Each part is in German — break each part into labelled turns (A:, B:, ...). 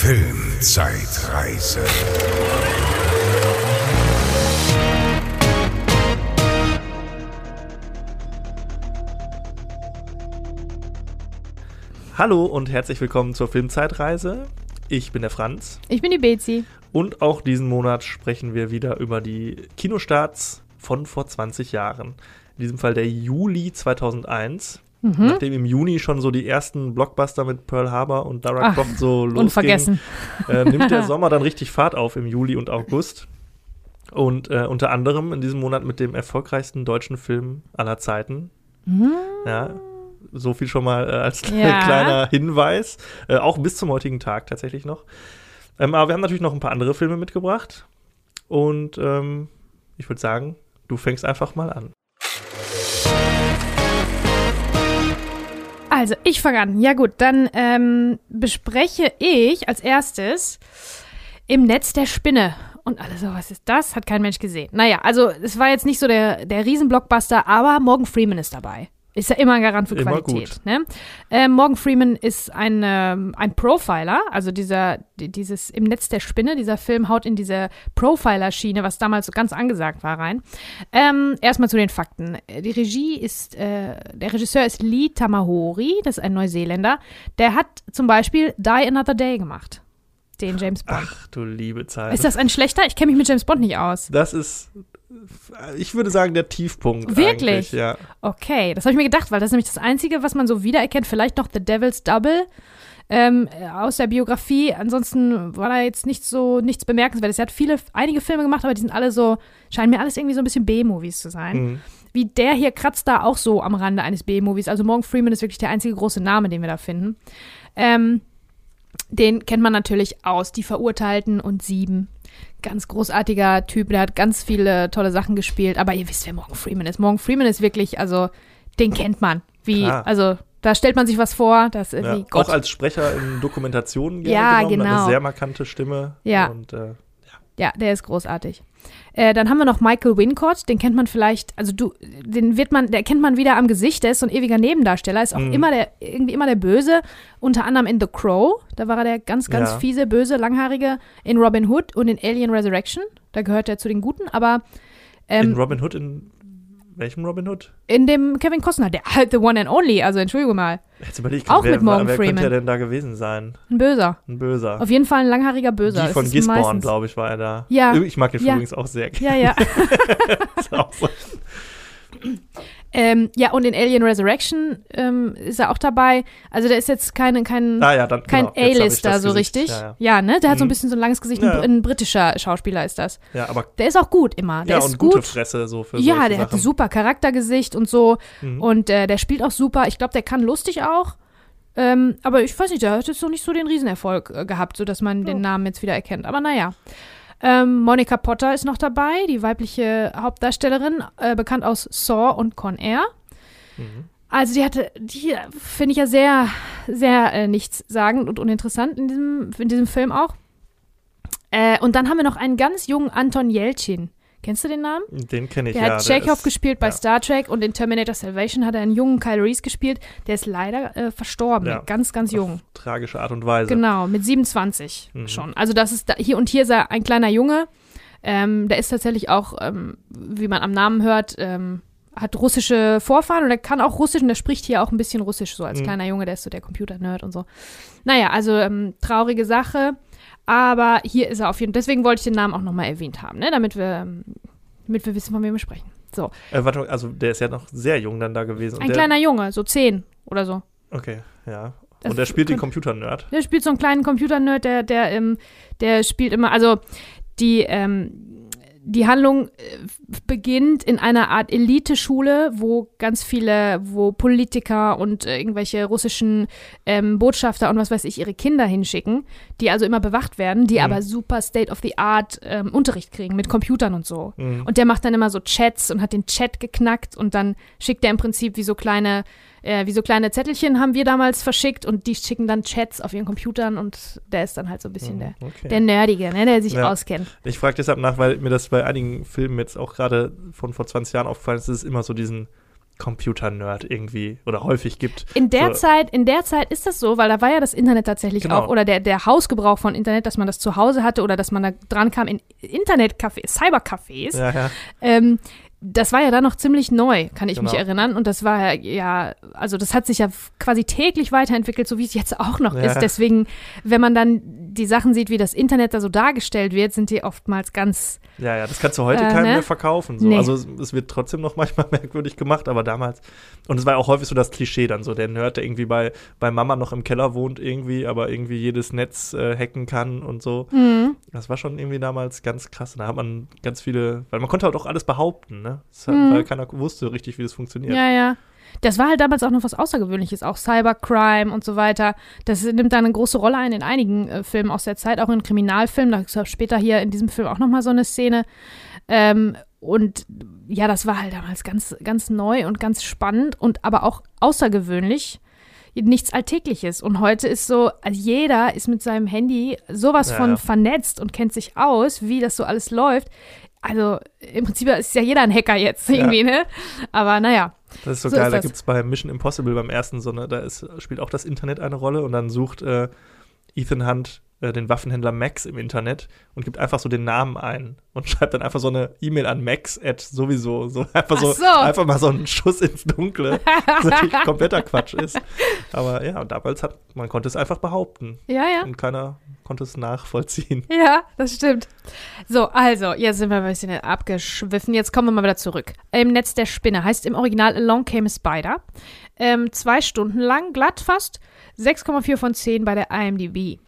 A: Filmzeitreise.
B: Hallo und herzlich willkommen zur Filmzeitreise. Ich bin der Franz
C: Ich bin die Bezi.
B: und auch diesen Monat sprechen wir wieder über die Kinostarts von vor 20 Jahren. In diesem Fall der Juli 2001.
C: Mhm.
B: Nachdem im Juni schon so die ersten Blockbuster mit Pearl Harbor und Lara
C: Ach,
B: Croft so losgingen, äh, nimmt der Sommer dann richtig Fahrt auf im Juli und August. Und äh, unter anderem in diesem Monat mit dem erfolgreichsten deutschen Film aller Zeiten. Ja, so viel schon mal äh, als
C: Ja.
B: kleiner Hinweis. Äh, auch bis zum heutigen Tag tatsächlich noch. Ähm, aber wir haben natürlich noch ein paar andere Filme mitgebracht. Und ähm, ich würde sagen, du fängst einfach mal an.
C: Also, ich fange an. Ja gut, dann ähm, bespreche ich als erstes im Netz der Spinne. Und alle so, was ist das? Hat kein Mensch gesehen. Naja, also es war jetzt nicht so der, der Riesenblockbuster, aber Morgan Freeman ist dabei. Ist ja immer ein Garant für
B: Immer
C: Qualität. Ne? Ähm, Morgan Freeman ist ein, ähm, ein Profiler, also dieser, die- dieses im Netz der Spinne, dieser Film haut in diese Profiler-Schiene, was damals so ganz angesagt war, rein. Ähm, erstmal zu den Fakten. Die Regie ist, äh, der Regisseur ist Lee Tamahori, das ist ein Neuseeländer. Der hat zum Beispiel Die Another Day gemacht. Den James Bond.
B: Ach du liebe Zeit.
C: ist das ein schlechter? Ich kenne mich mit James Bond nicht aus.
B: Das ist, ich würde sagen, der Tiefpunkt.
C: Wirklich?
B: Ja.
C: Okay, das habe ich mir gedacht, weil das ist nämlich das Einzige, was man so wiedererkennt. Vielleicht noch The Devil's Double ähm, äh, aus der Biografie. Ansonsten war da jetzt nicht so nichts bemerkenswertes. Er hat viele, einige Filme gemacht, aber die sind alle so, scheinen mir alles irgendwie so ein bisschen B-Movies zu sein.
B: Mhm.
C: Wie der hier kratzt da auch so am Rande eines B-Movies. Also Morgan Freeman ist wirklich der einzige große Name, den wir da finden. Ähm, den kennt man natürlich aus Die Verurteilten und Sieben. Ganz großartiger Typ, der hat ganz viele tolle Sachen gespielt. Aber ihr wisst, wer Morgan Freeman ist. Morgan Freeman ist wirklich, also, den kennt man. Wie,
B: Klar.
C: also, da stellt man sich was vor, das ist
B: Ja.
C: wie Gott.
B: Auch als Sprecher in Dokumentationen
C: Ja,
B: genommen.
C: genau.
B: Eine sehr markante Stimme.
C: Ja.
B: Und, äh,
C: Ja, der ist großartig. Äh, dann haben wir noch Michael Wincott, den kennt man vielleicht, also du, den wird man, der kennt man wieder am Gesicht, der ist so ein ewiger Nebendarsteller, ist auch
B: Mhm.
C: immer der, irgendwie immer der Böse, unter anderem in The Crow, da war er der ganz, ganz
B: Ja.
C: fiese, böse, langhaarige, in Robin Hood und in Alien Resurrection, da gehört er zu den Guten, aber
B: in
C: ähm,
B: Robin Hood, in welchem Robin Hood?
C: in dem Kevin Costner, der halt the one and only, also entschuldigung mal,
B: Jetzt überlege ich
C: Auch
B: wer,
C: mit Morgan
B: wer könnte
C: Freeman.
B: er denn da gewesen sein?
C: ein Böser.
B: Ein Böser.
C: Auf jeden Fall ein langhaariger Böser.
B: Die von Gisborne, glaube ich, war er da.
C: Ja.
B: Ich mag den
C: Ja.
B: übrigens auch sehr
C: Ja, ja.
B: Ist auch so.
C: ähm, ja, und in Alien Resurrection ähm, ist er auch dabei. Also der ist jetzt kein, kein,
B: Ah ja, dann
C: kein
B: genau,
C: A-Lister so
B: Gesicht.
C: richtig.
B: Ja,
C: Ja, ne? Der hat so ein
B: Mhm.
C: bisschen so ein langes Gesicht.
B: Ja.
C: Ein, ein britischer Schauspieler ist das.
B: ja. ja aber
C: Der ist auch gut immer. Der
B: ja,
C: ist
B: und
C: gut.
B: gute Fresse so für
C: ja, der hat
B: Sachen.
C: ein super Charaktergesicht und so.
B: Mhm.
C: Und äh, der spielt auch super. Ich glaube, der kann lustig auch. Ähm, aber ich weiß nicht, der hat jetzt noch nicht so den Riesenerfolg äh, gehabt, sodass man den Namen jetzt wieder erkennt. Aber naja. Ähm, Monica Potter ist noch dabei, die weibliche Hauptdarstellerin, äh, bekannt aus Saw und Con Air.
B: Mhm.
C: Also die hatte, die finde ich ja sehr, sehr äh, nichtssagend und uninteressant in diesem, in diesem Film auch. Äh, und dann haben wir noch einen ganz jungen Anton Jelchin. Kennst du den Namen?
B: Den kenne ich
C: Der
B: ja.
C: hat
B: der
C: Chekhov
B: ist-
C: gespielt bei
B: ja.
C: Star Trek und in Terminator Salvation hat er einen jungen Kyle Reese gespielt. Der ist leider äh, verstorben,
B: Ja.
C: ganz, ganz jung.
B: Tragische Art und Weise.
C: Genau, mit 27
B: Mhm.
C: schon. Also das ist da, hier und hier ist er ein kleiner Junge. Ähm, der ist tatsächlich auch, ähm, wie man am Namen hört, ähm, hat russische Vorfahren und er kann auch Russisch und er spricht hier auch ein bisschen Russisch, so als
B: Mhm.
C: kleiner Junge, der ist so der Computer-Nerd und so. Naja, also ähm, traurige Sache, aber hier ist er auf jeden Fall, deswegen wollte ich den Namen auch nochmal erwähnt haben, ne? damit, wir, ähm, damit wir wissen, von wem wir sprechen. So,
B: Äh, warte, also der ist ja noch sehr jung dann da gewesen.
C: Ein
B: der,
C: kleiner Junge, so zehn oder so.
B: Okay, ja.
C: Das
B: Und er spielt den Computer-Nerd.
C: Der spielt so einen kleinen Computer-Nerd, der, der, ähm, der spielt immer, also die, ähm, die Handlung äh, beginnt in einer Art Eliteschule, wo ganz viele, wo Politiker und äh, irgendwelche russischen ähm, Botschafter und was weiß ich ihre Kinder hinschicken, die also immer bewacht werden, die
B: Mhm.
C: aber super State-of-the-Art ähm, Unterricht kriegen mit Computern und so.
B: Mhm.
C: Und der macht dann immer so Chats und hat den Chat geknackt und dann schickt er im Prinzip wie so kleine, äh, wie so kleine Zettelchen haben wir damals verschickt und die schicken dann Chats auf ihren Computern und der ist dann halt so ein bisschen der,
B: Okay.
C: der Nerdige, ne, der sich
B: Ja.
C: auskennt.
B: Ich frage deshalb nach, weil mir das bei einigen Filmen jetzt auch gerade von vor 20 Jahren aufgefallen ist, dass es immer so diesen Computer-Nerd irgendwie oder häufig gibt.
C: In der
B: so.
C: Zeit, in der Zeit ist das so, weil da war ja das Internet tatsächlich
B: Genau.
C: auch oder der, der Hausgebrauch von Internet, dass man das zu Hause hatte oder dass man da dran kam in Internetcafés, Cybercafés.
B: Ja, ja.
C: Ähm, das war ja dann noch ziemlich neu, kann ich mich
B: Genau.
C: erinnern. Und das war ja, also das hat sich ja quasi täglich weiterentwickelt, so wie es jetzt auch noch
B: Ja.
C: ist. Deswegen, wenn man dann die Sachen sieht, wie das Internet da so dargestellt wird, sind die oftmals ganz,
B: Ja, ja, das kannst du heute
C: Äh,
B: keinem
C: ne?
B: mehr verkaufen. So.
C: Nee.
B: Also es, es wird trotzdem noch manchmal merkwürdig gemacht, aber damals. Und es war auch häufig so das Klischee dann so, der Nerd, der irgendwie bei, bei Mama noch im Keller wohnt irgendwie, aber irgendwie jedes Netz äh, hacken kann und so.
C: mhm.
B: Das war schon irgendwie damals ganz krass. Da hat man ganz viele, weil man konnte halt auch alles behaupten, ne? Hat,
C: Mhm.
B: Weil keiner wusste richtig, wie das funktioniert.
C: ja, ja. Das war halt damals auch noch was Außergewöhnliches, auch Cybercrime und so weiter. Das nimmt da eine große Rolle ein in einigen äh, Filmen aus der Zeit, auch in Kriminalfilmen. Da ist später hier in diesem Film auch nochmal so eine Szene. Ähm, und ja, das war halt damals ganz, ganz neu und ganz spannend und aber auch außergewöhnlich. Nichts Alltägliches. Und heute ist so, also jeder ist mit seinem Handy sowas
B: Ja,
C: von
B: ja.
C: vernetzt und kennt sich aus, wie das so alles läuft. Also im Prinzip ist ja jeder ein Hacker jetzt irgendwie, ne? Aber naja.
B: Das ist so,
C: So
B: geil.
C: ist
B: da gibt es bei Mission Impossible beim ersten so eine, da ist, spielt auch das Internet eine Rolle und dann sucht äh, Ethan Hunt äh, den Waffenhändler Max im Internet und gibt einfach so den Namen ein und schreibt dann einfach so eine E-Mail an Max at sowieso. So einfach so,
C: so.
B: einfach mal so einen Schuss ins Dunkle. Was natürlich kompletter Quatsch ist. Aber ja, und damals hat, man konnte es einfach behaupten.
C: Ja, ja.
B: Und keiner konnte es nachvollziehen.
C: Ja, das stimmt. So, also, jetzt sind wir ein bisschen abgeschwiffen. Jetzt kommen wir mal wieder zurück. Im Netz der Spinne heißt im Original Along Came a Spider. Ähm, zwei Stunden lang, glatt fast. 6,4 von 10 bei der IMDb.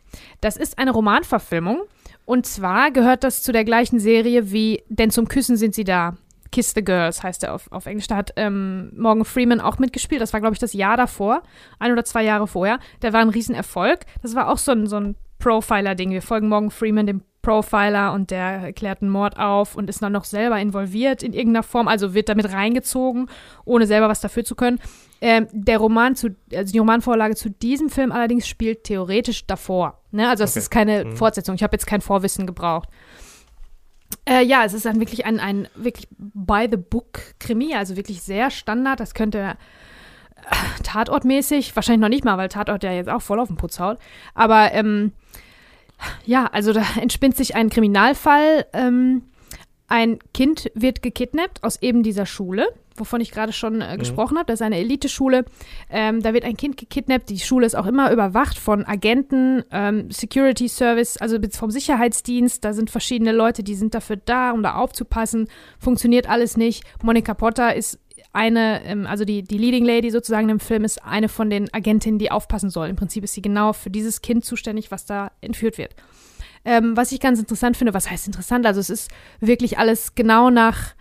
C: Das ist eine Romanverfilmung. Und zwar gehört das zu der gleichen Serie wie Denn zum Küssen sind sie da. Kiss the Girls heißt er auf, auf Englisch. Da hat ähm, Morgan Freeman auch mitgespielt. Das war, glaube ich, das Jahr davor. Ein oder zwei Jahre vorher. Der war ein Riesenerfolg. Das war auch so ein, so ein Profiler-Ding. Wir folgen Morgan Freeman, dem Profiler, und der klärt einen Mord auf und ist dann noch selber involviert in irgendeiner Form. Also wird damit reingezogen, ohne selber was dafür zu können. Ähm, der Roman zu, also die Romanvorlage zu diesem Film allerdings spielt theoretisch davor. Ne? Also es
B: Okay.
C: ist keine
B: Mhm.
C: Fortsetzung. Ich habe jetzt kein Vorwissen gebraucht. Äh, ja, es ist dann wirklich ein, ein wirklich by-the-book-Krimi, also wirklich sehr Standard. Das könnte äh, Tatortmäßig, wahrscheinlich noch nicht mal, weil Tatort ja jetzt auch voll auf den Putz haut. Aber ähm, ja, also da entspinnt sich ein Kriminalfall. Ähm, ein Kind wird gekidnappt aus eben dieser Schule, wovon ich gerade schon äh, gesprochen habe. Das ist eine Eliteschule. Ähm, da wird ein Kind gekidnappt. Die Schule ist auch immer überwacht von Agenten, ähm, Security Service, also vom Sicherheitsdienst. Da sind verschiedene Leute, die sind dafür da, um da aufzupassen. Funktioniert alles nicht. Monica Potter ist eine, ähm, also die, die Leading Lady sozusagen im Film ist eine von den Agentinnen, die aufpassen soll. Im Prinzip ist sie genau für dieses Kind zuständig, was da entführt wird. Ähm, was ich ganz interessant finde, was heißt interessant? Also es ist wirklich alles genau nach,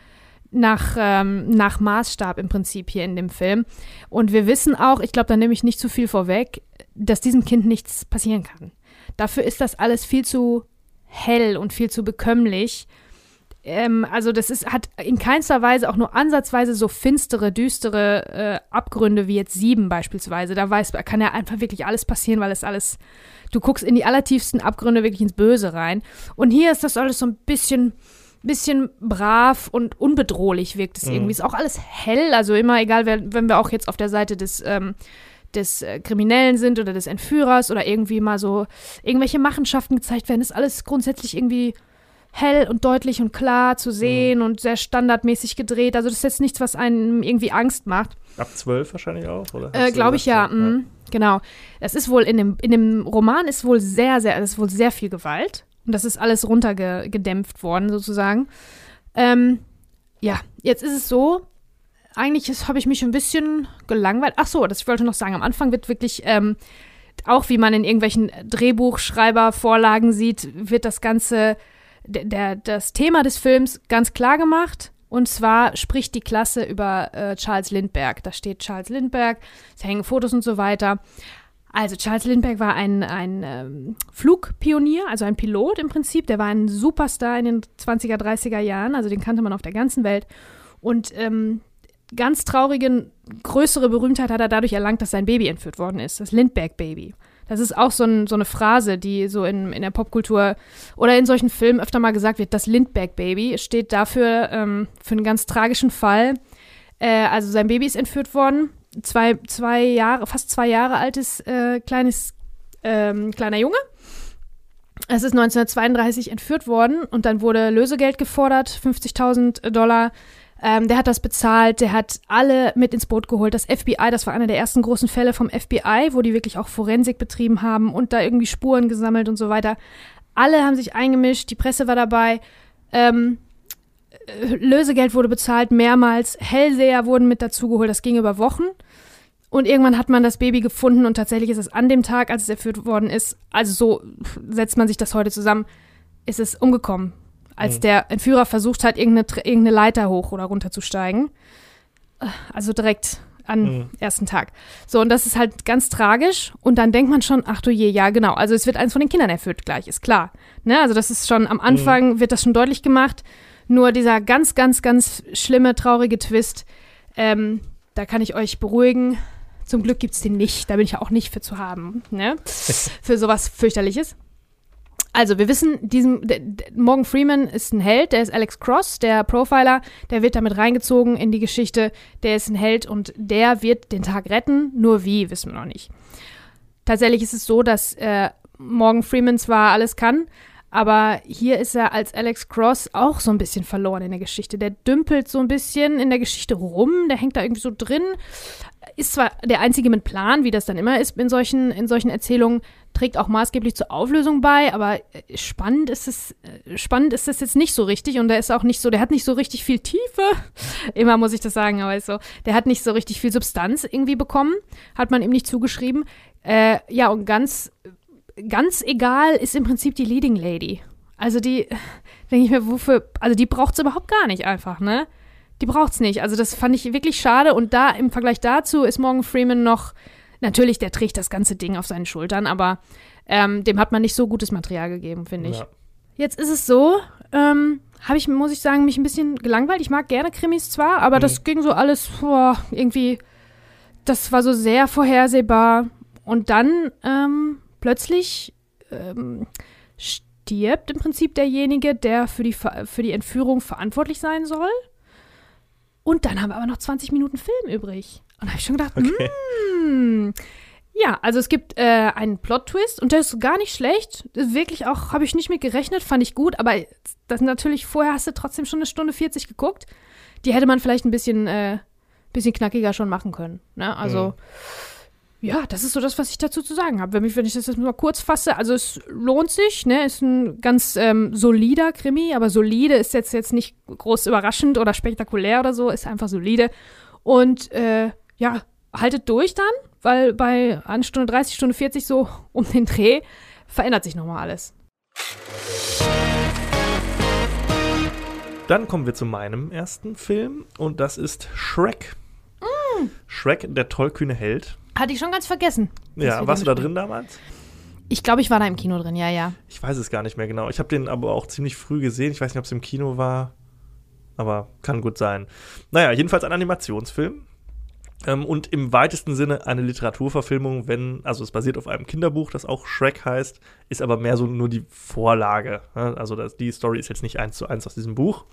C: nach, ähm, nach Maßstab im Prinzip hier in dem Film. Und wir wissen auch, ich glaube, da nehme ich nicht zu viel vorweg, dass diesem Kind nichts passieren kann. Dafür ist das alles viel zu hell und viel zu bekömmlich. Ähm, also das ist, hat in keinster Weise auch nur ansatzweise so finstere, düstere äh, Abgründe wie jetzt sieben beispielsweise. Da weiß, kann ja einfach wirklich alles passieren, weil es alles, du guckst in die allertiefsten Abgründe wirklich ins Böse rein. Und hier ist das alles so ein bisschen, bisschen brav und unbedrohlich wirkt es
B: Mhm.
C: irgendwie. Ist auch alles hell, also immer egal, wenn wir auch jetzt auf der Seite des ähm, des äh, Kriminellen sind oder des Entführers oder irgendwie mal so irgendwelche Machenschaften gezeigt werden, ist alles grundsätzlich irgendwie hell und deutlich und klar zu sehen und sehr standardmäßig gedreht. Also das ist jetzt nichts, was einem irgendwie Angst macht.
B: Ab zwölf wahrscheinlich auch, oder?
C: Äh, Glaube ich ja, mhm, genau. Es ist wohl in dem, in dem Roman ist wohl sehr, sehr, ist wohl sehr viel Gewalt. Und das ist alles runtergedämpft worden, sozusagen. Ähm, ja, jetzt ist es so, eigentlich habe ich mich ein bisschen gelangweilt. Ach so, das ich wollte noch sagen. Am Anfang wird wirklich, ähm, auch wie man in irgendwelchen Drehbuchschreibervorlagen sieht, wird das Ganze, der, das Thema des Films ganz klar gemacht. Und zwar spricht die Klasse über äh, Charles Lindbergh. Da steht Charles Lindbergh, es hängen Fotos und so weiter. Also Charles Lindbergh war ein, ein ähm, Flugpionier, also ein Pilot im Prinzip. Der war ein Superstar in den 20er, 30er Jahren. Also den kannte man auf der ganzen Welt. Und ähm, ganz traurige, größere Berühmtheit hat er dadurch erlangt, dass sein Baby entführt worden ist. Das Lindbergh-Baby. Das ist auch so, ein, so eine Phrase, die so in, in der Popkultur oder in solchen Filmen öfter mal gesagt wird. Das Lindbergh-Baby steht dafür ähm, für einen ganz tragischen Fall. Äh, also sein Baby ist entführt worden. Zwei, zwei Jahre, fast zwei Jahre altes äh, kleines, ähm, kleiner Junge. Es ist 1932 entführt worden und dann wurde Lösegeld gefordert, 50.000 Dollar. Ähm, der hat das bezahlt, der hat alle mit ins Boot geholt. Das FBI, das war einer der ersten großen Fälle vom FBI, wo die wirklich auch Forensik betrieben haben und da irgendwie Spuren gesammelt und so weiter. Alle haben sich eingemischt, die Presse war dabei. Ähm, äh, Lösegeld wurde bezahlt, mehrmals. Hellseher wurden mit dazugeholt, das ging über Wochen. Und irgendwann hat man das Baby gefunden und tatsächlich ist es an dem Tag, als es erführt worden ist, also so setzt man sich das heute zusammen, ist es umgekommen. Als mhm. der Entführer versucht hat, irgendeine, irgendeine Leiter hoch oder runter zu steigen. Also direkt am mhm. ersten Tag. So, und das ist halt ganz tragisch. Und dann denkt man schon, ach du je, ja, genau. Also es wird eins von den Kindern erfüllt gleich, ist klar. Ne? Also das ist schon am Anfang mhm. wird das schon deutlich gemacht. Nur dieser ganz, ganz, ganz schlimme, traurige Twist, ähm, da kann ich euch beruhigen. Zum Glück gibt es den nicht. Da bin ich ja auch nicht für zu haben. Ne? für sowas fürchterliches. Also, wir wissen, diesem, Morgan Freeman ist ein Held, der ist Alex Cross, der Profiler, der wird damit reingezogen in die Geschichte, der ist ein Held und der wird den Tag retten, nur wie, wissen wir noch nicht. Tatsächlich ist es so, dass äh, Morgan Freeman zwar alles kann, aber hier ist er als Alex Cross auch so ein bisschen verloren in der Geschichte. Der dümpelt so ein bisschen in der Geschichte rum, der hängt da irgendwie so drin. Ist zwar der Einzige mit Plan, wie das dann immer ist in solchen, in solchen Erzählungen, trägt auch maßgeblich zur Auflösung bei, aber äh, spannend ist es, äh, spannend ist es jetzt nicht so richtig und der ist auch nicht so, der hat nicht so richtig viel Tiefe. Immer muss ich das sagen, aber ist so, der hat nicht so richtig viel Substanz irgendwie bekommen, hat man ihm nicht zugeschrieben. Äh, ja, und ganz ganz egal ist im Prinzip die Leading Lady. Also die, denke ich mir, wofür, also die braucht es überhaupt gar nicht einfach, ne? Die braucht es nicht. Also das fand ich wirklich schade und da im Vergleich dazu ist Morgan Freeman noch, natürlich, der trägt das ganze Ding auf seinen Schultern, aber ähm, dem hat man nicht so gutes Material gegeben, finde ich. Ja. Jetzt ist es so, ähm, habe ich, muss ich sagen, mich ein bisschen gelangweilt. Ich mag gerne Krimis zwar, aber mhm. das ging so alles boah, irgendwie, das war so sehr vorhersehbar. Und dann ähm, plötzlich ähm, stirbt im Prinzip derjenige, der für die, für die Entführung verantwortlich sein soll. Und dann haben wir aber noch 20 Minuten Film übrig. Und da habe ich schon gedacht, okay. Hm. Ja, also es gibt äh, einen Plot-Twist und der ist gar nicht schlecht. Wirklich auch, habe ich nicht mit gerechnet, fand ich gut, aber das natürlich, vorher hast du trotzdem schon eine Stunde 40 geguckt. Die hätte man vielleicht ein bisschen, äh, bisschen knackiger schon machen können. Ne? Also. Mhm ja, das ist so das, was ich dazu zu sagen habe. Wenn ich, wenn ich das jetzt mal kurz fasse, also es lohnt sich, ne, ist ein ganz ähm, solider Krimi, aber solide ist jetzt, jetzt nicht groß überraschend oder spektakulär oder so, ist einfach solide. Und äh, ja, haltet durch dann, weil bei an Stunde 30, Stunde 40 so um den Dreh verändert sich nochmal alles.
B: Dann kommen wir zu meinem ersten Film und das ist Shrek. Mm. Shrek, der tollkühne Held.
C: Hatte ich schon ganz vergessen.
B: Ja, warst du da drin damals?
C: Ich glaube, ich war da im Kino drin, ja, ja.
B: Ich weiß es gar nicht mehr genau. Ich habe den aber auch ziemlich früh gesehen. Ich weiß nicht, ob es im Kino war, aber kann gut sein. Naja, jedenfalls ein Animationsfilm. Ähm, und im weitesten Sinne eine Literaturverfilmung, wenn, also es basiert auf einem Kinderbuch, das auch Shrek heißt, ist aber mehr so nur die Vorlage. Ne? Also das, die Story ist jetzt nicht eins zu eins aus diesem Buch.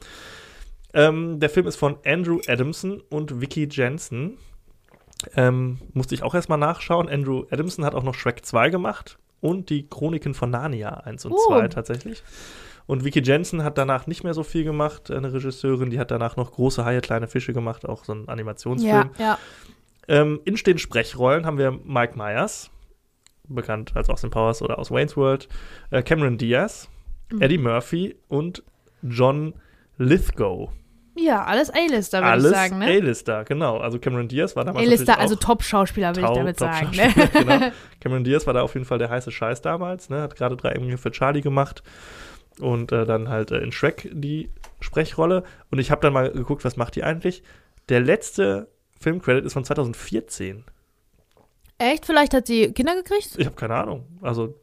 B: Ähm, der Film ist von Andrew Adamson und Vicky Jensen. Ähm, musste ich auch erstmal nachschauen. Andrew Adamson hat auch noch Shrek 2 gemacht und die Chroniken von Narnia 1 und uh. 2 tatsächlich. Und Vicky Jensen hat danach nicht mehr so viel gemacht, eine Regisseurin, die hat danach noch große Haie, kleine Fische gemacht, auch so ein Animationsfilm. Ja, ja. Ähm, in den Sprechrollen haben wir Mike Myers, bekannt als Austin Powers oder aus Wayne's World, äh, Cameron Diaz, mhm. Eddie Murphy und John Lithgow.
C: Ja, alles A-Lister, würde ich sagen. Ne?
B: A-Lister, genau. Also Cameron Diaz war damals.
C: A-Lister, also Top-Schauspieler, würde ich damit sagen. Ne?
B: genau. Cameron Diaz war da auf jeden Fall der heiße Scheiß damals. Ne? Hat gerade drei Emmy für Charlie gemacht. Und äh, dann halt äh, in Shrek die Sprechrolle. Und ich habe dann mal geguckt, was macht die eigentlich? Der letzte Filmcredit ist von 2014.
C: Echt? Vielleicht hat sie Kinder gekriegt?
B: Ich habe keine Ahnung. Also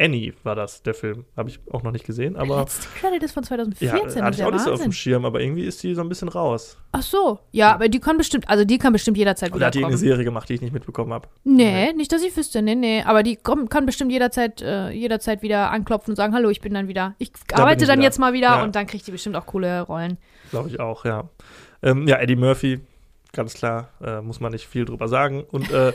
B: Annie war das, der Film. Habe ich auch noch nicht gesehen, aber.
C: Letzte Credit ist von 2014.
B: Ja, hatte ich auch nicht so auf dem Schirm, aber irgendwie ist die so ein bisschen raus.
C: Ach so. Ja, aber die kann bestimmt, also die kann bestimmt jederzeit
B: Oder hat die eine Serie gemacht, die ich nicht mitbekommen habe?
C: Nee, nee, nicht, dass ich wüsste. Nee, nee. Aber die kann bestimmt jederzeit, äh, jederzeit wieder anklopfen und sagen: Hallo, ich bin dann wieder. Ich da arbeite ich dann wieder. jetzt mal wieder ja. und dann kriegt die bestimmt auch coole Rollen.
B: Glaube ich auch, ja. Ähm, ja, Eddie Murphy, ganz klar, äh, muss man nicht viel drüber sagen. Und äh,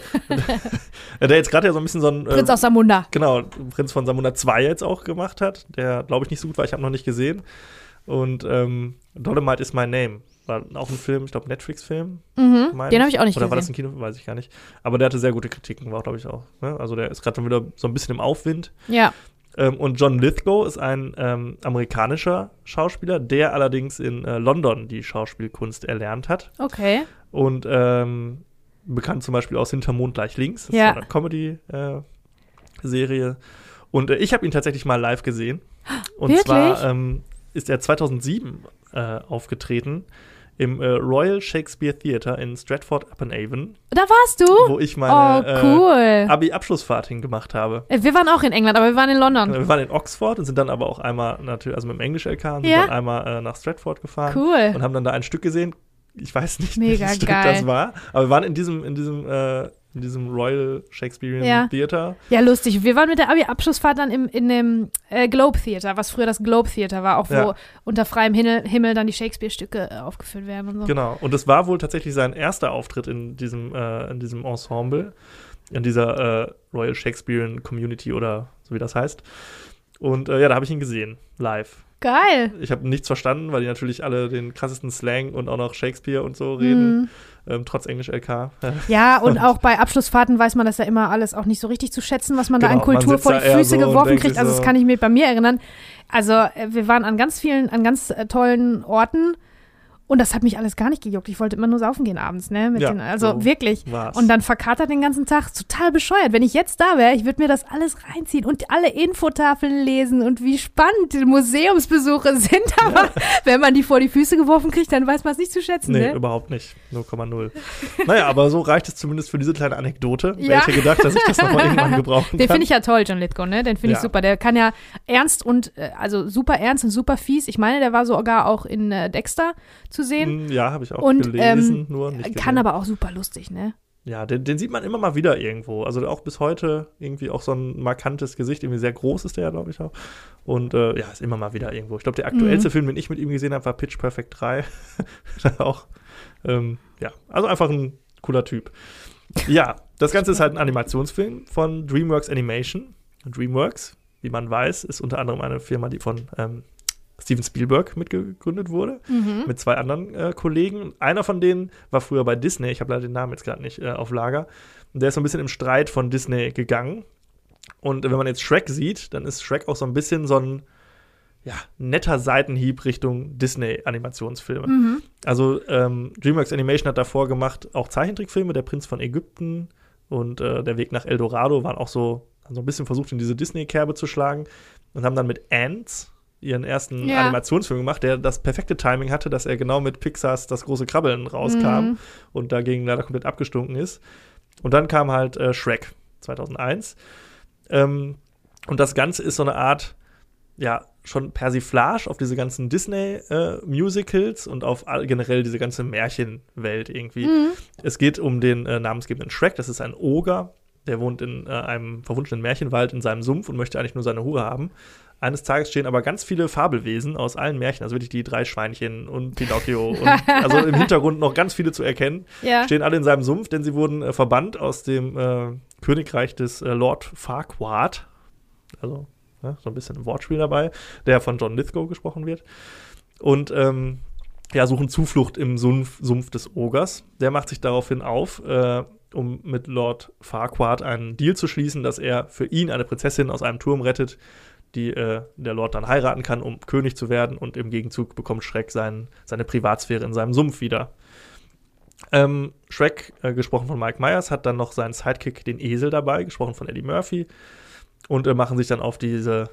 B: der jetzt gerade ja so ein bisschen so ein. Äh,
C: Prinz aus Samunda.
B: Genau, Prinz von Samunda 2 jetzt auch gemacht hat, der glaube ich nicht so gut war, ich habe noch nicht gesehen. Und ähm, Dolomite is my name. War auch ein Film, ich glaube Netflix-Film.
C: Mhm, den habe ich auch nicht
B: Oder
C: gesehen.
B: war das ein Kinofilm? Weiß ich gar nicht. Aber der hatte sehr gute Kritiken, war glaube ich auch. Ne? Also der ist gerade wieder so ein bisschen im Aufwind.
C: Ja.
B: Ähm, und John Lithgow ist ein ähm, amerikanischer Schauspieler, der allerdings in äh, London die Schauspielkunst erlernt hat.
C: Okay.
B: Und ähm, bekannt zum Beispiel aus Hintermond gleich links. Das
C: Ja.
B: ist eine Comedy-Serie. und äh, ich habe ihn tatsächlich mal live gesehen. Und
C: Wirklich?
B: zwar ähm, ist er 2007 äh, aufgetreten im äh, Royal Shakespeare Theatre in Stratford upon Avon,
C: Da warst du?
B: wo ich
C: oh,
B: meine äh,
C: cool.
B: Abi-Abschlussfahrt hingemacht habe.
C: Äh, wir waren auch in England, aber wir waren in London.
B: Wir waren in Oxford und sind dann aber auch einmal natürlich, also mit dem Englisch-LK, und sind
C: Ja.
B: dann einmal äh, nach Stratford gefahren
C: Cool.
B: und haben dann da ein Stück gesehen. Ich weiß nicht,
C: Mega
B: welches Stück
C: geil.
B: das war, aber wir waren in diesem, in diesem, äh, in diesem Royal Shakespearean
C: Ja.
B: Theater.
C: Ja, lustig. Wir waren mit der Abi-Abschlussfahrt dann im, in dem äh, Globe Theater, was früher das Globe Theater war, auch wo
B: Ja.
C: unter freiem Himmel, Himmel dann die Shakespeare-Stücke äh, aufgeführt werden und so.
B: Genau. Und es war wohl tatsächlich sein erster Auftritt in diesem, äh, in diesem Ensemble, in dieser äh, Royal Shakespearean Community oder so wie das heißt. Und äh, ja, da habe ich ihn gesehen, live.
C: Geil.
B: Ich habe nichts verstanden, weil die natürlich alle den krassesten Slang und auch noch Shakespeare und so reden,
C: Mhm.
B: ähm, trotz Englisch-LK.
C: Ja, und auch bei Abschlussfahrten weiß man das ja immer alles auch nicht so richtig zu schätzen, was man da an
B: Genau,
C: Kultur vor die Füße
B: so und
C: geworfen kriegt. Also
B: so-
C: das kann ich mir bei mir erinnern. Also äh, wir waren an ganz vielen, an ganz äh, tollen Orten und das hat mich alles gar nicht gejuckt. Ich wollte immer nur saufen gehen abends, ne?
B: Ja,
C: den, also
B: so
C: wirklich.
B: war's.
C: Und dann verkatert den ganzen Tag. Total bescheuert. Wenn ich jetzt da wäre, ich würde mir das alles reinziehen und alle Infotafeln lesen und wie spannend die Museumsbesuche sind. Aber wenn man die vor die Füße geworfen kriegt, dann weiß man es nicht zu schätzen,
B: Nee,
C: ne?
B: überhaupt nicht. 0,0. naja, aber so reicht es zumindest für diese kleine Anekdote. Wer
C: Ja.
B: hätte gedacht, dass ich das nochmal irgendwann gebrauchen
C: Den
B: kann?
C: finde ich ja toll, John Lithgow, ne? Den finde ich
B: Ja.
C: super. Der kann ja ernst und, äh, also super ernst und super fies. Ich meine, der war sogar auch in äh, Dexter zu sehen.
B: Mm, Ja, habe ich auch
C: Und,
B: gelesen,
C: ähm,
B: nur nicht
C: Kann
B: gesehen.
C: aber auch super lustig, ne?
B: Ja, den, den sieht man immer mal wieder irgendwo. Also auch bis heute irgendwie auch so ein markantes Gesicht. Irgendwie sehr groß ist der ja, glaube ich auch. Und äh, ja, ist immer mal wieder irgendwo. Ich glaube, der aktuellste
C: Mhm.
B: Film, den ich mit ihm gesehen habe, war Pitch Perfect 3. auch. Ähm, ja, also einfach ein cooler Typ. Ja, das Ganze ist halt ein Animationsfilm von DreamWorks Animation. DreamWorks, wie man weiß, ist unter anderem eine Firma, die von ähm, Steven Spielberg mitgegründet wurde
C: Mhm.
B: mit zwei anderen äh, Kollegen. Einer von denen war früher bei Disney, ich habe leider den Namen jetzt gerade nicht äh, auf Lager. Und der ist so ein bisschen im Streit von Disney gegangen. Und wenn man jetzt Shrek sieht, dann ist Shrek auch so ein bisschen so ein ja, netter Seitenhieb Richtung Disney-Animationsfilme.
C: Mhm.
B: Also ähm, DreamWorks Animation hat davor gemacht auch Zeichentrickfilme, Der Prinz von Ägypten und äh, Der Weg nach El Dorado waren auch so, haben so ein bisschen versucht, in diese Disney-Kerbe zu schlagen und haben dann mit Ants ihren ersten
C: Ja.
B: Animationsfilm gemacht, der das perfekte Timing hatte, dass er genau mit Pixars das große Krabbeln rauskam
C: Mhm.
B: und dagegen leider komplett abgestunken ist. Und dann kam halt äh, Shrek 2001. Ähm, und das Ganze ist so eine Art, ja, schon Persiflage auf diese ganzen Disney-Musicals und auf all, generell diese ganze Märchenwelt irgendwie.
C: Mhm.
B: Es geht um den äh, namensgebenden Shrek, das ist ein Oger, der wohnt in äh, einem verwunschenen Märchenwald in seinem Sumpf und möchte eigentlich nur seine Ruhe haben. Eines Tages stehen aber ganz viele Fabelwesen aus allen Märchen, also wirklich die drei Schweinchen und Pinocchio und also im Hintergrund noch ganz viele zu erkennen,
C: Ja.
B: stehen alle in seinem Sumpf, denn sie wurden äh, verbannt aus dem äh, Königreich des äh, Lord Farquaad. Also ne, so ein bisschen ein Wortspiel dabei, der von John Lithgow gesprochen wird. Und ähm, ja, suchen Zuflucht im Sumpf, Sumpf des Ogers. Der macht sich daraufhin auf, äh, um mit Lord Farquaad einen Deal zu schließen, dass er für ihn eine Prinzessin aus einem Turm rettet, die äh, der Lord dann heiraten kann, um König zu werden. Und im Gegenzug bekommt Shrek sein, seine Privatsphäre in seinem Sumpf wieder. Ähm, Shrek, äh, gesprochen von Mike Myers, hat dann noch seinen Sidekick, den Esel, dabei, gesprochen von Eddie Murphy. Und äh, machen sich dann auf diese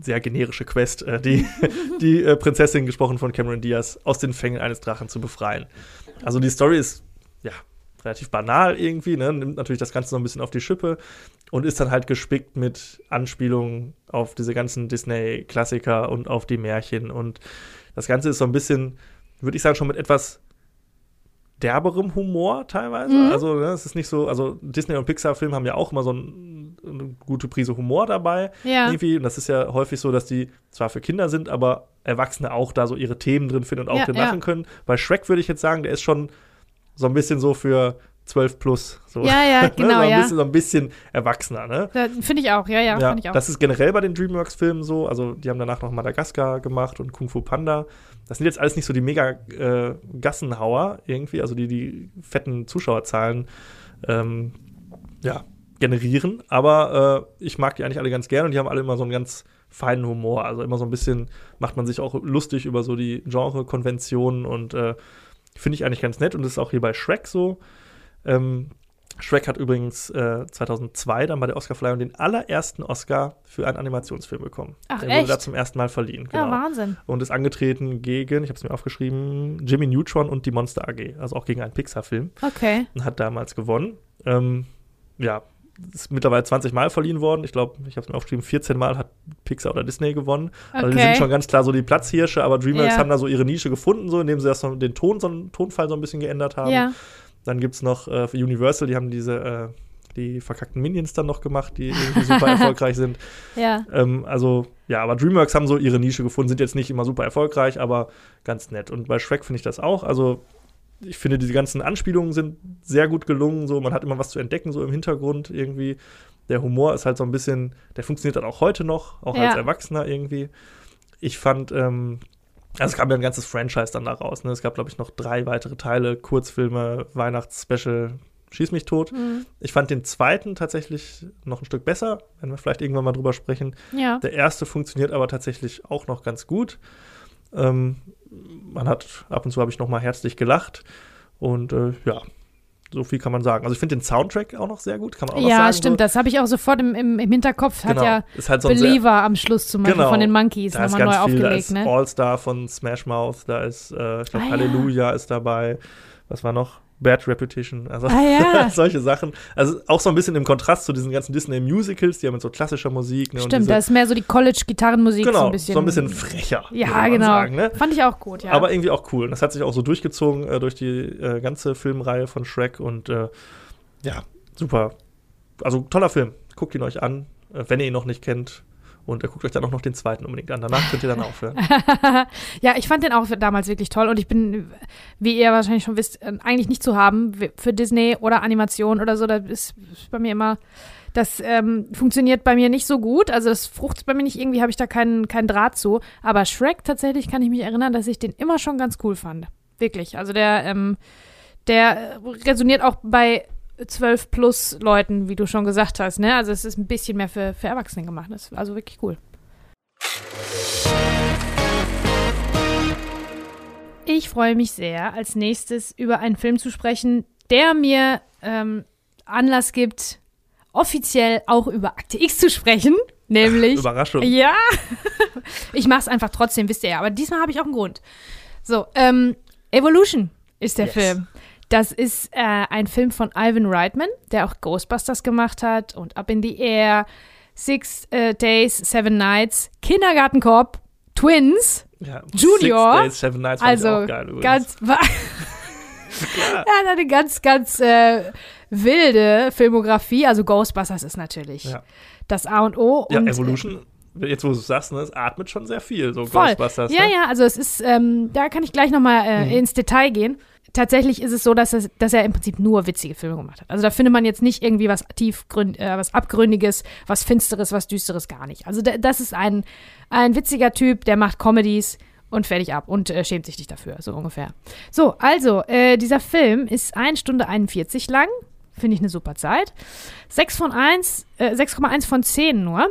B: sehr generische Quest, äh, die, die äh, Prinzessin, gesprochen von Cameron Diaz, aus den Fängen eines Drachen zu befreien. Also die Story ist, ja, relativ banal irgendwie, ne? nimmt natürlich das Ganze noch ein bisschen auf die Schippe und ist dann halt gespickt mit Anspielungen auf diese ganzen Disney-Klassiker und auf die Märchen. Und das Ganze ist so ein bisschen, würde ich sagen, schon mit etwas derberem Humor teilweise.
C: Mhm.
B: Also, ne, es ist nicht so, also Disney- und Pixar-Filme haben ja auch immer so ein, eine gute Prise Humor dabei.
C: Ja.
B: Irgendwie. Und das ist ja häufig so, dass die zwar für Kinder sind, aber Erwachsene auch da so ihre Themen drin finden und auch
C: Ja,
B: drin
C: ja.
B: lachen können. Bei Shrek würde ich jetzt sagen, der ist schon so ein bisschen so für 12 plus. So.
C: Ja, ja, genau,
B: ne? so ein
C: ja.
B: Bisschen, so ein bisschen erwachsener, ne?
C: Finde ich auch, ja, ja,
B: Ja,
C: ich auch.
B: das ist generell bei den DreamWorks-Filmen so. Also, die haben danach noch Madagaskar gemacht und Kung Fu Panda. Das sind jetzt alles nicht so die mega äh, Gassenhauer irgendwie, also die die fetten Zuschauerzahlen ähm, ja, generieren. Aber äh, ich mag die eigentlich alle ganz gerne und die haben alle immer so einen ganz feinen Humor. Also immer so ein bisschen macht man sich auch lustig über so die Genre-Konventionen und äh, finde ich eigentlich ganz nett. Und das ist auch hier bei Shrek so. Ähm, Shrek hat übrigens äh, 2002 dann bei der Oscarverleihung den allerersten Oscar für einen Animationsfilm bekommen.
C: Ach,
B: der wurde da
C: echt?
B: zum ersten Mal verliehen.
C: ja,
B: Genau.
C: Wahnsinn.
B: und ist angetreten gegen, ich habe es mir aufgeschrieben, Jimmy Neutron und die Monster AG, also auch gegen einen Pixar-Film
C: Okay.
B: und hat damals gewonnen. Ähm, ja, ist mittlerweile 20 Mal verliehen worden. Ich glaube, ich habe es mir aufgeschrieben, 14 Mal hat Pixar oder Disney gewonnen. Also die
C: Okay.
B: sind schon ganz klar so die Platzhirsche, aber DreamWorks
C: Ja.
B: haben da so ihre Nische gefunden, so indem sie das so, den Ton, so, Tonfall so ein bisschen geändert haben.
C: Ja.
B: Dann gibt es noch äh, für Universal, die haben diese äh, die verkackten Minions dann noch gemacht, die irgendwie super erfolgreich sind.
C: Ja.
B: Ähm, also, ja, aber DreamWorks haben so ihre Nische gefunden, sind jetzt nicht immer super erfolgreich, aber ganz nett. Und bei Shrek finde ich das auch. Also, ich finde, diese ganzen Anspielungen sind sehr gut gelungen. So, man hat immer was zu entdecken, so im Hintergrund irgendwie. Der Humor ist halt so ein bisschen, der funktioniert dann auch heute noch, auch
C: Ja.
B: als Erwachsener irgendwie. Ich fand, ähm, also es kam ja ein ganzes Franchise dann da raus. Ne? Es gab, glaube ich, noch drei weitere Teile, Kurzfilme, Weihnachtsspecial, Schieß mich tot.
C: Mhm.
B: Ich fand den zweiten tatsächlich noch ein Stück besser, wenn wir vielleicht irgendwann mal drüber sprechen.
C: Ja.
B: Der erste funktioniert aber tatsächlich auch noch ganz gut. Ähm, man hat ab und zu habe ich noch mal herzlich gelacht und äh, ja, so viel kann man sagen. Also ich finde den Soundtrack auch noch sehr gut, kann man auch noch
C: Ja,
B: sagen.
C: stimmt, das habe ich auch sofort im, im, im Hinterkopf.
B: so.
C: Hat
B: genau.
C: ja
B: ist halt so ein sehr,
C: Believer am Schluss zum Beispiel
B: Genau.
C: von den Monkeys
B: da
C: nochmal
B: ganz
C: neu
B: viel, da
C: aufgelegt,
B: ist
C: ne?
B: All-Star von Smash Mouth, da ist, äh, ich glaube,
C: Ah, ja.
B: Halleluja ist dabei. Was war noch? Bad Reputation, also
C: Ah ja.
B: solche Sachen. Also auch so ein bisschen im Kontrast zu diesen ganzen Disney-Musicals, die haben mit so klassischer Musik. Ne,
C: Stimmt, da ist mehr so die College-Gitarrenmusik
B: genau,
C: so ein bisschen.
B: so ein bisschen frecher.
C: Ja, genau.
B: Sagen, ne?
C: Fand ich auch gut, ja.
B: Aber irgendwie auch cool. Und das hat sich auch so durchgezogen äh, durch die äh, ganze Filmreihe von Shrek und äh, ja, super. Also toller Film. Guckt ihn euch an, äh, wenn ihr ihn noch nicht kennt. Und guckt euch dann auch noch den zweiten unbedingt an. Danach könnt ihr dann aufhören.
C: ja, ich fand den auch damals wirklich toll und ich bin, wie ihr wahrscheinlich schon wisst, äh, eigentlich nicht zu haben für Disney oder Animation oder so. Das ist ist bei mir immer, das ähm, funktioniert bei mir nicht so gut. Also das fruchtet bei mir nicht irgendwie, habe ich da keinen keinen Draht zu. Aber Shrek tatsächlich kann ich mich erinnern, dass ich den immer schon ganz cool fand. Wirklich. Also der, ähm, der äh, resoniert auch bei 12 plus Leuten, wie du schon gesagt hast. Ne? Also es ist ein bisschen mehr für, für Erwachsene gemacht. Das ist also wirklich cool. Ich freue mich sehr, als nächstes über einen Film zu sprechen, der mir ähm, Anlass gibt, offiziell auch über Akte X zu sprechen. Nämlich.
B: Überraschung.
C: Ja. ich mache es einfach trotzdem, wisst ihr ja. Aber diesmal habe ich auch einen Grund. So, ähm, Evolution ist der
B: Yes.
C: Film. Das ist äh, ein Film von Ivan Reitman, der auch Ghostbusters gemacht hat und Up in the Air, Six äh, Days, Seven Nights, Kindergartenkorb, Twins.
B: Ja,
C: Junior.
B: Six Days, Seven Nights
C: Also
B: auch geil übrigens.
C: ganz,
B: Klar.
C: er hat eine ganz, ganz äh, wilde Filmografie. Also Ghostbusters ist natürlich
B: Ja.
C: das A und O.
B: Ja,
C: und,
B: Evolution, jetzt wo du es sagst, ne, es atmet schon sehr viel, so
C: Voll.
B: Ghostbusters.
C: Ja,
B: ne?
C: ja, also es ist, ähm, da kann ich gleich nochmal äh,
B: Mhm.
C: ins Detail gehen. Tatsächlich ist es so, dass, es, dass er im Prinzip nur witzige Filme gemacht hat. Also da findet man jetzt nicht irgendwie was tiefgründ, äh, was abgründiges, was finsteres, was düsteres, gar nicht. Also da, das ist ein, ein witziger Typ, der macht Comedies und fertig ab und äh, schämt sich nicht dafür, so ungefähr. So, also, äh, dieser Film ist 1 Stunde 41 lang. Finde ich eine super Zeit. 6 von 1, äh, 6,1 von 10 nur.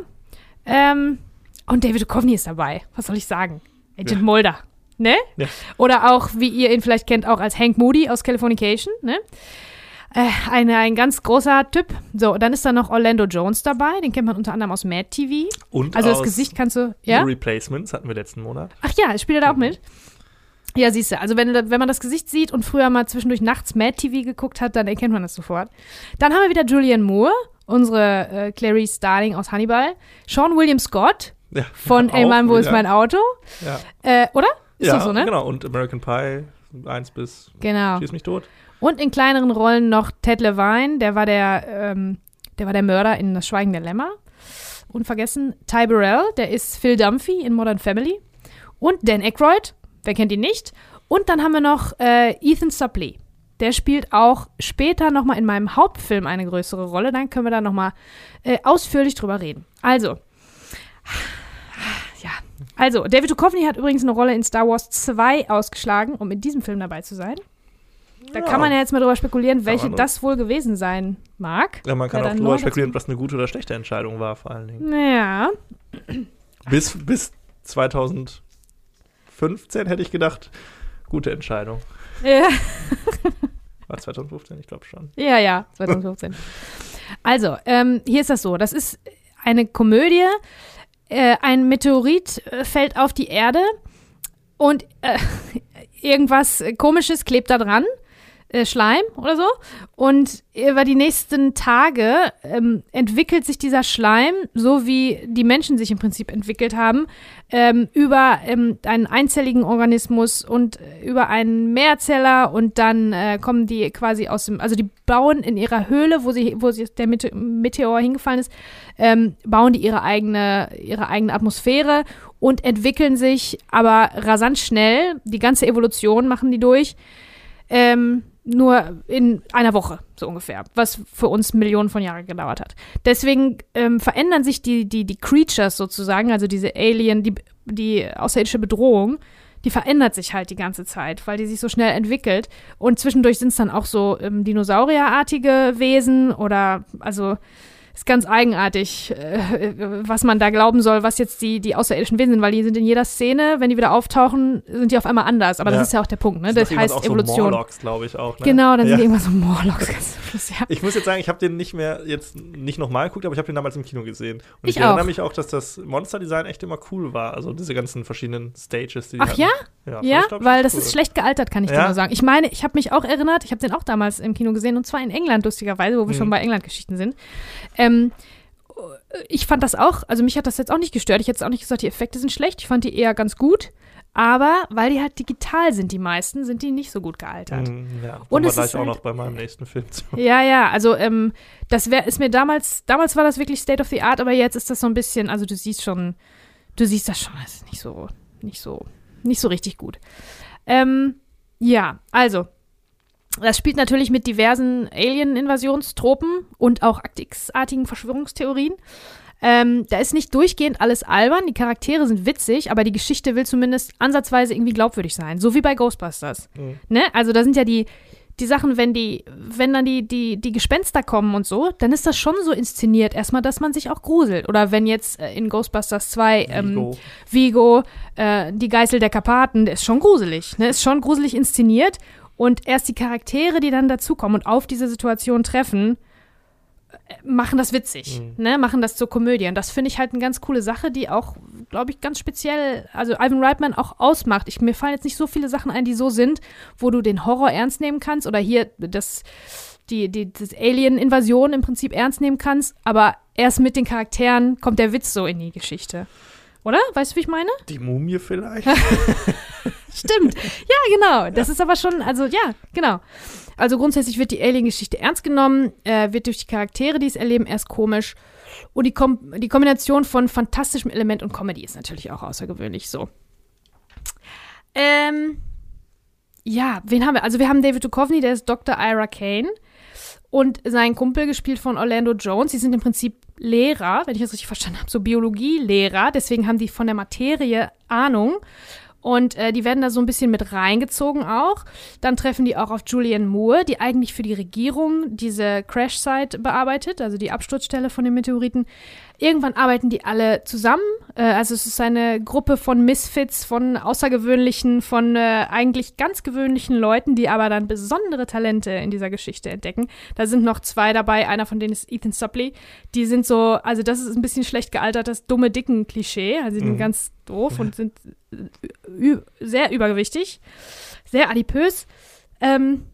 C: Ähm, und David Duchovny ist dabei. Was soll ich sagen? Agent
B: Ja.
C: Mulder. Ne?
B: Ja.
C: Oder auch, wie ihr ihn vielleicht kennt, auch als Hank Moody aus Californication. Ne? Äh, eine, ein ganz großer Typ. So, dann ist da noch Orlando Jones dabei. Den kennt man unter anderem aus Mad TV.
B: Und
C: Also das Gesicht kannst du.
B: The
C: Ja?
B: Replacements hatten wir letzten Monat.
C: Ach ja, spielt er da auch mit? Ja, siehst du. Also wenn, wenn man das Gesicht sieht und früher mal zwischendurch nachts Mad TV geguckt hat, dann erkennt man das sofort. Dann haben wir wieder Julianne Moore, unsere äh, Clarice Starling aus Hannibal. Sean William Scott
B: Ja,
C: von Ey Mann, wo ist mein Auto?
B: Ja,
C: Äh, oder? Ist
B: ja
C: so, ne?
B: genau. Und American Pie 1 bis
C: Genau.
B: Schieß mich tot.
C: Und in kleineren Rollen noch Ted Levine, der war der, ähm, der war der Mörder in Das Schweigen der Lämmer. Unvergessen. Ty Burrell, der ist Phil Dunphy in Modern Family. Und Dan Aykroyd, wer kennt ihn nicht? Und dann haben wir noch äh, Ethan Suplee. Der spielt auch später nochmal in meinem Hauptfilm eine größere Rolle. Dann können wir da nochmal äh, ausführlich drüber reden. Also. Also, David Duchovny hat übrigens eine Rolle in Star Wars 2 ausgeschlagen, um in diesem Film dabei zu sein. Da kann man ja jetzt mal drüber spekulieren, welche das wohl gewesen sein mag.
B: Ja, man kann auch drüber spekulieren, ob das eine gute oder schlechte Entscheidung war, vor allen Dingen.
C: Ja.
B: Bis, bis 2015 hätte ich gedacht, gute Entscheidung.
C: Ja.
B: War 2015? Ich glaube schon.
C: Ja, ja, 2015. also, ähm, hier ist das so: Das ist eine Komödie. Äh, ein Meteorit äh, fällt auf die Erde und äh, irgendwas Komisches klebt da dran äh, Schleim oder so. Und über die nächsten Tage ähm, entwickelt sich dieser Schleim, so wie die Menschen sich im Prinzip entwickelt haben, ähm, über ähm, einen einzelligen Organismus und über einen Mehrzeller und dann äh, kommen die quasi aus dem, also die bauen in ihrer Höhle, wo sie, wo sie der Meteor hingefallen ist, ähm, bauen die ihre eigene, ihre eigene Atmosphäre und entwickeln sich aber rasant schnell. Die ganze Evolution machen die durch. Ähm, nur in einer Woche, so ungefähr, was für uns Millionen von Jahren gedauert hat. Deswegen ähm, verändern sich die, die, die Creatures sozusagen, also diese Alien, die, die außerirdische Bedrohung, die verändert sich halt die ganze Zeit, weil die sich so schnell entwickelt. Und zwischendurch sind es dann auch so ähm, Dinosaurierartige Wesen oder also ist ganz eigenartig, äh, was man da glauben soll, was jetzt die, die außerirdischen Wesen sind, weil die sind in jeder Szene, wenn die wieder auftauchen, sind die auf einmal anders. Aber ja. das ist ja auch der Punkt, ne? Das, das heißt Evolution. So
B: Morlocks, glaube ich auch. Ne?
C: Genau, dann ja. sind die immer so Morlocks. Ganz
B: Schluss, ja. Ich muss jetzt sagen, ich habe den nicht mehr jetzt nicht nochmal geguckt, aber ich habe den damals im Kino gesehen. Und ich, ich erinnere mich auch, dass das Monster-Design echt immer cool war. Also diese ganzen verschiedenen Stages, die, die
C: Ach hatten. ja? Ja, ja glaub, weil das cool. ist schlecht gealtert, kann ich dir nur sagen. Ich meine, ich habe mich auch erinnert, ich habe den auch damals im Kino gesehen und zwar in England, lustigerweise, wo wir mhm. schon bei England-Geschichten sind. Ähm, ich fand das auch, also mich hat das jetzt auch nicht gestört. Ich hätte auch nicht gesagt, die Effekte sind schlecht. Ich fand die eher ganz gut. Aber weil die halt digital sind, die meisten, sind die nicht so gut gealtert.
B: Mm, ja, und es gleich auch halt, noch bei meinem nächsten Film zu.
C: Ja, ja, also ähm, das wär, ist mir damals, damals war das wirklich State of the Art, aber jetzt ist das so ein bisschen, also du siehst schon, du siehst das schon, das ist nicht so, nicht so, nicht so richtig gut. Ähm, ja, also das spielt natürlich mit diversen Alien-Invasionstropen und auch Arktix-artigen Verschwörungstheorien. Ähm, da ist nicht durchgehend alles albern, die Charaktere sind witzig, aber die Geschichte will zumindest ansatzweise irgendwie glaubwürdig sein. So wie bei Ghostbusters. Mhm. Ne? Also da sind ja die, die Sachen, wenn die, wenn dann die, die, die Gespenster kommen und so, dann ist das schon so inszeniert, erstmal, dass man sich auch gruselt. Oder wenn jetzt äh, in Ghostbusters 2 ähm, Vigo, Vigo äh, die Geißel der Karpaten, der ist schon gruselig, ne? Ist schon gruselig inszeniert und erst die Charaktere, die dann dazukommen und auf diese Situation treffen, machen das witzig, mhm. ne? Machen das zur Komödie. Und das finde ich halt eine ganz coole Sache, die auch, glaube ich, ganz speziell, also Ivan Reitman auch ausmacht. Ich, mir fallen jetzt nicht so viele Sachen ein, die so sind, wo du den Horror ernst nehmen kannst oder hier das, die, die, das Alien-Invasion im Prinzip ernst nehmen kannst, aber erst mit den Charakteren kommt der Witz so in die Geschichte. Oder? Weißt du, wie ich meine?
B: Die Mumie vielleicht.
C: Stimmt. Ja, genau. Das ja. ist aber schon, also ja, genau. Also grundsätzlich wird die Alien-Geschichte ernst genommen, äh, wird durch die Charaktere, die es erleben, erst komisch. Und die, Kom die Kombination von fantastischem Element und Comedy ist natürlich auch außergewöhnlich so. Ähm, ja, wen haben wir? Also wir haben David Duchovny, der ist Dr. Ira Kane und sein Kumpel gespielt von Orlando Jones. Sie sind im Prinzip Lehrer, wenn ich das richtig verstanden habe, so Biologielehrer. Deswegen haben die von der Materie Ahnung. Und äh, die werden da so ein bisschen mit reingezogen auch. Dann treffen die auch auf Julianne Moore, die eigentlich für die Regierung diese Crash-Site bearbeitet, also die Absturzstelle von den Meteoriten. Irgendwann arbeiten die alle zusammen. Äh, also es ist eine Gruppe von Misfits, von außergewöhnlichen, von äh, eigentlich ganz gewöhnlichen Leuten, die aber dann besondere Talente in dieser Geschichte entdecken. Da sind noch zwei dabei. Einer von denen ist Ethan Suppley. Die sind so, also das ist ein bisschen schlecht gealtert, das dumme Dicken-Klischee. Also die sind mhm. ganz doof und sind äh, sehr übergewichtig, sehr adipös. Ähm,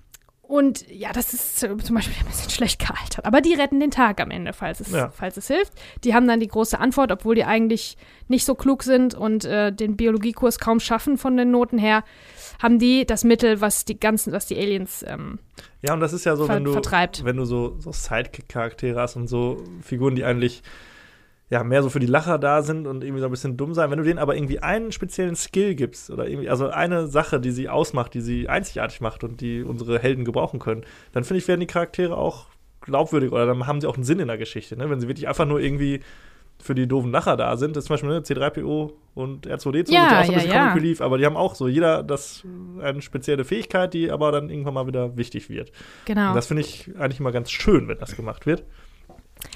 C: und ja, das ist zum Beispiel ein bisschen schlecht gealtert. Aber die retten den Tag am Ende, falls es, ja. falls es hilft. Die haben dann die große Antwort, obwohl die eigentlich nicht so klug sind und äh, den Biologiekurs kaum schaffen von den Noten her, haben die das Mittel, was die ganzen, was die Aliens ähm,
B: Ja, und das ist ja so,
C: ver
B: wenn du,
C: vertreibt.
B: wenn du so, so Sidekick-Charaktere hast und so Figuren, die eigentlich ja, mehr so für die Lacher da sind und irgendwie so ein bisschen dumm sein. Wenn du denen aber irgendwie einen speziellen Skill gibst oder irgendwie, also eine Sache, die sie ausmacht, die sie einzigartig macht und die unsere Helden gebrauchen können, dann finde ich, werden die Charaktere auch glaubwürdig oder dann haben sie auch einen Sinn in der Geschichte. Ne? Wenn sie wirklich einfach nur irgendwie für die doofen Lacher da sind, das ist zum Beispiel ne, C3PO und R2D2
C: Ja,
B: sind auch so ein
C: ja,
B: bisschen
C: ja.
B: Comic Relief, aber die haben auch so jeder das eine spezielle Fähigkeit, die aber dann irgendwann mal wieder wichtig wird.
C: Genau.
B: Und das finde ich eigentlich immer ganz schön, wenn das gemacht wird.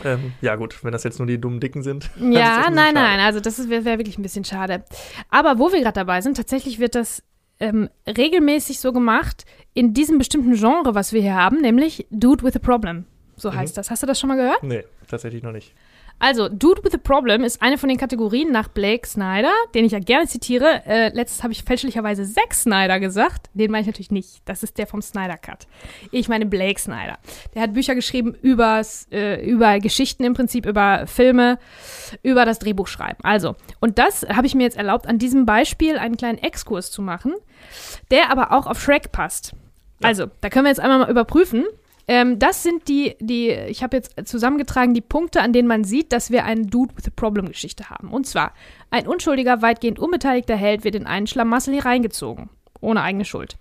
B: Ähm, ja, gut, wenn das jetzt nur die dummen Dicken sind.
C: Ja, nein,
B: schade.
C: nein, also das wäre wär wirklich ein bisschen schade. Aber wo wir gerade dabei sind, tatsächlich wird das ähm, regelmäßig so gemacht in diesem bestimmten Genre, was wir hier haben, nämlich Dude with a Problem. So
B: Mhm.
C: heißt das. Hast du das schon mal gehört?
B: Nee, tatsächlich noch nicht.
C: Also, Dude with a Problem ist eine von den Kategorien nach Blake Snyder, den ich ja gerne zitiere. Äh, letztes habe ich fälschlicherweise Zack Snyder gesagt. Den meine ich natürlich nicht. Das ist der vom Snyder Cut. Ich meine Blake Snyder. Der hat Bücher geschrieben übers, äh, über Geschichten im Prinzip, über Filme, über das Drehbuchschreiben. Also, und das habe ich mir jetzt erlaubt, an diesem Beispiel einen kleinen Exkurs zu machen, der aber auch auf Shrek passt.
B: Ja.
C: Also, da können wir jetzt einmal mal überprüfen. Ähm, das sind die, die, ich habe jetzt zusammengetragen, die Punkte, an denen man sieht, dass wir eine Dude with a Problem-Geschichte haben. Und zwar, ein unschuldiger, weitgehend unbeteiligter Held wird in einen Schlamassel hereingezogen. Ohne eigene Schuld.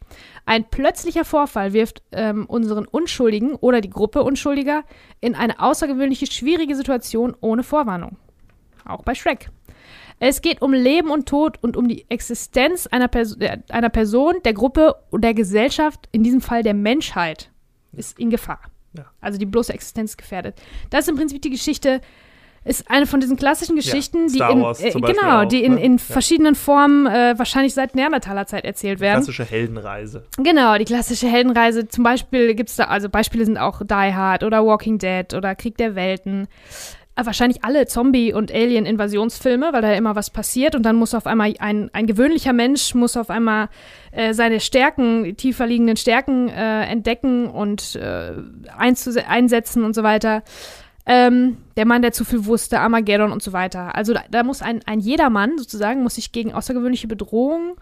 C: Ein plötzlicher Vorfall wirft ähm, unseren Unschuldigen oder die Gruppe Unschuldiger in eine außergewöhnliche, schwierige Situation ohne Vorwarnung. Auch bei Shrek. Es geht um Leben und Tod und um die Existenz einer, Pers der, einer Person, der Gruppe der Gesellschaft, in diesem Fall der Menschheit, ist in Gefahr.
B: Ja.
C: Also die bloße Existenz gefährdet. Das ist im Prinzip die Geschichte, ist eine von diesen klassischen Geschichten, die
B: Star
C: in, äh, genau,
B: auch,
C: die in,
B: ne?
C: in
B: Ja.
C: verschiedenen Formen äh, wahrscheinlich seit Neandertaler Zeit erzählt werden.
B: Klassische Heldenreise.
C: Genau, die klassische Heldenreise. Zum Beispiel gibt es da, also Beispiele sind auch Die Hard oder Walking Dead oder Krieg der Welten. Äh, Wahrscheinlich alle Zombie- und Alien-Invasionsfilme, weil da immer was passiert und dann muss auf einmal ein, ein gewöhnlicher Mensch muss auf einmal äh, seine Stärken, tiefer liegenden Stärken äh, entdecken und äh, einsetzen und so weiter. Ähm, der Mann, der zu viel wusste, Armageddon und so weiter. Also da, da muss ein, ein Jedermann sozusagen, muss sich gegen außergewöhnliche Bedrohungen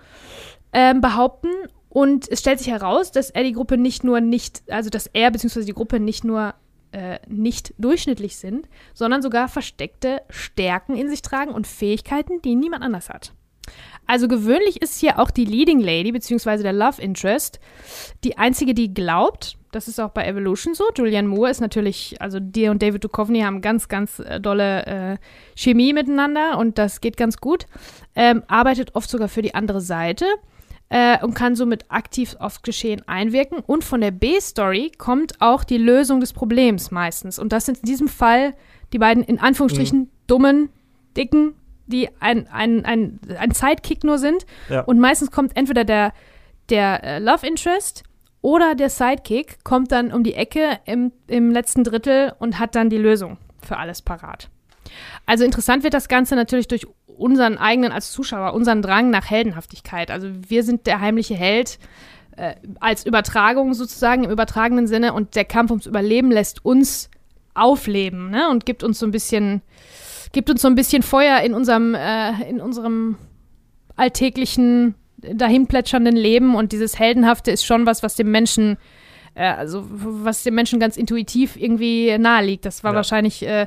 C: ähm, behaupten. Und es stellt sich heraus, dass er die Gruppe nicht nur nicht, also dass er bzw. die Gruppe nicht nur äh, nicht durchschnittlich sind, sondern sogar versteckte Stärken in sich tragen und Fähigkeiten, die niemand anders hat. Also gewöhnlich ist hier auch die Leading Lady bzw. der Love Interest die einzige, die glaubt. Das ist auch bei Evolution so. Julianne Moore ist natürlich, also die und David Duchovny haben ganz, ganz äh, dolle äh, Chemie miteinander und das geht ganz gut. Ähm, arbeitet oft sogar für die andere Seite äh, und kann somit aktiv aufs Geschehen einwirken. Und von der B-Story kommt auch die Lösung des Problems meistens. Und das sind in diesem Fall die beiden in Anführungsstrichen dummen, dicken, die ein, ein, ein, ein Sidekick nur sind.
B: Ja.
C: Und meistens kommt entweder der, der äh, Love Interest oder der Sidekick kommt dann um die Ecke im, im letzten Drittel und hat dann die Lösung für alles parat. Also interessant wird das Ganze natürlich durch unseren eigenen als Zuschauer, unseren Drang nach Heldenhaftigkeit. Also wir sind der heimliche Held äh, als Übertragung sozusagen im übertragenen Sinne und der Kampf ums Überleben lässt uns aufleben ne? und gibt uns so ein bisschen, gibt uns so ein bisschen Feuer in unserem, äh, in unserem alltäglichen, dahinplätschernden Leben und dieses Heldenhafte ist schon was, was dem Menschen äh, also was dem Menschen ganz intuitiv irgendwie nahe liegt. Das war
B: Ja.
C: wahrscheinlich äh,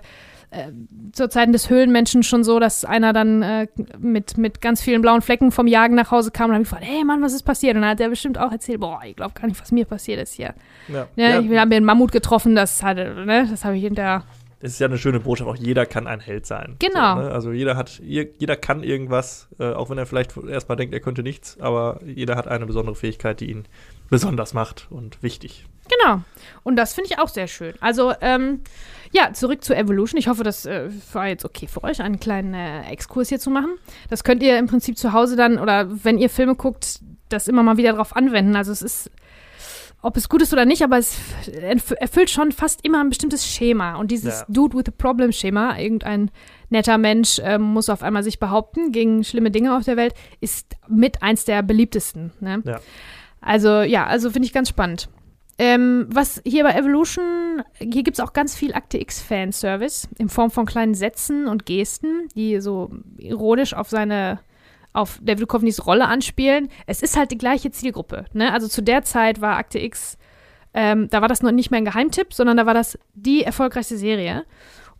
C: äh, zur Zeiten des Höhlenmenschen schon so, dass einer dann äh, mit, mit ganz vielen blauen Flecken vom Jagen nach Hause kam und hat mich gefragt, hey Mann, was ist passiert? Und dann hat er bestimmt auch erzählt, boah, ich glaube gar nicht, was mir passiert ist hier.
B: Ja.
C: Ja,
B: Ja,
C: Ich habe einen Mammut getroffen, das hatte, ne, das habe ich hinterher.
B: es ist ja eine schöne Botschaft, auch jeder kann ein Held sein.
C: Genau.
B: So, ne? Also jeder hat, jeder kann irgendwas, äh, auch wenn er vielleicht erstmal denkt, er könnte nichts, aber jeder hat eine besondere Fähigkeit, die ihn besonders macht und wichtig.
C: Genau. Und das finde ich auch sehr schön. Also, ähm, ja, zurück zu Evolution. Ich hoffe, das äh, war jetzt okay für euch, einen kleinen äh, Exkurs hier zu machen. Das könnt ihr im Prinzip zu Hause dann, oder wenn ihr Filme guckt, das immer mal wieder drauf anwenden. Also es ist, ob es gut ist oder nicht, aber es erf- erfüllt schon fast immer ein bestimmtes Schema. Und dieses
B: Ja.
C: Dude with a Problem Schema, irgendein netter Mensch ähm, muss auf einmal sich behaupten gegen schlimme Dinge auf der Welt, ist mit eins der beliebtesten. Ne?
B: Ja.
C: Also ja, also finde ich ganz spannend. Ähm, was hier bei Evolution, hier gibt es auch ganz viel Akte X-Fanservice in Form von kleinen Sätzen und Gesten, die so ironisch auf seine, auf David Duchovnys Rolle anspielen. Es ist halt die gleiche Zielgruppe. Ne? Also zu der Zeit war Akte X, ähm, da war das noch nicht mehr ein Geheimtipp, sondern da war das die erfolgreichste Serie.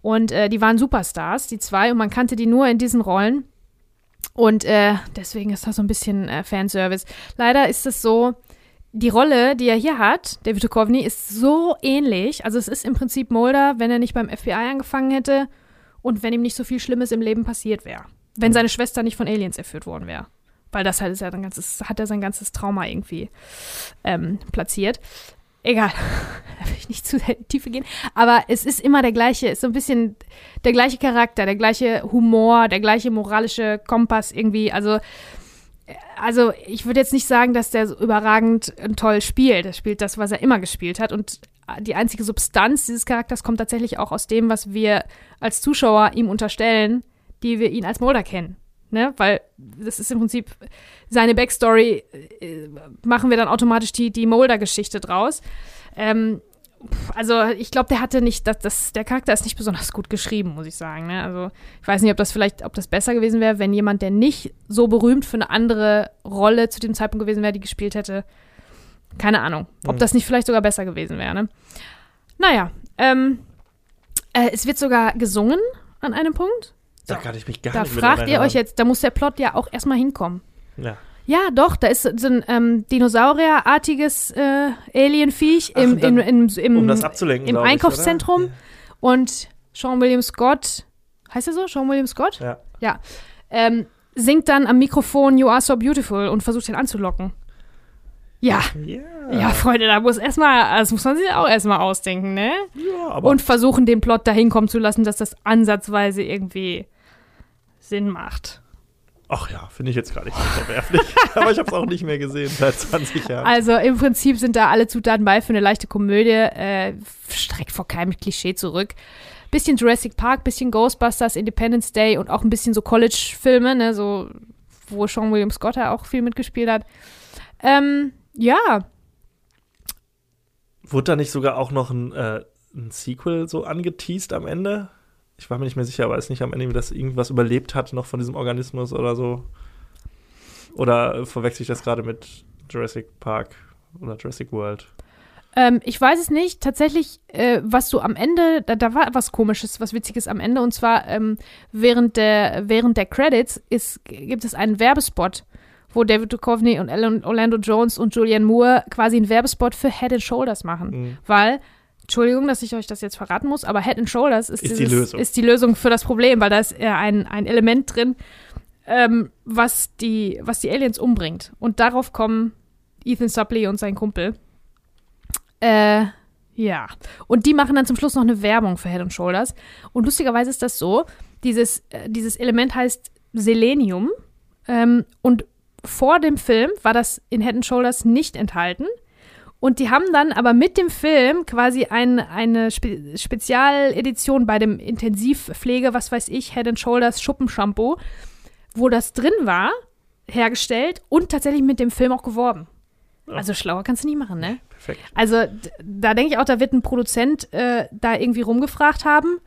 C: Und äh, die waren Superstars, die zwei, und man kannte die nur in diesen Rollen. Und äh, deswegen ist das so ein bisschen äh, Fanservice. Leider ist es so, die Rolle, die er hier hat, David Duchovny, ist so ähnlich. Also es ist im Prinzip Mulder, wenn er nicht beim FBI angefangen hätte und wenn ihm nicht so viel Schlimmes im Leben passiert wäre. Wenn seine Schwester nicht von Aliens erführt worden wäre. Weil das halt ist ja ganzes, hat er sein ganzes Trauma irgendwie ähm, platziert. Egal, da will ich nicht zu sehr gehen. Aber es ist immer der gleiche, ist so ein bisschen der gleiche Charakter, der gleiche Humor, der gleiche moralische Kompass irgendwie. Also, also ich würde jetzt nicht sagen, dass der so überragend toll spielt. Er spielt das, was er immer gespielt hat. Und die einzige Substanz dieses Charakters kommt tatsächlich auch aus dem, was wir als Zuschauer ihm unterstellen, die wir ihn als Mulder kennen. Ne? Weil das ist im Prinzip seine Backstory, äh, machen wir dann automatisch die, die Mulder-Geschichte draus. Ähm, also ich glaube, der hatte nicht, das, das, der Charakter ist nicht besonders gut geschrieben, muss ich sagen. Ne? Also ich weiß nicht, ob das vielleicht, ob das besser gewesen wäre, wenn jemand, der nicht so berühmt für eine andere Rolle zu dem Zeitpunkt gewesen wäre, die gespielt hätte. Keine Ahnung, ob
B: Mhm.
C: das nicht vielleicht sogar besser gewesen wäre. Ne? Naja, ähm, äh, es wird sogar gesungen an einem Punkt.
B: Da kann ich mich gar
C: Da
B: nicht mehr
C: fragt ihr euch jetzt, da muss der Plot ja auch erstmal hinkommen.
B: Ja.
C: Ja, doch, da ist so ein ähm, Dinosaurierartiges äh, Alienviech
B: Ach,
C: im,
B: dann,
C: im, im, im,
B: um
C: im
B: ich,
C: Einkaufszentrum.
B: oder?
C: und Sean William Scott, heißt er so? Sean William Scott?
B: Ja.
C: Ja. Ähm, singt dann am Mikrofon You Are So Beautiful und versucht ihn anzulocken. Ja,
B: Ja.
C: ja, Freunde, da muss erstmal, das muss man sich auch erstmal ausdenken, ne?
B: ja aber
C: Und versuchen, den Plot dahin kommen zu lassen, dass das ansatzweise irgendwie Sinn macht.
B: Ach ja, finde ich jetzt gar nicht so verwerflich. aber ich habe es auch nicht mehr gesehen seit 20 Jahren.
C: Also im Prinzip sind da alle Zutaten bei für eine leichte Komödie, äh, streckt vor keinem Klischee zurück. Bisschen Jurassic Park, bisschen Ghostbusters, Independence Day und auch ein bisschen so College-Filme, ne, so, wo Sean William Scott ja auch viel mitgespielt hat. Ähm, ja,
B: Wurde da nicht sogar auch noch ein, äh, ein Sequel so angeteased am Ende? Ich war mir nicht mehr sicher, aber ist nicht am Ende, dass irgendwas überlebt hat noch von diesem Organismus oder so? Oder äh, verwechsel ich das gerade mit Jurassic Park oder Jurassic World?
C: Ähm, ich weiß es nicht. Tatsächlich, äh, was du am Ende, da, da war was Komisches, was Witziges am Ende. Und zwar ähm, während, der, während der Credits ist, gibt es einen Werbespot, wo David Duchovny und Orlando Jones und Julianne Moore quasi einen Werbespot für Head and Shoulders machen.
B: Mhm.
C: Weil, Entschuldigung, dass ich euch das jetzt verraten muss, aber Head and Shoulders ist,
B: Ist die
C: dieses,
B: Lösung.
C: ist die Lösung für das Problem, weil da ist ein, ein Element drin, ähm, was, die, was die Aliens umbringt. Und darauf kommen Ethan Suppley und sein Kumpel. Äh, ja. Und die machen dann zum Schluss noch eine Werbung für Head and Shoulders. Und lustigerweise ist das so, dieses, äh, dieses Element heißt Selenium. Ähm, und vor dem Film war das in Head and Shoulders nicht enthalten. Und die haben dann aber mit dem Film quasi ein, eine Spe Spezialedition bei dem Intensivpflege, was weiß ich, Head and Shoulders Schuppenshampoo, wo das drin war, hergestellt und tatsächlich mit dem Film auch geworben.
B: Ja.
C: Also schlauer kannst du nicht machen, ne?
B: Perfekt.
C: Also da denke ich auch, da wird ein Produzent äh, da irgendwie rumgefragt haben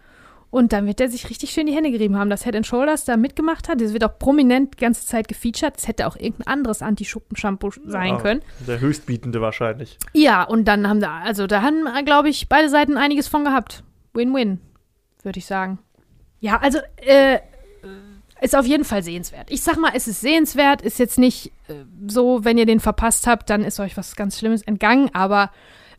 C: und dann wird der sich richtig schön die Hände gerieben haben, dass Head and Shoulders da mitgemacht hat. Das wird auch prominent die ganze Zeit gefeatured. Das hätte auch irgendein anderes Anti-Schuppen-Shampoo sein
B: Ja,
C: können.
B: Der Höchstbietende wahrscheinlich.
C: Ja, und dann haben da, also da haben, glaube ich, beide Seiten einiges von gehabt. Win-win, würde ich sagen. Ja, also, äh, ist auf jeden Fall sehenswert. Ich sag mal, es ist sehenswert, ist jetzt nicht äh, so, wenn ihr den verpasst habt, dann ist euch was ganz Schlimmes entgangen, aber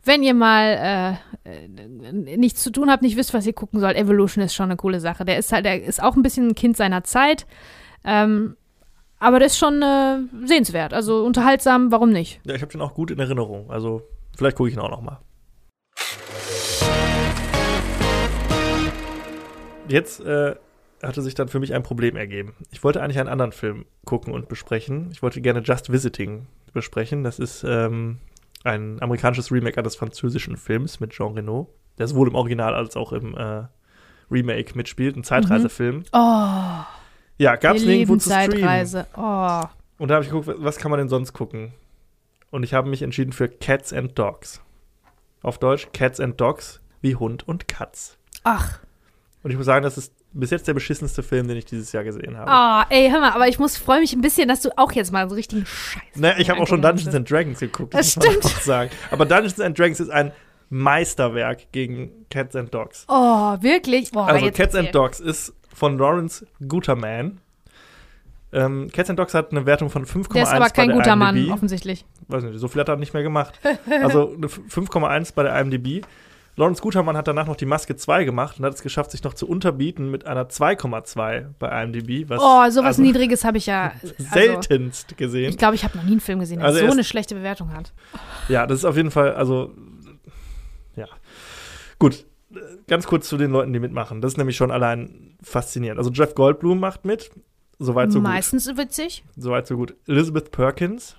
C: wenn ihr mal äh, äh, nichts zu tun habt, nicht wisst, was ihr gucken sollt, Evolution ist schon eine coole Sache. Der ist halt, der ist auch ein bisschen ein Kind seiner Zeit. Ähm, aber der ist schon äh, sehenswert. Also unterhaltsam, warum nicht?
B: Ja, ich habe den auch gut in Erinnerung. Also vielleicht gucke ich ihn auch noch mal. Jetzt äh, hatte sich dann für mich ein Problem ergeben. Ich wollte eigentlich einen anderen Film gucken und besprechen. Ich wollte gerne Just Visiting besprechen. Das ist ähm, ein amerikanisches Remake eines französischen Films mit Jean Reno, der sowohl im Original als auch im äh, Remake mitspielt. Ein Zeitreisefilm.
C: Oh.
B: Ja, gab's
C: Wir
B: nirgendwo zu streamen.
C: Zeitreise. Oh.
B: Und da habe ich geguckt, was kann man denn sonst gucken? Und ich habe mich entschieden für Cats and Dogs. Auf Deutsch Cats and Dogs wie Hund und Katz.
C: Ach.
B: Und ich muss sagen, das ist bis jetzt der beschissenste Film, den ich dieses Jahr gesehen habe.
C: Ah, ey, hör mal, aber ich muss freue mich ein bisschen, dass du auch jetzt mal so richtigen Scheiß.
B: Ne, ich habe auch schon Dungeons and Dragons geguckt,
C: Das
B: muss man
C: stimmt.
B: sagen. Aber Dungeons and Dragons ist ein Meisterwerk gegen Cats and Dogs.
C: Oh, wirklich? Boah,
B: also Cats and Dogs ist von Lawrence Guterman. Ähm, Cats and Dogs hat eine Wertung von 5,1
C: Der ist aber kein
B: bei
C: guter Mann,
B: IMDb.
C: offensichtlich.
B: Weiß nicht, so viel hat er nicht mehr gemacht. Also eine 5,1 bei der IMDb. Lawrence Gutermann hat danach noch die Maske 2 gemacht und hat es geschafft, sich noch zu unterbieten mit einer 2,2 bei IMDb. Was
C: Oh, sowas
B: also
C: Niedriges habe ich ja. Also,
B: seltenst gesehen.
C: ich glaube, ich habe noch nie einen Film gesehen, der
B: Also
C: so eine schlechte Bewertung hat.
B: Ja, das ist auf jeden Fall, also, ja. Gut, ganz kurz zu den Leuten, die mitmachen. Das ist nämlich schon allein faszinierend. Also, Jeff Goldblum macht mit. Soweit so
C: Meistens witzig.
B: gut. Soweit so gut. Elizabeth Perkins,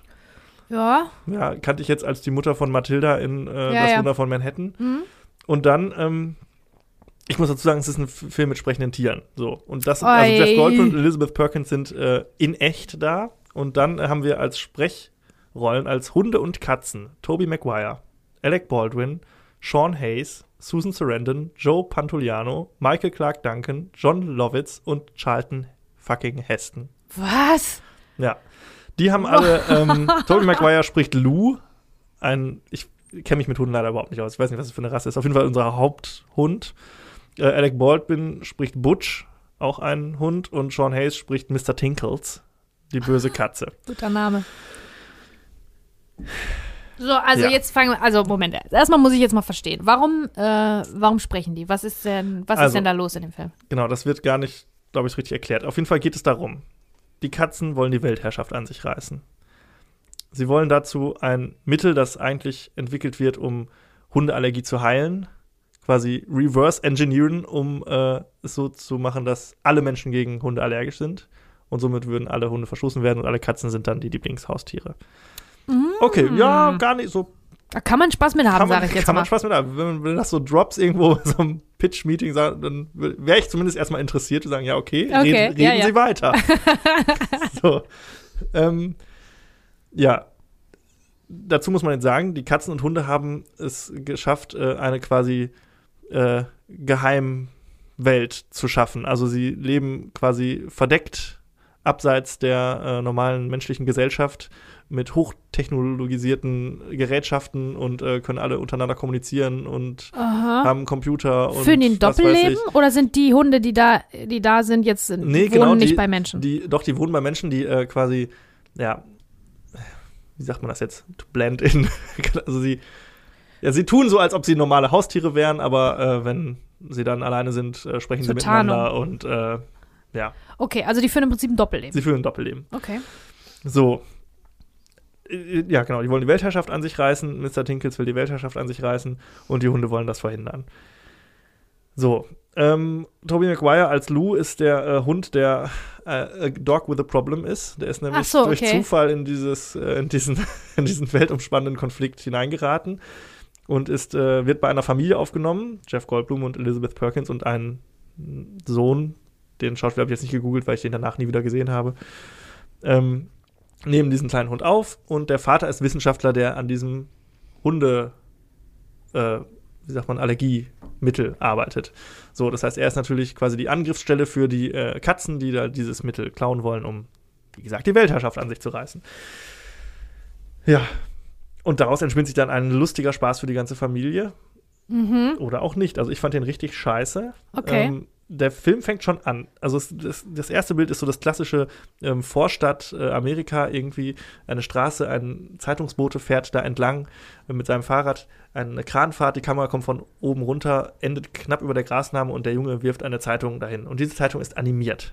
C: Ja.
B: ja, kannte ich jetzt als die Mutter von Matilda in äh,
C: Ja,
B: Das
C: ja.
B: Wunder von Manhattan.
C: Mhm.
B: Und dann, ähm, ich muss dazu sagen, es ist ein Film mit sprechenden Tieren. So. Und das, also
C: Oi.
B: Jeff Goldblum und Elizabeth Perkins sind äh, in echt da. Und dann äh, haben wir als Sprechrollen, als Hunde und Katzen, Tobey Maguire, Alec Baldwin, Sean Hayes, Susan Sarandon, Joe Pantoliano, Michael Clark Duncan, John Lovitz und Charlton fucking Heston.
C: Was?
B: Ja. Die haben alle, ähm, Tobey Maguire spricht Lou, ein, ich kenne mich mit Hunden leider überhaupt nicht aus, ich weiß nicht, was das für eine Rasse ist, auf jeden Fall unser Haupthund. Äh, Alec Baldwin spricht Butch, auch ein Hund, und Sean Hayes spricht Mr. Tinkles, die böse Katze.
C: Guter Name. So, also
B: Ja.
C: jetzt fangen wir, also Moment, erstmal muss ich jetzt mal verstehen. Warum, äh, warum sprechen die? Was ist denn, was ist
B: Also-
C: denn da los in dem Film?
B: Genau, das wird gar nicht, glaube ich, richtig erklärt. Auf jeden Fall geht es darum, die Katzen wollen die Weltherrschaft an sich reißen. Sie wollen dazu ein Mittel, das eigentlich entwickelt wird, um Hundeallergie zu heilen, quasi reverse engineeren, um äh, es so zu machen, dass alle Menschen gegen Hunde allergisch sind. Und somit würden alle Hunde verstoßen werden und alle Katzen sind dann die Lieblingshaustiere. Okay, ja, gar nicht so
C: Da kann man Spaß mit haben,
B: kann
C: sage ich jetzt
B: kann
C: mal.
B: man Spaß mit haben. Wenn, wenn das so Drops irgendwo in so einem Pitch-Meeting sagt, dann wäre ich zumindest erstmal interessiert zu sagen, ja, okay,
C: Okay,
B: reden, reden
C: ja, ja.
B: Sie weiter. so. Ähm, ja. Dazu muss man jetzt sagen, die Katzen und Hunde haben es geschafft, äh, eine quasi äh, Geheimwelt zu schaffen. Also sie leben quasi verdeckt abseits der äh, normalen menschlichen Gesellschaft mit hochtechnologisierten Gerätschaften und äh, können alle untereinander kommunizieren und
C: Aha.
B: haben Computer und
C: Für den
B: was weiß
C: Doppelleben? Oder sind die Hunde, die da, die da sind, jetzt
B: Nee,
C: wohnen
B: genau,
C: nicht
B: die-
C: bei Menschen?
B: Die, doch, die wohnen bei Menschen, die äh, quasi, ja, wie sagt man das jetzt? To blend in. also sie, ja, sie tun so, als ob sie normale Haustiere wären, aber äh, wenn sie dann alleine sind, äh, sprechen sie
C: Zur
B: miteinander und äh, ja,
C: okay, also die führen im Prinzip ein Doppelleben.
B: sie führen ein Doppelleben.
C: Okay.
B: So. Äh, Ja, genau, die wollen die Weltherrschaft an sich reißen. Mr. Tinkles will die Weltherrschaft an sich reißen und die Hunde wollen das verhindern. So. Ähm, Tobey Maguire als Lou ist der äh, Hund, der äh, a Dog with a Problem ist. Der ist nämlich
C: so,
B: durch
C: okay.
B: Zufall in, dieses, äh, in, diesen, in diesen weltumspannenden Konflikt hineingeraten und ist, äh, wird bei einer Familie aufgenommen. Jeff Goldblum und Elizabeth Perkins und ein Sohn, den Schauspieler habe ich jetzt nicht gegoogelt, weil ich den danach nie wieder gesehen habe. Ähm, nehmen diesen kleinen Hund auf und der Vater ist Wissenschaftler, der an diesem Hunde, äh, wie sagt man, Allergiemittel arbeitet. So, das heißt, er ist natürlich quasi die Angriffsstelle für die äh, Katzen, die da dieses Mittel klauen wollen, um, wie gesagt, die Weltherrschaft an sich zu reißen. Ja. Und daraus entspinnt sich dann ein lustiger Spaß für die ganze Familie.
C: Mhm.
B: Oder auch nicht. Also ich fand den richtig scheiße.
C: Okay.
B: Ähm, der Film fängt schon an. Also es, das, das erste Bild ist so das klassische ähm, Vorstadt äh, Amerika irgendwie eine Straße, ein Zeitungsbote fährt da entlang äh, mit seinem Fahrrad, eine Kranfahrt, die Kamera kommt von oben runter, endet knapp über der Grasnahme und der Junge wirft eine Zeitung dahin. Und diese Zeitung ist animiert.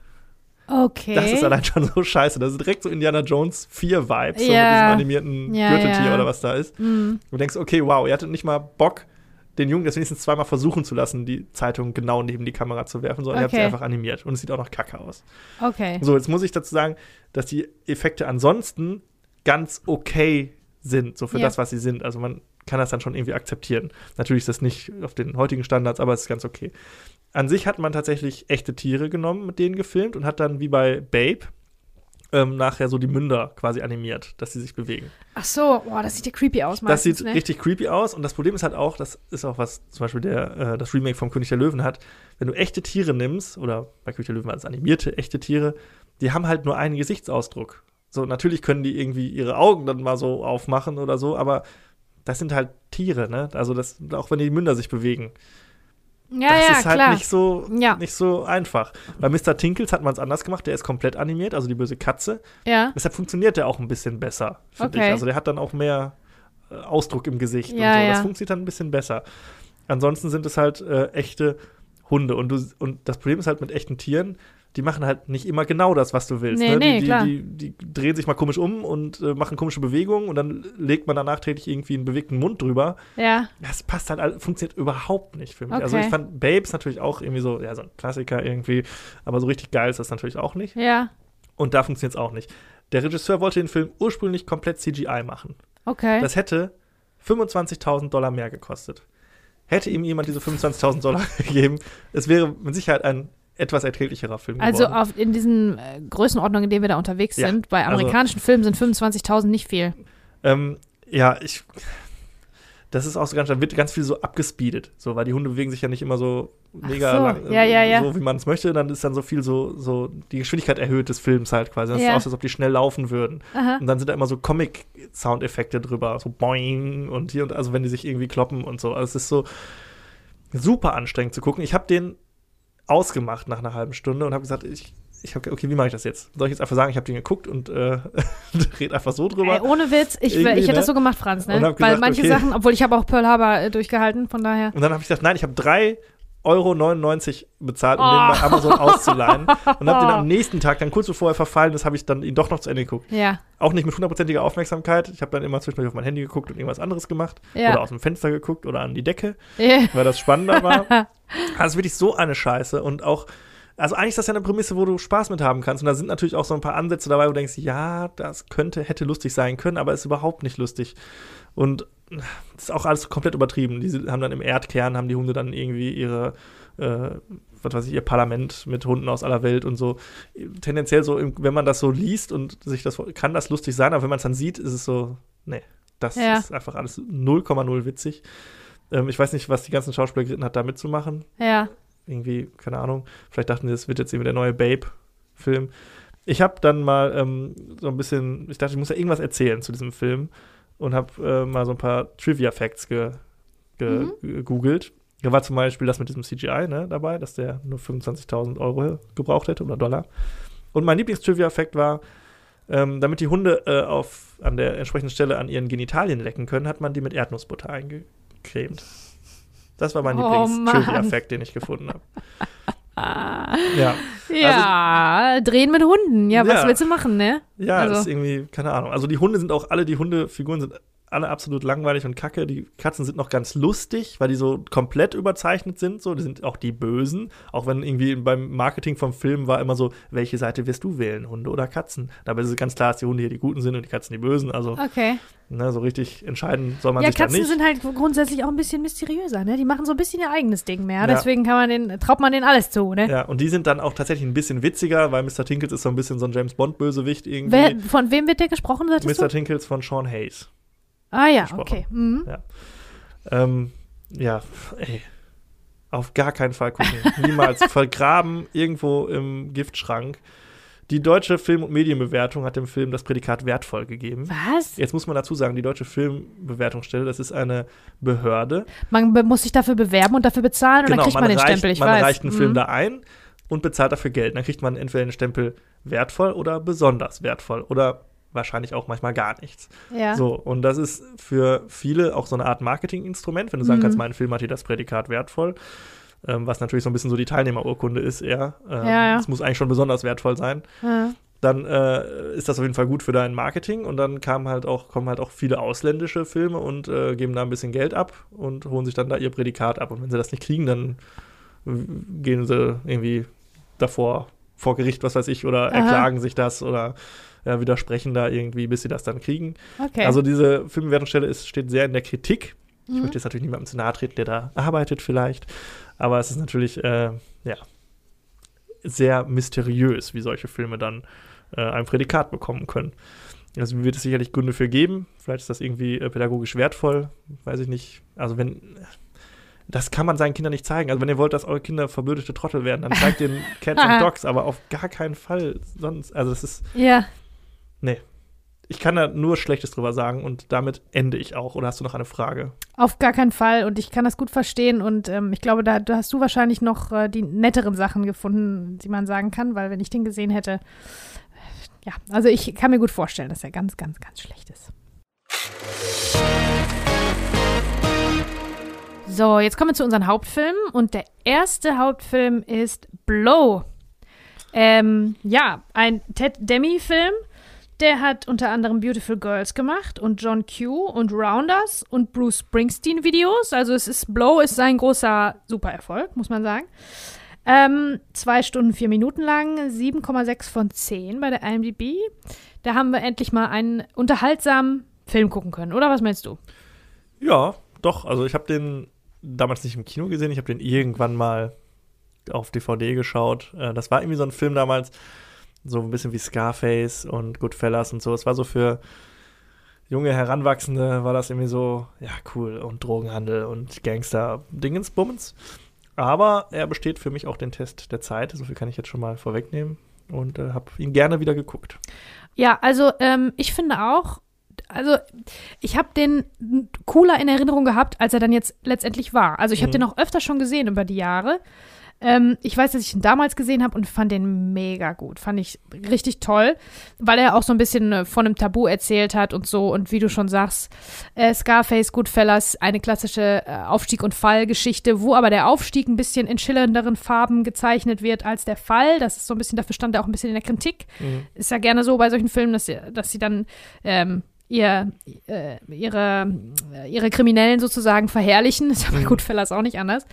C: Okay.
B: Das ist allein schon so scheiße. Das ist direkt so Indiana Jones 4 Vibes, so mit diesem animierten
C: Ja,
B: Gürteltier
C: ja.
B: oder was da ist.
C: Mhm.
B: Du denkst, okay, wow, ihr hattet nicht mal Bock, den Jungen das wenigstens zweimal versuchen zu lassen, die Zeitung genau neben die Kamera zu werfen, sondern ihr habt sie
C: Okay.
B: einfach animiert. Und es sieht auch noch kacke aus.
C: Okay.
B: So, jetzt muss ich dazu sagen, dass die Effekte ansonsten ganz okay sind, so für
C: Ja.
B: das, was sie sind. Also man kann das dann schon irgendwie akzeptieren. Natürlich ist das nicht auf den heutigen Standards, aber es ist ganz okay. An sich hat man tatsächlich echte Tiere genommen, mit denen gefilmt und hat dann wie bei Babe ähm, nachher so die Münder quasi animiert, dass sie sich bewegen.
C: Ach so, boah, das sieht ja creepy aus
B: Das
C: meistens,
B: sieht
C: ne?
B: richtig creepy aus und das Problem ist halt auch, das ist auch was zum Beispiel der, äh, das Remake vom König der Löwen hat, wenn du echte Tiere nimmst, oder bei König der Löwen als animierte echte Tiere, die haben halt nur einen Gesichtsausdruck. So, natürlich können die irgendwie ihre Augen dann mal so aufmachen oder so, aber das sind halt Tiere, ne? Also das, auch wenn die Münder sich bewegen.
C: Ja,
B: das
C: ja,
B: ist halt
C: klar.
B: nicht so,
C: Ja.
B: nicht so einfach. Bei Mr. Tinkles hat man es anders gemacht, der ist komplett animiert, also die böse Katze.
C: ja.
B: Deshalb funktioniert der auch ein bisschen besser, finde
C: Okay.
B: ich. Also der hat dann auch mehr äh, Ausdruck im Gesicht
C: Ja,
B: und so. Das
C: ja.
B: funktioniert dann ein bisschen besser. Ansonsten sind es halt äh, echte Hunde. Und, du, und das Problem ist halt mit echten Tieren, die machen halt nicht immer genau das, was du willst.
C: Nee,
B: ne?
C: nee,
B: die,
C: klar.
B: die, die, die drehen sich mal komisch um und äh, machen komische Bewegungen und dann legt man dann nachträglich irgendwie einen bewegten Mund drüber.
C: Ja.
B: Das passt halt, funktioniert überhaupt nicht für mich. Also
C: Okay.
B: ich fand Babes natürlich auch irgendwie so, ja, so ein Klassiker irgendwie, aber so richtig geil ist das natürlich auch nicht.
C: Ja.
B: Und da funktioniert es auch nicht. Der Regisseur wollte den Film ursprünglich komplett CGI machen.
C: Okay.
B: Das hätte 25.000 Dollar mehr gekostet. Hätte ihm jemand diese 25.000 Dollar gegeben, es wäre mit Sicherheit ein etwas erträglicherer Film
C: also
B: geworden.
C: auf, in diesen äh, Größenordnungen, in denen wir da unterwegs
B: Ja,
C: sind, bei
B: also-
C: amerikanischen Filmen sind 25.000 nicht viel.
B: Ähm, ja, ich. Das ist auch so ganz, da wird ganz viel so abgespeedet, so, weil die Hunde bewegen sich ja nicht immer so mega
C: so,
B: lang,
C: ja, ja, ja.
B: so wie man es möchte, dann ist dann so viel so, so die Geschwindigkeit erhöht des Films halt quasi. Das
C: Ja.
B: ist aus, als ob die schnell laufen würden.
C: Aha.
B: Und dann sind da immer so Comic-Soundeffekte drüber, so boing und hier und also wenn die sich irgendwie kloppen und so. Also es ist so super anstrengend zu gucken. Ich habe den ausgemacht nach einer halben Stunde und habe gesagt, ich, ich hab, okay, wie mache ich das jetzt? Soll ich jetzt einfach sagen, ich habe den geguckt und äh, red einfach so drüber?
C: Ey, ohne Witz, ich, ich hätte
B: ne?
C: das so gemacht, Franz, ne? Weil
B: gesagt,
C: manche
B: okay.
C: Sachen, obwohl ich habe auch Pearl Harbor äh, durchgehalten, von daher.
B: Und dann habe ich gesagt, nein, ich habe 3,99 Euro bezahlt, um
C: Oh.
B: den bei Amazon auszuleihen. Und habe den am nächsten Tag, dann kurz bevor er verfallen ist, habe ich dann ihn doch noch zu Ende geguckt.
C: Ja.
B: Auch nicht mit hundertprozentiger Aufmerksamkeit. Ich habe dann immer zwischendurch auf mein Handy geguckt und irgendwas anderes gemacht.
C: Ja.
B: Oder aus dem Fenster geguckt oder an die Decke,
C: Ja.
B: weil das spannender war. Also wirklich so eine Scheiße. Und auch, also eigentlich ist das ja eine Prämisse, wo du Spaß mit haben kannst. Und da sind natürlich auch so ein paar Ansätze dabei, wo du denkst, ja, das könnte, hätte lustig sein können, aber ist überhaupt nicht lustig. Und das ist auch alles komplett übertrieben. Die haben dann im Erdkern, haben die Hunde dann irgendwie ihre, äh, was weiß ich, ihr Parlament mit Hunden aus aller Welt und so. Tendenziell so, wenn man das so liest und sich das, kann das lustig sein, aber wenn man es dann sieht, ist es so, nee, das
C: Ja.
B: ist einfach alles 0,0 witzig. Ähm, ich weiß nicht, was die ganzen Schauspieler geritten hat, da mitzumachen
C: Ja.
B: irgendwie, keine Ahnung, vielleicht dachten sie, das wird jetzt irgendwie der neue Babe-Film. Ich habe dann mal ähm, so ein bisschen, ich dachte, ich muss ja irgendwas erzählen zu diesem Film und habe äh, mal so ein paar Trivia-Facts ge, ge,
C: Mhm.
B: gegoogelt. Da war zum Beispiel das mit diesem CGI ne, dabei, dass der nur 25.000 Euro gebraucht hätte oder Dollar. Und mein Lieblings-Trivia-Fact war, ähm, damit die Hunde äh, auf, an der entsprechenden Stelle an ihren Genitalien lecken können, hat man die mit Erdnussbutter eingecremt. Das war mein
C: Oh,
B: Lieblings-Trivia-Fact, den ich gefunden habe.
C: Ah.
B: Ja,
C: Ja, drehen mit Hunden. Ja, was
B: Ja.
C: willst du machen, ne?
B: ja,
C: Also-
B: das ist irgendwie, keine Ahnung. Also die Hunde sind auch alle, die Hundefiguren sind alle absolut langweilig und kacke. Die Katzen sind noch ganz lustig, weil die so komplett überzeichnet sind. So, die sind auch die Bösen. Auch wenn irgendwie beim Marketing vom Film war immer so, welche Seite wirst du wählen, Hunde oder Katzen? Dabei ist es ganz klar, dass die Hunde hier die Guten sind und die Katzen die Bösen. Also,
C: Okay.
B: ne, so richtig entscheiden soll man
C: Ja,
B: sich da
C: Katzen
B: nicht.
C: sind halt grundsätzlich auch ein bisschen mysteriöser, ne? Die machen so ein bisschen ihr eigenes Ding mehr.
B: Ja.
C: Deswegen kann man den, traut man denen alles zu, ne?
B: ja, und die sind dann auch tatsächlich ein bisschen witziger, weil Mr. Tinkles ist so ein bisschen so ein James Bond-Bösewicht irgendwie.
C: Wer, von wem wird der gesprochen,
B: Mr.
C: du?
B: Tinkles von Sean Hayes.
C: Ah ja, okay. Mhm.
B: Ähm, ja, ey. Auf gar keinen Fall gucken. Niemals vergraben irgendwo im Giftschrank. Die deutsche Film- und Medienbewertung hat dem Film das Prädikat wertvoll gegeben.
C: Was?
B: Jetzt muss man dazu sagen, die deutsche Filmbewertungsstelle, das ist eine Behörde.
C: Man be- muss sich dafür bewerben und dafür bezahlen und dann kriegt man, den
B: reicht,
C: Stempel, ich
B: Genau, man
C: weiß.
B: reicht einen Film
C: Mhm.
B: da ein und bezahlt dafür Geld. Dann kriegt man entweder den Stempel wertvoll oder besonders wertvoll oder wahrscheinlich auch manchmal gar nichts.
C: Ja.
B: So, und das ist für viele auch so eine Art Marketinginstrument, wenn du sagen
C: Mhm.
B: kannst, mein Film hat hier das Prädikat wertvoll, ähm, was natürlich so ein bisschen so die Teilnehmerurkunde ist eher. Ähm,
C: Ja, ja.
B: Es muss eigentlich schon besonders wertvoll sein.
C: Ja.
B: Dann äh, ist das auf jeden Fall gut für dein Marketing und dann kamen halt auch, kommen halt auch viele ausländische Filme und äh, geben da ein bisschen Geld ab und holen sich dann da ihr Prädikat ab. Und wenn sie das nicht kriegen, dann gehen sie irgendwie davor vor Gericht, was weiß ich, oder
C: Aha.
B: erklagen sich das oder ja, widersprechen da irgendwie, bis sie das dann kriegen.
C: Okay.
B: Also diese Filmbewertungsstelle ist, steht sehr in der Kritik. Ich
C: Mhm.
B: möchte jetzt natürlich niemandem zu nahe treten, der da arbeitet vielleicht. Aber es ist natürlich, äh, ja, sehr mysteriös, wie solche Filme dann äh, ein Prädikat bekommen können. Also wird es sicherlich Gründe für geben. Vielleicht ist das irgendwie äh, pädagogisch wertvoll. Weiß ich nicht. Also wenn, das kann man seinen Kindern nicht zeigen. Also wenn ihr wollt, dass eure Kinder verbürdete Trottel werden, dann zeigt den Cats and Dogs, aber auf gar keinen Fall sonst. Also das ist,
C: ja.
B: Ich kann da nur Schlechtes drüber sagen und damit ende ich auch. Oder hast du noch eine Frage?
C: Auf gar keinen Fall und ich kann das gut verstehen und ähm, ich glaube, da, hast du wahrscheinlich noch äh, die netteren Sachen gefunden, die man sagen kann, weil wenn ich den gesehen hätte, ja, also ich kann mir gut vorstellen, dass er ganz, ganz, ganz schlecht ist. So, jetzt kommen wir zu unseren Hauptfilmen und der erste Hauptfilm ist Blow. Ähm, ja, ein Ted Demi-Film. Der hat unter anderem Beautiful Girls gemacht und John Q und Rounders und Bruce Springsteen Videos. Also es ist Blow ist sein großer Supererfolg, muss man sagen. Ähm, zwei Stunden, vier Minuten lang, 7,6 von 10 bei der IMDb. Da haben wir endlich mal einen unterhaltsamen Film gucken können, oder was meinst du?
B: Ja, doch. Also ich habe den damals nicht im Kino gesehen, ich habe den irgendwann mal auf DVD geschaut. Äh, das war irgendwie so ein Film damals, so ein bisschen wie Scarface und Goodfellas und so. Es war so für junge Heranwachsende, war das irgendwie so, ja, cool. Und Drogenhandel und Gangster-Dingensbummens. Aber er besteht für mich auch den Test der Zeit. So viel kann ich jetzt schon mal vorwegnehmen. Und äh, habe ihn gerne wieder geguckt.
C: Ja, also ähm, ich finde auch, also ich habe den cooler in Erinnerung gehabt, als er dann jetzt letztendlich war. Also ich habe mhm. den auch öfter schon gesehen über die Jahre. Ähm, ich weiß, dass ich ihn damals gesehen habe und fand den mega gut. Fand ich richtig toll, weil er auch so ein bisschen äh, von einem Tabu erzählt hat und so. Und wie du schon sagst, äh, Scarface, Goodfellas, eine klassische äh, Aufstieg- und Fallgeschichte, wo aber der Aufstieg ein bisschen in schillernderen Farben gezeichnet wird als der Fall. Das ist so ein bisschen, dafür stand er auch ein bisschen in der Kritik. Mhm. Ist ja gerne so bei solchen Filmen, dass sie, dass sie dann ähm, ihr, äh, ihre, ihre Kriminellen sozusagen verherrlichen. Das ist ja bei mhm. Goodfellas auch nicht anders.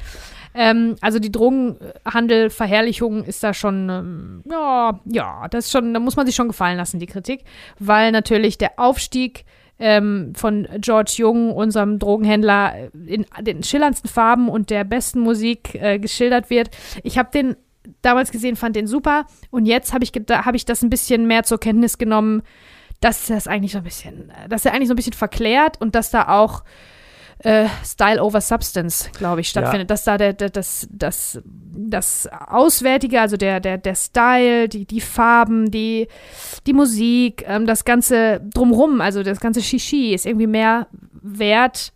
C: Ähm, also die Drogenhandel-Verherrlichung ist da schon, ähm, ja, ja, das ist schon, da muss man sich schon gefallen lassen, die Kritik, weil natürlich der Aufstieg ähm, von George Jung, unserem Drogenhändler, in den schillerndsten Farben und der besten Musik äh, geschildert wird. Ich habe den damals gesehen, fand den super und jetzt habe ich, hab ich das ein bisschen mehr zur Kenntnis genommen, dass das eigentlich so ein bisschen, dass er eigentlich so ein bisschen verklärt und dass da auch äh, Style over Substance, glaube ich, stattfindet. Ja. Dass da der, der, das, das, das Auswärtige, also der, der, der Style, die, die Farben, die, die Musik, ähm, das Ganze drumrum, also das ganze Shishi ist irgendwie mehr wert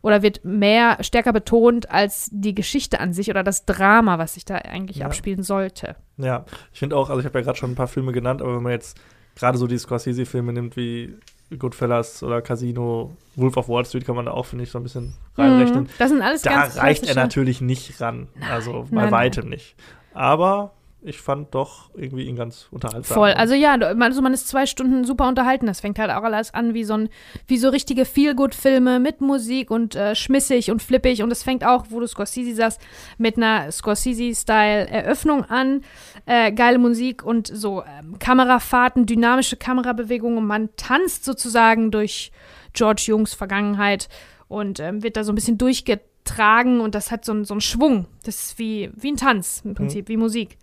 C: oder wird mehr stärker betont als die Geschichte an sich oder das Drama, was sich da eigentlich ja. abspielen sollte.
B: Ja, ich finde auch, also ich habe ja gerade schon ein paar Filme genannt, aber wenn man jetzt gerade so die Scorsese-Filme nimmt wie Goodfellas oder Casino, Wolf of Wall Street kann man da auch, finde ich, so ein bisschen reinrechnen.
C: Mhm. Das sind alles
B: da reicht er natürlich nicht ran. Nein, also bei nein, weitem nein. nicht. Aber ich fand doch irgendwie ihn ganz unterhaltsam.
C: Voll. Also ja, also man ist zwei Stunden super unterhalten. Das fängt halt auch alles an wie so ein, wie so richtige Feel-Good-Filme mit Musik und äh, schmissig und flippig. Und es fängt auch, wo du Scorsese sagst, mit einer Scorsese-Style-Eröffnung an. Äh, geile Musik und so ähm, Kamerafahrten, dynamische Kamerabewegungen. Man tanzt sozusagen durch George Jungs Vergangenheit und ähm, wird da so ein bisschen durchgetragen tragen und das hat so, so einen Schwung. Das ist wie, wie ein Tanz im Prinzip, mhm. wie Musik.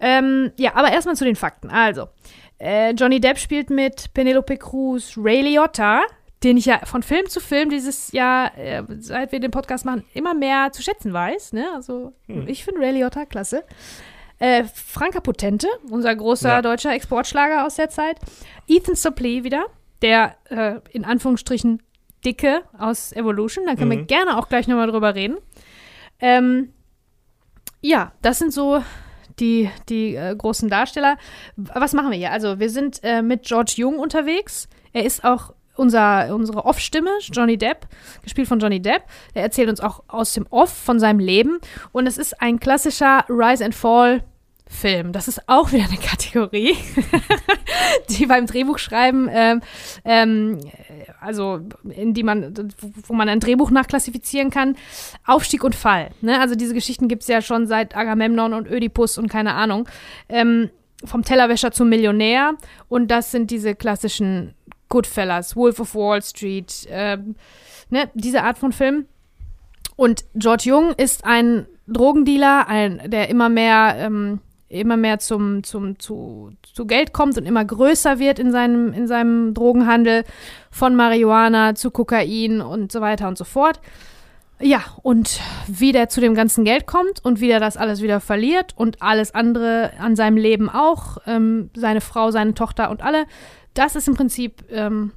C: Ähm, ja, aber erstmal zu den Fakten. Also, äh, Johnny Depp spielt mit Penelope Cruz Ray Liotta, den ich ja von Film zu Film dieses Jahr, äh, seit wir den Podcast machen, immer mehr zu schätzen weiß. Ne? Also, mhm. ich finde Ray Liotta klasse. Äh, Franka Potente, unser großer ja. deutscher Exportschlager aus der Zeit. Ethan Suplee wieder, der äh, in Anführungsstrichen Dicke aus Evolution. Da können mhm. wir gerne auch gleich nochmal drüber reden. Ähm, ja, das sind so die, die äh, großen Darsteller. Was machen wir hier? Also, wir sind äh, mit George Jung unterwegs. Er ist auch unser, unsere Off-Stimme, Johnny Depp, gespielt von Johnny Depp. Er erzählt uns auch aus dem Off von seinem Leben. Und es ist ein klassischer Rise and Fall Film. Das ist auch wieder eine Kategorie, die beim Drehbuchschreiben, ähm, ähm, also in die man, wo man ein Drehbuch nachklassifizieren kann, Aufstieg und Fall. Ne? Also diese Geschichten gibt es ja schon seit Agamemnon und Ödipus und keine Ahnung. Ähm, vom Tellerwäscher zum Millionär. Und das sind diese klassischen Goodfellas, Wolf of Wall Street, ähm, ne? diese Art von Film. Und George Jung ist ein Drogendealer, ein, der immer mehr ähm, immer mehr zum, zum, zu, zu Geld kommt und immer größer wird in seinem, in seinem Drogenhandel, von Marihuana zu Kokain und so weiter und so fort. Ja, und wie der zu dem ganzen Geld kommt und wie der das alles wieder verliert und alles andere an seinem Leben auch, ähm, seine Frau, seine Tochter und alle, das ist im Prinzip ähm,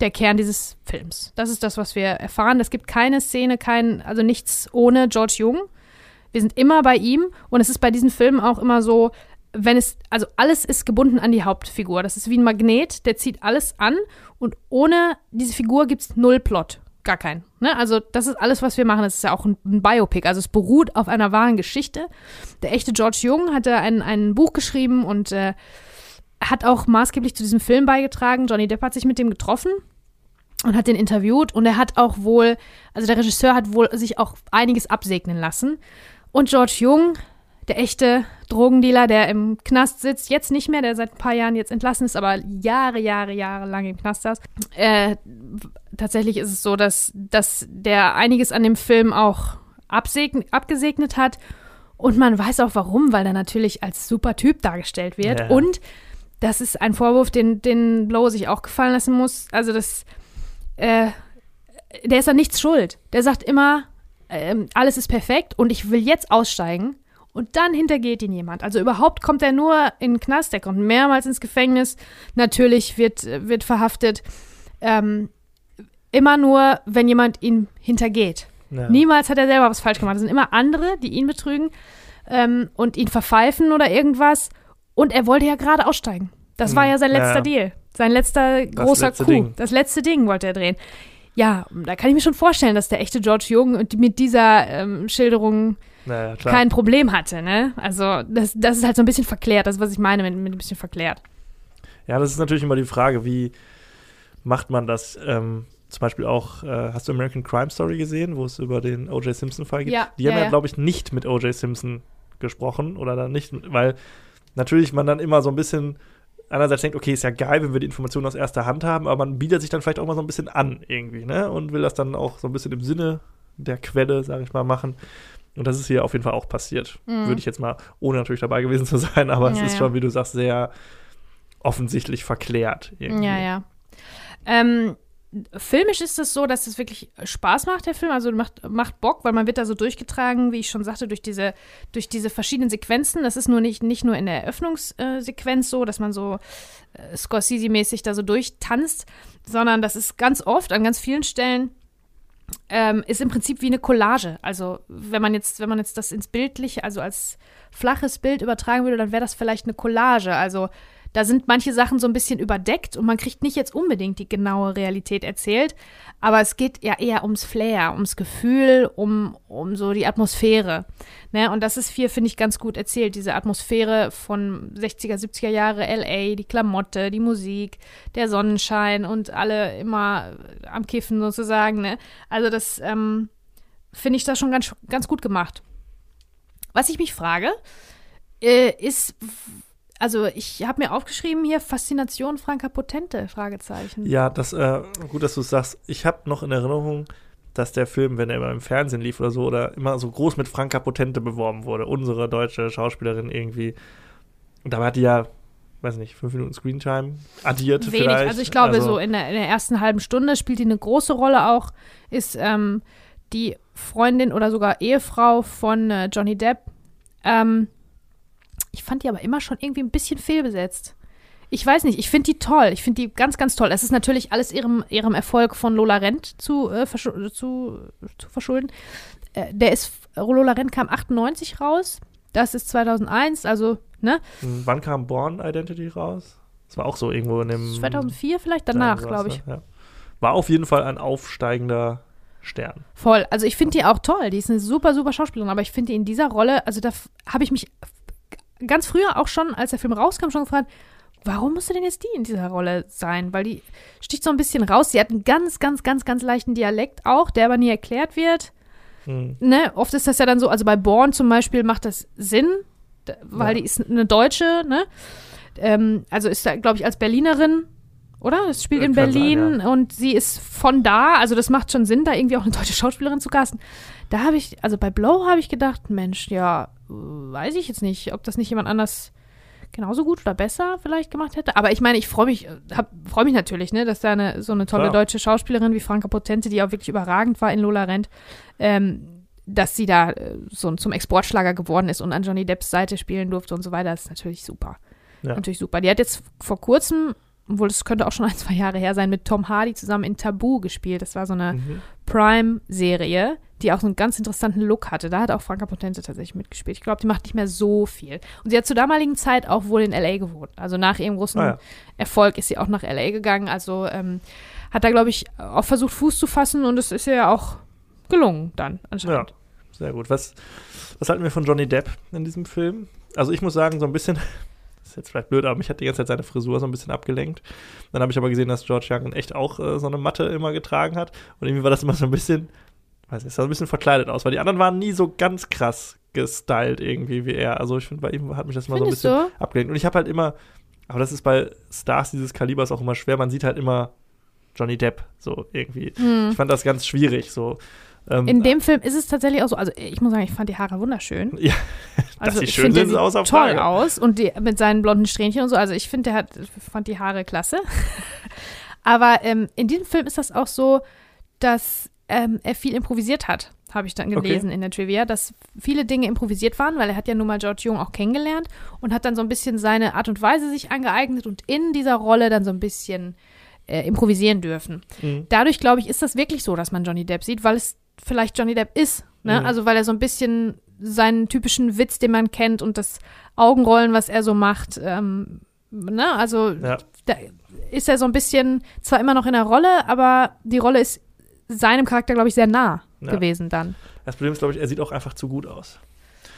C: der Kern dieses Films. Das ist das, was wir erfahren. Es gibt keine Szene, kein, also nichts ohne George Jung. Wir sind immer bei ihm und es ist bei diesen Filmen auch immer so, wenn es, also alles ist gebunden an die Hauptfigur. Das ist wie ein Magnet, der zieht alles an und ohne diese Figur gibt es null Plot. Gar keinen. Ne? Also, das ist alles, was wir machen. Das ist ja auch ein, ein, Biopic. Also, es beruht auf einer wahren Geschichte. Der echte George Jung hatte ein, ein Buch geschrieben und äh, hat auch maßgeblich zu diesem Film beigetragen. Johnny Depp hat sich mit dem getroffen und hat den interviewt und er hat auch wohl, also der Regisseur hat wohl sich auch einiges absegnen lassen. Und George Jung, der echte Drogendealer, der im Knast sitzt, jetzt nicht mehr, der seit ein paar Jahren jetzt entlassen ist, aber Jahre, Jahre, Jahre lang im Knast saß. Äh, tatsächlich ist es so, dass, dass der einiges an dem Film auch abgesegnet hat. Und man weiß auch warum, weil er natürlich als super Typ dargestellt wird. Ja. Und das ist ein Vorwurf, den, den Blow sich auch gefallen lassen muss. Also das, äh, der ist an nichts schuld. Der sagt immer, äh, alles ist perfekt und ich will jetzt aussteigen. Und dann hintergeht ihn jemand. Also überhaupt kommt er nur in den Knast, der kommt mehrmals ins Gefängnis. Natürlich wird, wird verhaftet. Ähm, immer nur, wenn jemand ihn hintergeht. Ja. Niemals hat er selber was falsch gemacht. Es sind immer andere, die ihn betrügen ähm, und ihn verpfeifen oder irgendwas. Und er wollte ja gerade aussteigen. Das hm. war ja sein letzter ja. Deal. Sein letzter das großer Coup. Ding. Das letzte Ding wollte er drehen. Ja, da kann ich mir schon vorstellen, dass der echte George Jung mit dieser ähm, Schilderung naja, kein Problem hatte. Ne? Also das, das ist halt so ein bisschen verklärt. Das ist, was ich meine mit, mit ein bisschen verklärt.
B: Ja, das ist natürlich immer die Frage, wie macht man das? Ähm, zum Beispiel auch, äh, hast du American Crime Story gesehen, wo es über den O.J. Simpson-Fall geht?
C: Ja,
B: die haben ja,
C: ja.
B: glaube ich, nicht mit O.J. Simpson gesprochen oder dann nicht, weil natürlich man dann immer so ein bisschen einerseits denkt, okay, ist ja geil, wenn wir die Informationen aus erster Hand haben, aber man bietet sich dann vielleicht auch mal so ein bisschen an irgendwie, ne? Und will das dann auch so ein bisschen im Sinne der Quelle, sage ich mal, machen. Und das ist hier auf jeden Fall auch passiert. Mhm. Würde ich jetzt mal, ohne natürlich dabei gewesen zu sein, aber ja, es ist ja. schon, wie du sagst, sehr offensichtlich verklärt. Irgendwie.
C: Ja, ja. Ähm, filmisch ist es so, dass es wirklich Spaß macht, der Film. Also macht, macht Bock, weil man wird da so durchgetragen, wie ich schon sagte, durch diese, durch diese verschiedenen Sequenzen. Das ist nur nicht, nicht nur in der Eröffnungssequenz so, dass man so äh, Scorsese-mäßig da so durchtanzt, sondern das ist ganz oft an ganz vielen Stellen ähm, ist im Prinzip wie eine Collage. Also wenn man jetzt, wenn man jetzt das ins Bildliche, also als flaches Bild übertragen würde, dann wäre das vielleicht eine Collage. Also da sind manche Sachen so ein bisschen überdeckt und man kriegt nicht jetzt unbedingt die genaue Realität erzählt, aber es geht ja eher ums Flair, ums Gefühl, um, um so die Atmosphäre. Ne? Und das ist hier, finde ich, ganz gut erzählt, diese Atmosphäre von 60er, 70er Jahre LA, die Klamotte, die Musik, der Sonnenschein und alle immer am Kiffen sozusagen. Ne? Also das ähm, finde ich da schon ganz, ganz gut gemacht. Was ich mich frage, äh, ist, also ich habe mir aufgeschrieben hier Faszination Franka Potente, Fragezeichen.
B: Ja, das, äh, gut, dass du es sagst. Ich habe noch in Erinnerung, dass der Film, wenn er immer im Fernsehen lief oder so, oder immer so groß mit Franka Potente beworben wurde. Unsere deutsche Schauspielerin irgendwie. Und dabei hat die ja, weiß nicht, fünf Minuten Screentime addiert
C: Wenig.
B: vielleicht.
C: Also ich glaube, also, so in der, in der, ersten halben Stunde spielt die eine große Rolle auch, ist ähm, die Freundin oder sogar Ehefrau von äh, Johnny Depp. Ähm, ich fand die aber immer schon irgendwie ein bisschen fehlbesetzt. Ich weiß nicht, ich finde die toll. Ich finde die ganz, ganz toll. Es ist natürlich alles ihrem, ihrem Erfolg von Lola Rent zu, äh, zu, zu verschulden. Äh, der ist, Lola Rent kam 98 raus. Das ist 2001, also, ne?
B: Wann kam Born Identity raus? Das war auch so irgendwo in dem.
C: 2004 vielleicht, danach, glaube ich.
B: Ja. War auf jeden Fall ein aufsteigender Stern.
C: Voll. Also ich finde die auch toll. Die ist eine super, super Schauspielerin, aber ich finde die in dieser Rolle, also da habe ich mich ganz früher auch schon, als der Film rauskam, schon gefragt, warum musste denn jetzt die in dieser Rolle sein? Weil die sticht so ein bisschen raus. Sie hat einen ganz, ganz, ganz, ganz leichten Dialekt auch, der aber nie erklärt wird. Hm. Ne? Oft ist das ja dann so, also bei Born zum Beispiel macht das Sinn, weil ja. die ist eine Deutsche, ne? Ähm, also ist da, glaube ich, als Berlinerin, oder? Es spielt in Berlin sein, ja. und sie ist von da, also das macht schon Sinn, da irgendwie auch eine deutsche Schauspielerin zu casten. Da habe ich, also bei Blow habe ich gedacht, Mensch, ja, weiß ich jetzt nicht, ob das nicht jemand anders genauso gut oder besser vielleicht gemacht hätte. Aber ich meine, ich freue mich, freue mich natürlich, ne, dass da eine, so eine tolle
B: Klar.
C: deutsche Schauspielerin wie Franka Potente, die auch wirklich überragend war in Lola Rent, ähm, dass sie da äh, so zum Exportschlager geworden ist und an Johnny Depps Seite spielen durfte und so weiter, ist natürlich super.
B: Ja.
C: Natürlich super. Die hat jetzt vor kurzem, obwohl es könnte auch schon ein, zwei Jahre her sein, mit Tom Hardy zusammen in Tabu gespielt. Das war so eine
B: Mhm.
C: Prime-Serie, die auch so einen ganz interessanten Look hatte. Da hat auch Franka Potente tatsächlich mitgespielt. Ich glaube, die macht nicht mehr so viel. Und sie hat zur damaligen Zeit auch wohl in L.A. gewohnt. Also nach ihrem großen
B: Ah, ja.
C: Erfolg ist sie auch nach L.A. gegangen. Also ähm, hat da, glaube ich, auch versucht, Fuß zu fassen und es ist ihr ja auch gelungen dann
B: Ja,
C: anscheinend.
B: sehr gut. Was, was halten wir von Johnny Depp in diesem Film? Also ich muss sagen, so ein bisschen, das ist jetzt vielleicht blöd, aber mich hat die ganze Zeit seine Frisur so ein bisschen abgelenkt. Dann habe ich aber gesehen, dass George Young echt auch äh, so eine Matte immer getragen hat. Und irgendwie war das immer so ein bisschen, weiß nicht, sah ein bisschen verkleidet aus, weil die anderen waren nie so ganz krass gestylt irgendwie wie er. Also ich finde, bei ihm hat mich das immer
C: Findest
B: so ein bisschen
C: du?
B: abgelenkt. Und ich habe halt immer, aber das ist bei Stars dieses Kalibers auch immer schwer, man sieht halt immer Johnny Depp so irgendwie.
C: Hm.
B: Ich fand das ganz schwierig so. Ähm,
C: In dem Film ist es tatsächlich auch so. Also ich muss sagen, ich fand die Haare wunderschön.
B: Ja,
C: Also
B: die
C: ich
B: schön sind, ist außer
C: toll
B: Frage.
C: aus und die, mit seinen blonden Strähnchen und so. Also ich finde, der hat, fand die Haare klasse. Aber ähm, in diesem Film ist das auch so, dass ähm, er viel improvisiert hat, habe ich dann
B: Okay.
C: gelesen in der Trivia, dass viele Dinge improvisiert waren, weil er hat ja nun mal George Jung auch kennengelernt und hat dann so ein bisschen seine Art und Weise sich angeeignet und in dieser Rolle dann so ein bisschen äh, improvisieren dürfen.
B: Mhm.
C: Dadurch, glaube ich, ist das wirklich so, dass man Johnny Depp sieht, weil es vielleicht Johnny Depp ist. Ne?
B: Mhm.
C: Also weil er so ein bisschen seinen typischen Witz, den man kennt und das Augenrollen, was er so macht, ähm, ne? Also
B: Ja.
C: da ist er so ein bisschen zwar immer noch in der Rolle, aber die Rolle ist seinem Charakter, glaube ich, sehr nah
B: Ja.
C: gewesen dann.
B: Das Problem ist, glaube ich, er sieht auch einfach zu gut aus.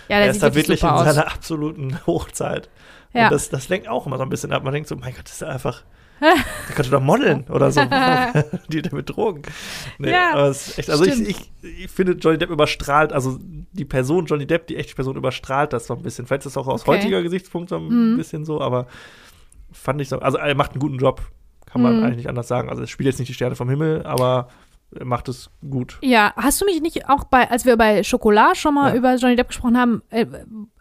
C: Ja,
B: er
C: der
B: ist
C: sieht
B: da
C: wirklich
B: in
C: aus.
B: seiner absoluten Hochzeit.
C: Ja.
B: Und das, das lenkt auch immer so ein bisschen ab. Man denkt so, mein Gott, das ist einfach. Der könnte doch modeln oder so. die mit Drogen. Nee,
C: Ja,
B: aber es ist echt, also ich, ich, ich finde, Johnny Depp überstrahlt, also die Person Johnny Depp, die echte Person überstrahlt das so ein bisschen. Vielleicht ist das auch aus
C: Okay.
B: heutiger Gesichtspunkt so ein
C: Mhm.
B: bisschen so, aber fand ich so. Also er macht einen guten Job, kann man
C: Mhm.
B: eigentlich nicht anders sagen. Also er spielt jetzt nicht die Sterne vom Himmel, aber er macht es gut.
C: Ja, hast du mich nicht auch bei, als wir bei Schokolade schon mal
B: Ja.
C: über Johnny Depp gesprochen haben, äh,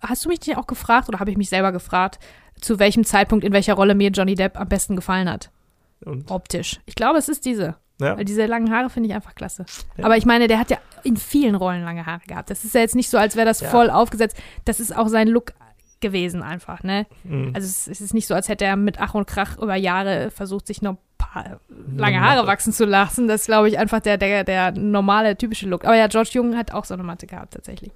C: hast du mich nicht auch gefragt oder habe ich mich selber gefragt, zu welchem Zeitpunkt in welcher Rolle mir Johnny Depp am besten gefallen hat?
B: Und
C: Optisch. Ich glaube, es ist diese.
B: ja,
C: Weil diese langen Haare finde ich einfach klasse.
B: Ja.
C: Aber ich meine, der hat ja in vielen Rollen lange Haare gehabt. Das ist ja jetzt nicht so, als wäre das voll aufgesetzt. Das ist auch sein Look gewesen einfach, ne?
B: mh.
C: Also es, es ist nicht so, als hätte er mit Ach und Krach über Jahre versucht, sich noch ein paar lange Haare wachsen zu lassen. Das ist, glaube ich, einfach der, der, der normale, typische Look. Aber ja, George Jung hat auch so eine Matte gehabt, tatsächlich.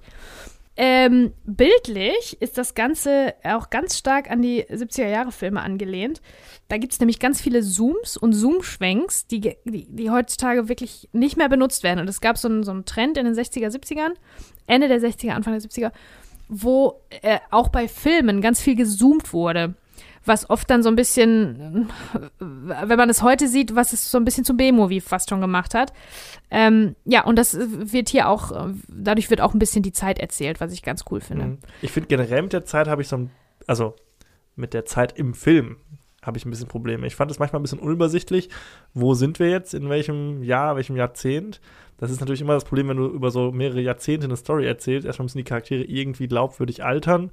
C: Ähm, bildlich ist das Ganze auch ganz stark an die 70er-Jahre-Filme angelehnt. Da gibt es nämlich ganz viele Zooms und Zoomschwenks, die, die, die heutzutage wirklich nicht mehr benutzt werden. Und es gab so einen, so einen Trend in den 60er, 70ern, Ende der 60er, Anfang der 70er, wo äh, auch bei Filmen ganz viel gezoomt wurde. Was oft dann so ein bisschen, äh, wenn man es heute sieht, was es so ein bisschen zum B-Movie fast schon gemacht hat. Ähm, ja, und das wird hier auch, äh, dadurch wird auch ein bisschen die Zeit erzählt, was ich ganz cool finde.
B: Mhm. Ich finde generell mit der Zeit habe ich so ein, also mit der Zeit im Film habe ich ein bisschen Probleme. Ich fand es manchmal ein bisschen unübersichtlich. Wo sind wir jetzt? In welchem Jahr, welchem Jahrzehnt? Das ist natürlich immer das Problem, wenn du über so mehrere Jahrzehnte eine Story erzählst. Erstmal müssen die Charaktere irgendwie glaubwürdig altern.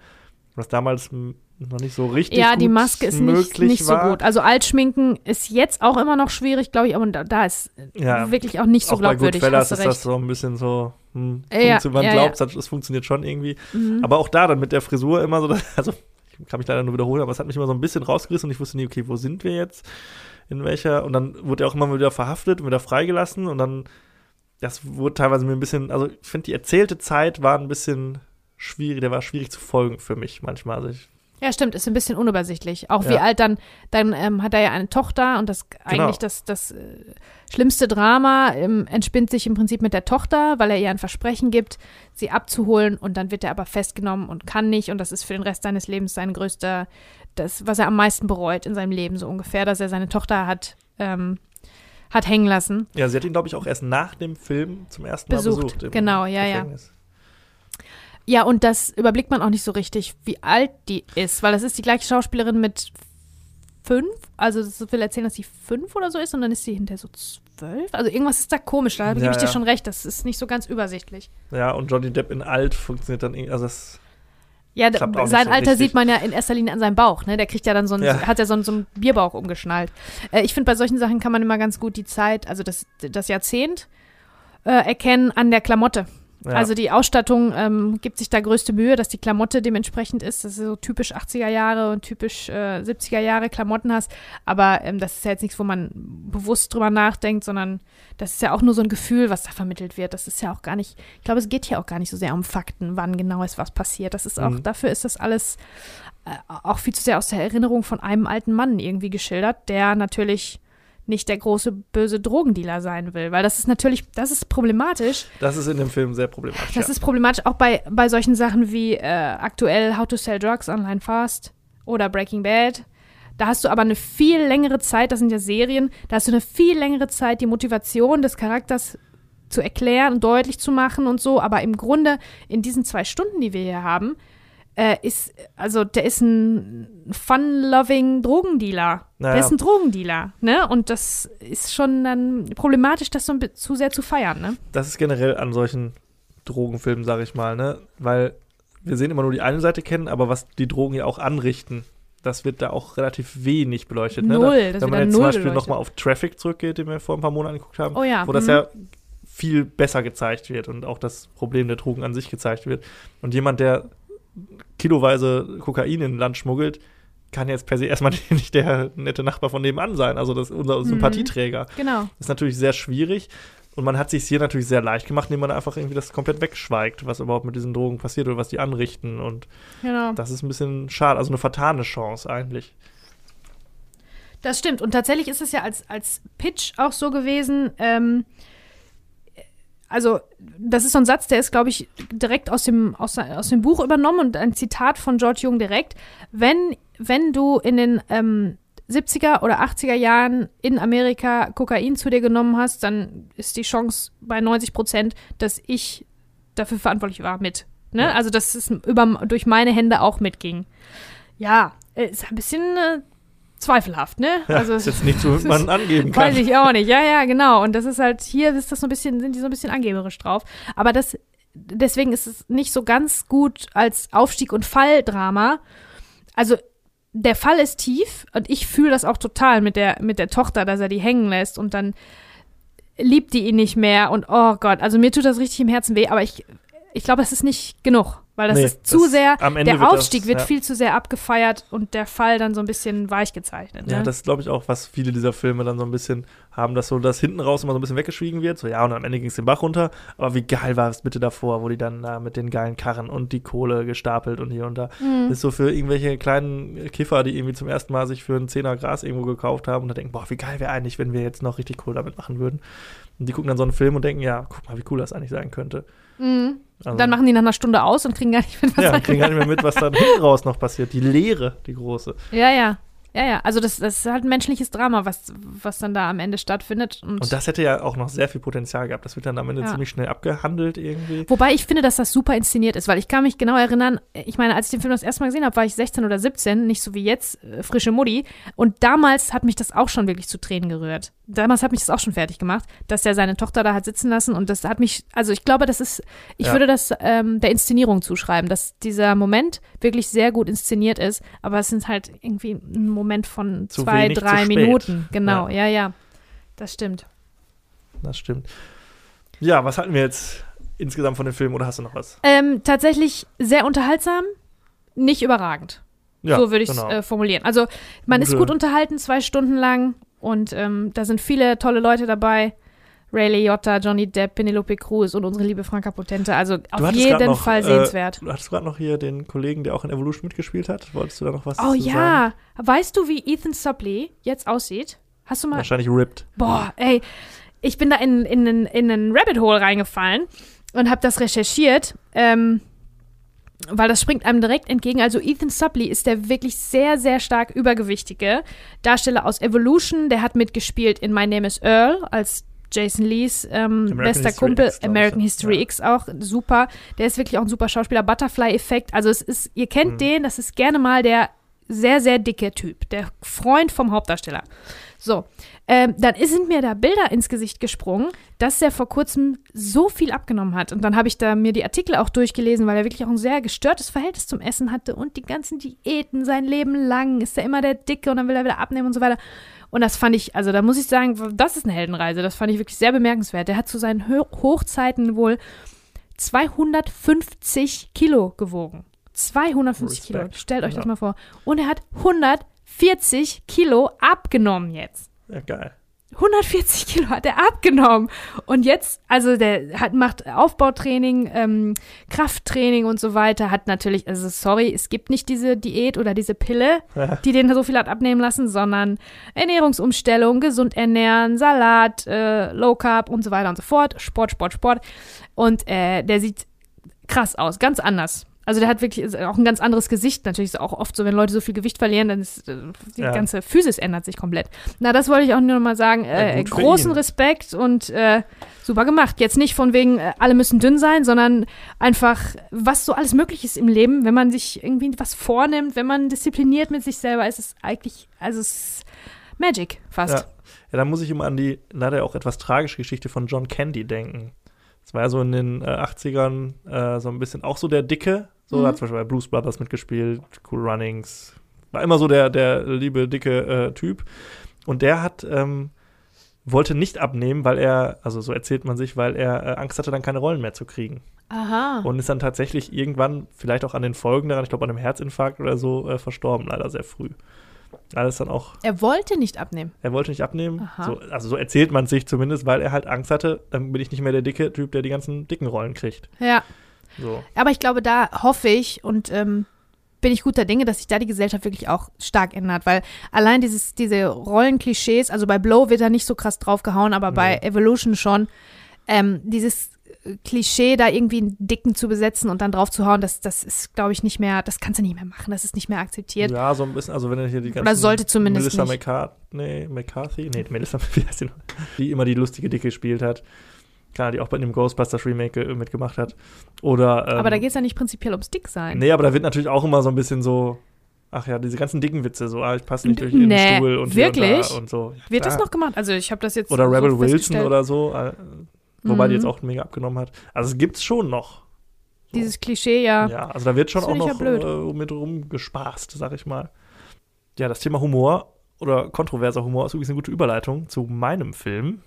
B: Was damals noch nicht so richtig
C: Ja, die Maske ist nicht, nicht so gut. Also Altschminken ist jetzt auch immer noch schwierig, glaube ich, aber da, da ist
B: Ja,
C: wirklich auch nicht so
B: auch bei
C: glaubwürdig.
B: Goodfellas
C: hast
B: ist das so ein bisschen so, hm,
C: Ja,
B: man
C: ja,
B: glaubt, es funktioniert schon irgendwie.
C: Mhm.
B: Aber auch da dann mit der Frisur immer so, also ich kann mich leider nur wiederholen, aber es hat mich immer so ein bisschen rausgerissen und ich wusste nie, okay, wo sind wir jetzt? In welcher? Und dann wurde er auch immer wieder verhaftet und wieder freigelassen und dann, das wurde teilweise mir ein bisschen, also ich finde, die erzählte Zeit war ein bisschen schwierig, der war schwierig zu folgen für mich manchmal. Also ich,
C: Ja, stimmt, ist ein bisschen unübersichtlich. Auch wie
B: Ja.
C: alt dann, dann ähm, hat er ja eine Tochter und das
B: Genau.
C: eigentlich das, das äh, schlimmste Drama ähm, entspinnt sich im Prinzip mit der Tochter, weil er ihr ein Versprechen gibt, sie abzuholen und dann wird er aber festgenommen und kann nicht und das ist für den Rest seines Lebens sein größter, das, was er am meisten bereut in seinem Leben, so ungefähr, dass er seine Tochter hat, ähm, hat hängen lassen.
B: ja, sie hat ihn, glaube ich, auch erst nach dem Film zum ersten Mal
C: Besucht,
B: besucht. im
C: genau, ja, ja.
B: Gefängnis.
C: Ja, und das überblickt man auch nicht so richtig, wie alt die ist, weil das ist die gleiche Schauspielerin mit fünf. Also das will erzählen, dass sie fünf oder so ist und dann ist sie hinterher so zwölf. Also irgendwas ist da komisch, da gebe
B: Ja,
C: ich dir
B: ja.
C: schon recht, das ist nicht so ganz übersichtlich.
B: Ja, und Johnny Depp in alt funktioniert dann irgendwie, also das
C: Ja, sein
B: so
C: Alter
B: richtig.
C: sieht man ja in erster Linie an seinem Bauch, ne? Der kriegt ja dann so einen,
B: Ja.
C: hat ja so einen, so einen Bierbauch umgeschnallt. Äh, ich finde, bei solchen Sachen kann man immer ganz gut die Zeit, also das, das Jahrzehnt, äh, erkennen an der Klamotte.
B: Ja.
C: Also die Ausstattung ähm, gibt sich da größte Mühe, dass die Klamotte dementsprechend ist, dass du so typisch 80er Jahre und typisch äh, 70er Jahre Klamotten hast. Aber ähm, das ist ja jetzt nichts, wo man bewusst drüber nachdenkt, sondern das ist ja auch nur so ein Gefühl, was da vermittelt wird. Das ist ja auch gar nicht, ich glaube, es geht hier auch gar nicht so sehr um Fakten, wann genau ist was passiert. Das ist auch,
B: Mhm.
C: dafür ist das alles äh, auch viel zu sehr aus der Erinnerung von einem alten Mann irgendwie geschildert, der natürlich nicht der große böse Drogendealer sein will, weil das ist natürlich, das ist problematisch,
B: das ist in dem Film sehr problematisch.
C: das
B: ja.
C: ist problematisch auch bei, bei solchen Sachen wie äh, aktuell How to Sell Drugs Online Fast oder Breaking Bad. Da hast du aber eine viel längere Zeit, das sind ja Serien, da hast du eine viel längere Zeit, die Motivation des Charakters zu erklären und deutlich zu machen und so. Aber im Grunde in diesen zwei Stunden, die wir hier haben, äh, ist, also der ist ein fun-loving Drogendealer. Der
B: Naja.
C: ist ein Drogendealer, ne? Und das ist schon dann problematisch, das so ein zu sehr zu feiern, ne?
B: das ist generell an solchen Drogenfilmen, sage ich mal, ne? Weil wir sehen immer nur die eine Seite kennen, aber was die Drogen ja auch anrichten, das wird da auch relativ wenig beleuchtet. Ne?
C: Null,
B: da,
C: das
B: wenn man jetzt zum Beispiel nochmal auf Traffic zurückgeht, den wir vor ein paar Monaten angeguckt haben,
C: Oh ja.
B: wo das
C: mhm.
B: ja viel besser gezeigt wird und auch das Problem der Drogen an sich gezeigt wird. Und jemand, der kiloweise Kokain in Land schmuggelt, kann jetzt per se erstmal nicht der nette Nachbar von nebenan sein, also das unser Sympathieträger.
C: Genau.
B: Das ist natürlich sehr schwierig. Und man hat sich hier natürlich sehr leicht gemacht, indem man einfach irgendwie das komplett wegschweigt, was überhaupt mit diesen Drogen passiert oder was die anrichten. Und
C: Genau.
B: das ist ein bisschen schade, also eine vertane Chance eigentlich.
C: Das stimmt. Und tatsächlich ist es ja als, als Pitch auch so gewesen, ähm, also das ist so ein Satz, der ist, glaube ich, direkt aus dem, aus, aus dem Buch übernommen und ein Zitat von George Jung direkt. Wenn, wenn du in den ähm, 70er oder 80er Jahren in Amerika Kokain zu dir genommen hast, dann ist die Chance bei 90 Prozent, dass ich dafür verantwortlich war mit. Ne?
B: Ja.
C: Also, dass es über, durch meine Hände auch mitging. Ja, ist ein bisschen äh, zweifelhaft, ne?
B: Ja,
C: also,
B: ist jetzt nichts, womit man angeben kann.
C: Weiß ich auch nicht. Ja, ja, genau. Und das ist halt, hier ist das so ein bisschen, sind die so ein bisschen angeberisch drauf. Aber das, deswegen ist es nicht so ganz gut als Aufstieg- und Falldrama. Also, der Fall ist tief und ich fühle das auch total mit der, mit der Tochter, dass er die hängen lässt und dann liebt die ihn nicht mehr und oh Gott, also mir tut das richtig im Herzen weh, aber ich, ich glaube, es ist nicht genug, weil das
B: Nee,
C: ist zu
B: das-
C: sehr,
B: am Ende
C: der
B: wird das-
C: Aufstieg wird
B: ja.
C: viel zu sehr abgefeiert und der Fall dann so ein bisschen weich gezeichnet. Ne?
B: Ja, das glaube ich auch, was viele dieser Filme dann so ein bisschen haben, dass so das hinten raus immer so ein bisschen weggeschwiegen wird. So, ja, und am Ende ging es den Bach runter. Aber wie geil war es bitte davor, wo die dann da mit den geilen Karren und die Kohle gestapelt und hier und da.
C: Mhm.
B: Das ist so für irgendwelche kleinen Kiffer, die irgendwie zum ersten Mal sich für einen Zehner Gras irgendwo gekauft haben und da denken, boah, wie geil wäre eigentlich, wenn wir jetzt noch richtig cool damit machen würden. Und die gucken dann so einen Film und denken, ja, guck mal, wie cool das eigentlich sein könnte.
C: Mhm.
B: Also,
C: Dann machen die nach einer Stunde aus und kriegen gar nicht mit, was
B: ja,
C: da-
B: kriegen gar nicht mehr mit, was dann hinten raus noch passiert. Die Leere, die große.
C: Ja, ja. Ja, ja. Also das, das ist halt ein menschliches Drama, was, was dann da am Ende stattfindet. Und,
B: Und das hätte ja auch noch sehr viel Potenzial gehabt. Das wird dann am Ende
C: Ja.
B: ziemlich schnell abgehandelt irgendwie.
C: Wobei ich finde, dass das super inszeniert ist, weil ich kann mich genau erinnern, ich meine, als ich den Film das erste Mal gesehen habe, war ich 16 oder 17, nicht so wie jetzt, äh, frische Mutti. Und damals hat mich das auch schon wirklich zu Tränen gerührt. Damals hat mich das auch schon fertig gemacht, dass er seine Tochter da hat sitzen lassen. Und das hat mich, also ich glaube, das ist, ich
B: Ja.
C: würde das ähm, der Inszenierung zuschreiben, dass dieser Moment wirklich sehr gut inszeniert ist. Aber es sind halt irgendwie ein Moment von
B: Zu
C: zwei,
B: wenig,
C: drei. Minuten. Genau, ja, ja. Das stimmt.
B: Das stimmt. Ja, was hatten wir jetzt insgesamt von dem Film oder hast du noch was?
C: Ähm, tatsächlich sehr unterhaltsam, nicht überragend.
B: Ja,
C: so würde ich es
B: genau.
C: äh, formulieren. Also man ist
B: Gute-
C: gut unterhalten, zwei Stunden lang und ähm, da sind viele tolle Leute dabei. Ray Liotta, Johnny Depp, Penelope Cruz und unsere liebe Franka Potente. Also auf jeden
B: noch,
C: Fall
B: äh,
C: sehenswert.
B: Du hattest gerade noch hier den Kollegen, der auch in Evolution mitgespielt hat. Wolltest du da noch was
C: oh
B: zu
C: ja, weißt du, wie Ethan Suplee jetzt aussieht? Hast du
B: sagen?
C: mal
B: Wahrscheinlich ripped.
C: Boah, ey, ich bin da in, in, in, in einen Rabbit Hole reingefallen und habe das recherchiert, ähm, weil das springt einem direkt entgegen. Also Ethan Suplee ist der wirklich sehr, sehr stark übergewichtige Darsteller aus Evolution. Der hat mitgespielt in My Name is Earl als Jason Lees ähm, bester
B: History
C: Kumpel.
B: X,
C: American. History
B: Ja.
C: X auch, super. Der ist wirklich auch ein super Schauspieler. Butterfly-Effekt. Also es ist, ihr kennt
B: Mhm.
C: den, das ist gerne mal der sehr, sehr dicke Typ. Der Freund vom Hauptdarsteller. So, ähm, dann sind mir da Bilder ins Gesicht gesprungen, dass er vor kurzem so viel abgenommen hat. Und dann habe ich da mir die Artikel auch durchgelesen, weil er wirklich auch ein sehr gestörtes Verhältnis zum Essen hatte und die ganzen Diäten sein Leben lang ist er immer der Dicke und dann will er wieder abnehmen und so weiter. Und das fand ich, also da muss ich sagen, das ist eine Heldenreise. Das fand ich wirklich sehr bemerkenswert. Der hat zu seinen Ho Hochzeiten wohl 250 Kilo gewogen. 250 Respekt. Kilo. Stellt euch ja. das mal vor. Und er hat 140 Kilo abgenommen jetzt.
B: Ja, geil.
C: 140 Kilo hat er abgenommen. Und jetzt, also der hat, macht Aufbautraining, ähm, Krafttraining und so weiter, hat natürlich, also sorry, es gibt nicht diese Diät oder diese Pille, die den so viel hat abnehmen lassen, sondern Ernährungsumstellung, gesund ernähren, Salat, äh, Low Carb und so weiter und so fort, Sport, Sport, Sport. Und äh, der sieht krass aus, ganz anders. Also der hat wirklich auch ein ganz anderes Gesicht. Natürlich ist es auch oft so, wenn Leute so viel Gewicht verlieren, dann ist äh, die ja. ganze Physis ändert sich komplett. Na, das wollte ich auch nur noch mal sagen. Äh, großen Respekt und äh, super gemacht. Jetzt nicht von wegen, äh, alle müssen dünn sein, sondern einfach, was so alles möglich ist im Leben, wenn man sich irgendwie was vornimmt, wenn man diszipliniert mit sich selber, ist es eigentlich, also es ist Magic fast.
B: Ja. ja, da muss ich immer an die leider auch etwas tragische Geschichte von John Candy denken. Das war ja so in den äh, 80ern äh, so ein bisschen auch so der Dicke, so mhm. hat zum Beispiel bei Blues Brothers mitgespielt, Cool Runnings. War immer so der, der liebe, dicke äh, Typ. Und der hat, ähm, wollte nicht abnehmen, weil er, also so erzählt man sich, weil er äh, Angst hatte, dann keine Rollen mehr zu kriegen.
C: Aha.
B: Und ist dann tatsächlich irgendwann, vielleicht auch an den Folgen daran, ich glaube an einem Herzinfarkt oder so, äh, verstorben, leider sehr früh. Alles dann auch.
C: Er wollte nicht abnehmen.
B: Er wollte nicht abnehmen. So, also so erzählt man sich zumindest, weil er halt Angst hatte, dann bin ich nicht mehr der dicke Typ, der die ganzen dicken Rollen kriegt.
C: Ja.
B: So.
C: Aber ich glaube, da hoffe ich und ähm, bin ich guter Dinge, dass sich da die Gesellschaft wirklich auch stark ändert, weil allein dieses, diese Rollenklischees, also bei Blow wird da nicht so krass draufgehauen, aber nee. bei Evolution schon, ähm, dieses Klischee, da irgendwie einen Dicken zu besetzen und dann drauf zu hauen, das, das ist, glaube ich, nicht mehr, das kannst du nicht mehr machen, das ist nicht mehr akzeptiert.
B: Ja, so ein bisschen, also wenn er hier die ganzen
C: Oder sollte zumindest
B: Melissa. McCarthy, McCarthy, nee, Melissa, wie heißt die, die immer die lustige Dicke gespielt hat, Klar, die auch bei dem Ghostbusters Remake äh, mitgemacht hat. Oder, ähm,
C: aber da geht es ja nicht prinzipiell ums Dicksein.
B: Nee, aber da wird natürlich auch immer so ein bisschen so, ach ja, diese ganzen dicken Witze, so, ah, ich passe nicht durch nee, den Stuhl und
C: wirklich?
B: und, und so.
C: Ja, wird das noch gemacht? Also ich habe das jetzt
B: Oder Rebel so Wilson oder so, äh, wobei mhm. die jetzt auch mega abgenommen hat. Also es gibt's schon noch.
C: So. Dieses Klischee, ja.
B: Ja, also da wird schon auch noch ja äh, mit rumgespaßt, sag ich mal. Ja, das Thema Humor oder kontroverser Humor ist übrigens eine gute Überleitung zu meinem Film.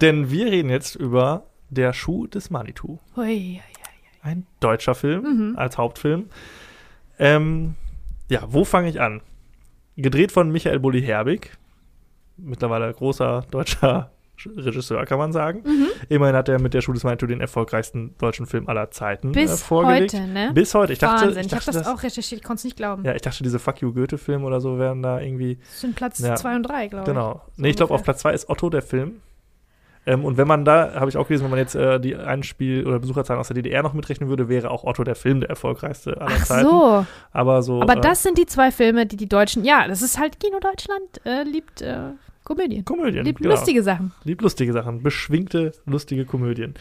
B: Denn wir reden jetzt über Der Schuh des Manitou.
C: Ui.
B: Ein deutscher Film
C: mhm.
B: als Hauptfilm. Ähm, ja, wo fange ich an? Gedreht von Michael Bulli Herbig, mittlerweile großer deutscher Regisseur, kann man sagen.
C: Mhm.
B: Immerhin hat er mit der Schule des Manitou den erfolgreichsten deutschen Film aller Zeiten
C: Bis
B: äh, vorgelegt.
C: heute, ne?
B: Bis heute. Ich dachte,
C: Wahnsinn.
B: ich, dachte,
C: ich habe das, auch recherchiert, ich konnte es nicht glauben.
B: Ja, ich dachte, diese Fuck You Goethe-Film oder so wären da irgendwie.
C: Das sind Platz 2 ja, und 3, glaube
B: ich. Genau. So nee, ich glaube, auf Platz 2 ist Otto, der Film. Ähm, und wenn man da, habe ich auch gelesen, wenn man jetzt äh, die Einspiel- oder Besucherzahlen aus der DDR noch mitrechnen würde, wäre auch Otto der Film der erfolgreichste aller
C: Ach
B: Zeiten.
C: so.
B: Aber so.
C: Aber
B: äh,
C: das sind die zwei Filme, die die Deutschen, ja, das ist halt Kino Deutschland, äh, liebt äh, Komödien.
B: Komödien.
C: Liebt
B: genau.
C: lustige Sachen.
B: Liebt lustige Sachen. Beschwingte, lustige Komödien.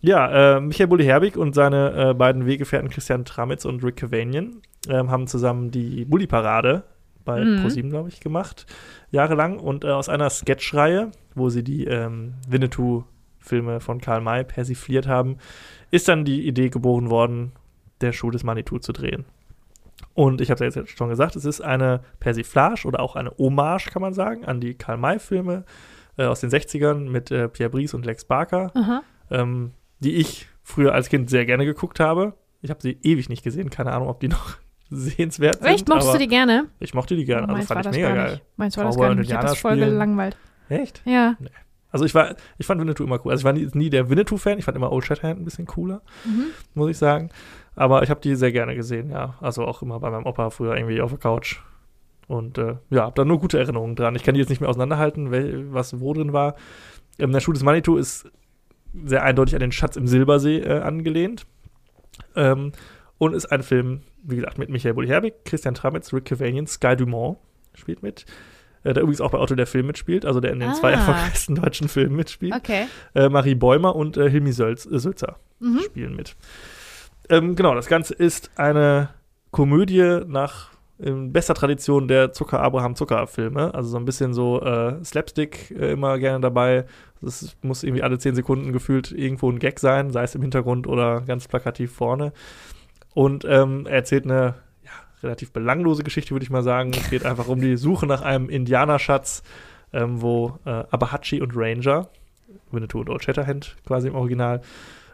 B: Ja, äh, Michael Bulli Herbig und seine äh, beiden Weggefährten Christian Tramitz und Rick Cavanian ähm, haben zusammen die Bulli-Parade bei mhm. ProSieben, glaube ich, gemacht, jahrelang. Und äh, aus einer Sketchreihe, wo sie die ähm, Winnetou Filme von Karl May persifliert haben, ist dann die Idee geboren worden, der Schuh des Manitou zu drehen. Und ich habe es ja jetzt schon gesagt, es ist eine Persiflage oder auch eine Hommage, kann man sagen, an die Karl May-Filme äh, aus den 60ern mit äh, Pierre Brice und Lex Barker, ähm, die ich früher als Kind sehr gerne geguckt habe. Ich habe sie ewig nicht gesehen, keine Ahnung, ob die noch sehenswert sind.
C: Echt? Mochtest du die gerne?
B: Ich mochte die gerne, oh, also fand ich mega geil.
C: Meins war das gar nicht. Ich habe das voll gelangweilt.
B: Echt?
C: Ja.
B: Nee. Also ich war, ich fand Winnetou immer cool. Also ich war nie, nie der Winnetou-Fan, ich fand immer Old Shatterhand ein bisschen cooler,
C: mhm.
B: muss ich sagen. Aber ich habe die sehr gerne gesehen, ja. Also auch immer bei meinem Opa früher irgendwie auf der Couch. Und äh, ja, habe da nur gute Erinnerungen dran. Ich kann die jetzt nicht mehr auseinanderhalten, wel, was wo drin war. Ähm, der Schuh des Manitou ist sehr eindeutig an den Schatz im Silbersee äh, angelehnt. Ähm, und ist ein Film, wie gesagt, mit Michael Bulli-Herbig, Christian Tramitz, Rick Cavanian, Sky Dumont spielt mit der übrigens auch bei Otto der Film mitspielt, also der in den ah. zwei erfolgreichsten deutschen Filmen mitspielt.
C: Okay.
B: Äh, Marie Bäumer und äh, Hilmi Sölz, äh, Sülzer
C: mhm.
B: spielen mit. Ähm, genau, das Ganze ist eine Komödie nach in bester Tradition der Zucker-Abraham-Zucker-Filme. Also so ein bisschen so äh, Slapstick äh, immer gerne dabei. Es muss irgendwie alle zehn Sekunden gefühlt irgendwo ein Gag sein, sei es im Hintergrund oder ganz plakativ vorne. Und ähm, er erzählt eine relativ belanglose Geschichte, würde ich mal sagen. Es geht einfach um die Suche nach einem Indianerschatz, ähm, wo äh, Abahachi und Ranger, Winnetou und Old Shatterhand quasi im Original,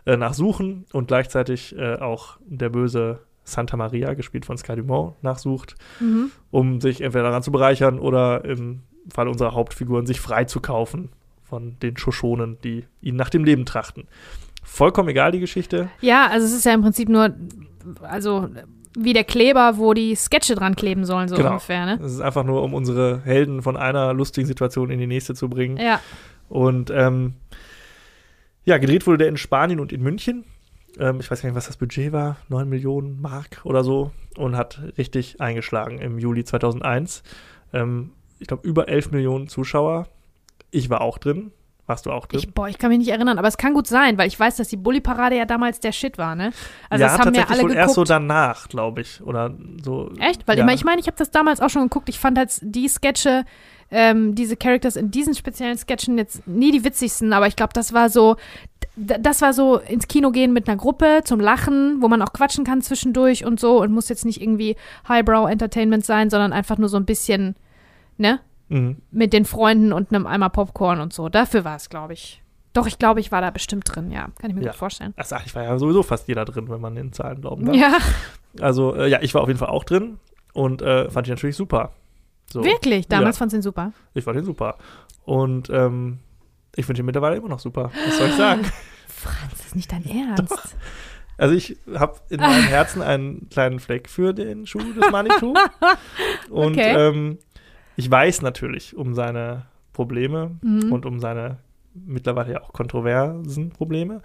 B: äh, nachsuchen und gleichzeitig äh, auch der böse Santa Maria, gespielt von Sky Dumont, nachsucht,
C: Mhm.
B: um sich entweder daran zu bereichern oder im Fall unserer Hauptfiguren sich frei zu kaufen von den Shoshonen, die ihnen nach dem Leben trachten. Vollkommen egal die Geschichte.
C: Ja, also es ist ja im Prinzip nur, also wie der Kleber, wo die Sketche dran kleben sollen, so
B: Genau.
C: ungefähr, ne?
B: Es ist einfach nur, um unsere Helden von einer lustigen Situation in die nächste zu bringen.
C: Ja.
B: Und ähm, ja, gedreht wurde der in Spanien und in München. Ähm, ich weiß gar nicht, was das Budget war, 9 Millionen Mark oder so. Und hat richtig eingeschlagen im Juli 2001. Ähm, ich glaube, über 11 Millionen Zuschauer. Ich war auch drin. Warst du auch drin?
C: Ich, boah, ich kann mich nicht erinnern, aber es kann gut sein, weil ich weiß, dass die Bully-Parade ja damals der Shit war, ne? Also
B: ja,
C: das haben ja
B: tatsächlich
C: alle
B: wohl
C: geguckt.
B: erst so danach, glaube ich. Oder so.
C: Echt? Weil
B: ja.
C: immer, ich meine, ich habe das damals auch schon geguckt. Ich fand halt die Sketche, ähm, diese Characters in diesen speziellen Sketchen jetzt nie die witzigsten, aber ich glaube, das war so, das war so ins Kino gehen mit einer Gruppe zum Lachen, wo man auch quatschen kann zwischendurch und so und muss jetzt nicht irgendwie Highbrow Entertainment sein, sondern einfach nur so ein bisschen, ne?
B: Mhm.
C: Mit den Freunden und einem Eimer Popcorn und so. Dafür war es, glaube ich. Doch, ich glaube, ich war da bestimmt drin, ja. Kann ich mir
B: Ja.
C: gut vorstellen.
B: Ach, ich war ja sowieso fast jeder drin, wenn man den Zahlen glauben darf.
C: Ja,
B: Also, äh, ja, ich war auf jeden Fall auch drin und äh, fand ich natürlich super. So.
C: wirklich. Damals
B: Ja.
C: fand ihn super.
B: Ich fand ihn super. Und ähm, ich finde ihn mittlerweile immer noch super. Was soll ich sagen?
C: Franz, das ist nicht dein Ernst.
B: Also ich habe in meinem Herzen einen kleinen Fleck für den Schuh des Manitou. Und
C: Okay.
B: ähm, ich weiß natürlich um seine Probleme
C: Mhm.
B: und um seine mittlerweile ja auch kontroversen Probleme.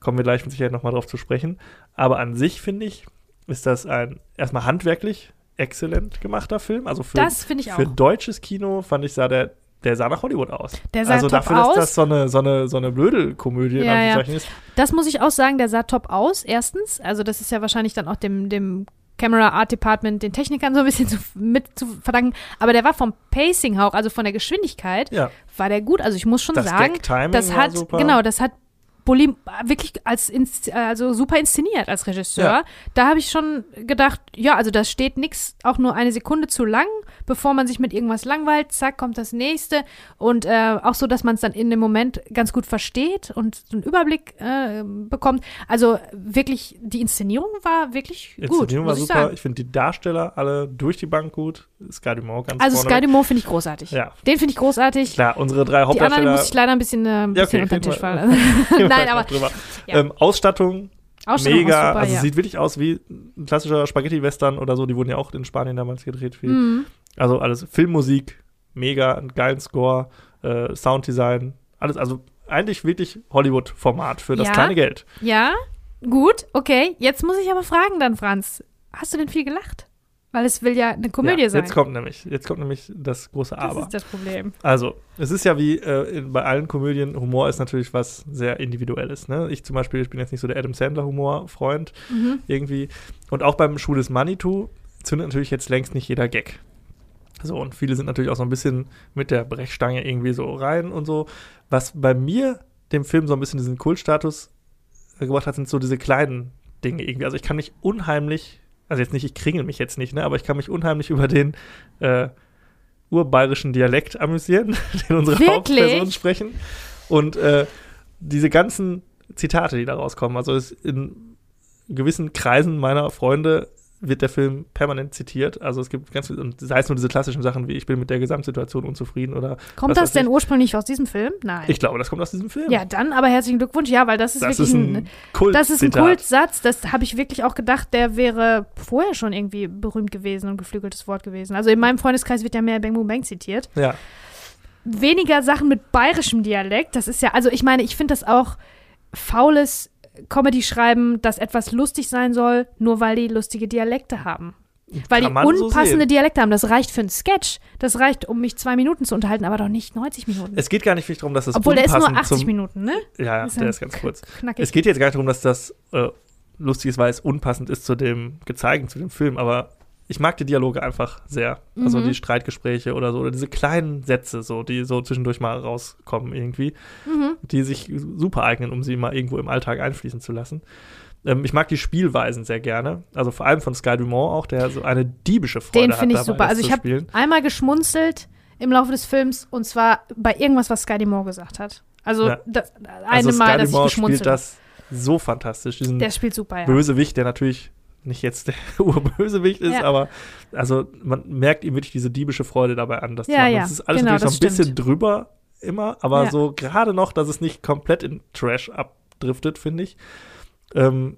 B: Kommen wir gleich mit Sicherheit nochmal drauf zu sprechen. Aber an sich finde ich, ist das ein erstmal handwerklich exzellent gemachter Film. Also für, für deutsches Kino fand ich, sah der, der sah nach Hollywood aus.
C: Der sah
B: also
C: top
B: dafür,
C: aus.
B: dass das so eine, so eine, so eine Blödelkomödie in
C: Ja, ja.
B: Anführungszeichen ist.
C: Das muss ich auch sagen, der sah top aus, erstens. Also das ist ja wahrscheinlich dann auch dem, dem Camera Art Department, den Technikern so ein bisschen zu, mit zu verdanken. Aber der war vom Pacing auch, also von der Geschwindigkeit,
B: Ja,
C: war der gut. Also ich muss schon
B: das
C: sagen, das hat,
B: super.
C: genau, das hat Bulli wirklich als ins, also super inszeniert als Regisseur.
B: Ja.
C: Da habe ich schon gedacht, ja, also da steht nichts auch nur eine Sekunde zu lang, bevor man sich mit irgendwas langweilt. Zack, kommt das nächste. Und äh, auch so, dass man es dann in dem Moment ganz gut versteht und so einen Überblick äh, bekommt. Also wirklich, die Inszenierung war wirklich
B: Die
C: gut,
B: Inszenierung war
C: ich
B: super. Ich finde die Darsteller alle durch die Bank gut. Sky Dumont ganz
C: Also. Sky Dumont finde ich großartig.
B: Ja.
C: Den finde ich großartig.
B: Klar, unsere drei
C: Die anderen
B: Hauptdarsteller.
C: muss ich leider ein bisschen, äh, ein
B: Ja,
C: bisschen
B: okay,
C: unter den Tisch fallen. Nein, aber
B: drüber.
C: ja.
B: Ähm, Ausstattung,
C: Ausstellung
B: mega.
C: super,
B: also
C: ja.
B: sieht wirklich aus wie ein klassischer Spaghetti-Western oder so. Die wurden ja auch in Spanien damals gedreht. Viel.
C: Mhm.
B: Also alles Filmmusik, mega, einen geilen Score, äh, Sounddesign, alles. Also eigentlich wirklich Hollywood-Format für das
C: Ja.
B: kleine Geld.
C: Ja, gut, okay. Jetzt muss ich aber fragen dann, Franz. Hast du denn viel gelacht? Weil es will ja eine Komödie
B: ja,
C: sein.
B: Jetzt kommt nämlich, jetzt kommt nämlich das große
C: das
B: Aber.
C: ist das Problem.
B: Also, es ist ja wie äh, in, bei allen Komödien, Humor ist natürlich was sehr Individuelles. Ne? Ich zum Beispiel, ich bin jetzt nicht so der Adam Sandler-Humor-Freund
C: Mhm.
B: irgendwie. Und auch beim Schuh des Manitou zündet natürlich jetzt längst nicht jeder Gag. So, und viele sind natürlich auch so ein bisschen mit der Brechstange irgendwie so rein und so. Was bei mir dem Film so ein bisschen diesen Kultstatus gebracht hat, sind so diese kleinen Dinge irgendwie. Also ich kann mich unheimlich, also jetzt nicht, ich kringel mich jetzt nicht, ne, aber ich kann mich unheimlich über den äh, urbayerischen Dialekt amüsieren, den unsere
C: Wirklich?
B: Hauptpersonen sprechen. Und äh, diese ganzen Zitate, die da rauskommen, also es in gewissen Kreisen meiner Freunde wird der Film permanent zitiert. Also es gibt ganz viel, und sei es nur diese klassischen Sachen wie ich bin mit der Gesamtsituation unzufrieden oder
C: Kommt das denn
B: ich.
C: ursprünglich aus diesem Film? Nein.
B: Ich glaube, das kommt aus diesem Film.
C: ja, dann aber herzlichen Glückwunsch. Ja, weil das ist
B: das
C: wirklich
B: ist
C: ein,
B: ein Kult.
C: das ist ein Kultsatz. Das habe ich wirklich auch gedacht, der wäre vorher schon irgendwie berühmt gewesen und geflügeltes Wort gewesen. Also in meinem Freundeskreis wird ja mehr Bang Boom Bang zitiert.
B: Ja,
C: weniger Sachen mit bayerischem Dialekt. Das ist ja, also ich meine, ich finde das auch faules Comedy-Schreiben, dass etwas lustig sein soll, nur weil die lustige Dialekte haben. Weil
B: Kann
C: die
B: so
C: unpassende
B: sehen.
C: Dialekte haben. Das reicht für einen Sketch. Das reicht, um mich zwei Minuten zu unterhalten, aber doch nicht 90 Minuten.
B: es geht gar nicht viel darum, dass das
C: Obwohl der ist nur
B: unpassend
C: 80
B: zum,
C: Minuten, ne?
B: Ja,
C: Ist
B: der ist ganz kurz.
C: Knackig.
B: Es geht jetzt gar nicht darum, dass das äh, lustig ist, weil es unpassend ist zu dem gezeigten, zu dem Film, aber ich mag die Dialoge einfach sehr. Also
C: Mhm.
B: die Streitgespräche oder so, oder diese kleinen Sätze, so, die so zwischendurch mal rauskommen irgendwie,
C: Mhm.
B: die sich super eignen, um sie mal irgendwo im Alltag einfließen zu lassen. Ähm, ich mag die Spielweisen sehr gerne. Also vor allem von Sky Dumont auch, der so eine diebische Freude
C: Den finde ich super. Also ich habe einmal geschmunzelt im Laufe des Films und zwar bei irgendwas, was Sky Moore gesagt hat. Also
B: Ja.
C: das eine
B: Also
C: Mal,
B: Sky
C: dass ich
B: Dumont
C: geschmunzelt
B: spielt das so fantastisch. Diesen.
C: Der spielt super, ja.
B: Bösewicht, der natürlich nicht jetzt der Urbösewicht ist,
C: Ja.
B: aber also man merkt ihm wirklich diese diebische Freude dabei an. Das zu
C: Ja, ja,
B: Es ist alles
C: genau,
B: natürlich so ein
C: das
B: bisschen
C: stimmt.
B: drüber immer, aber
C: Ja.
B: so gerade noch, dass es nicht komplett in Trash abdriftet, finde ich. Ähm,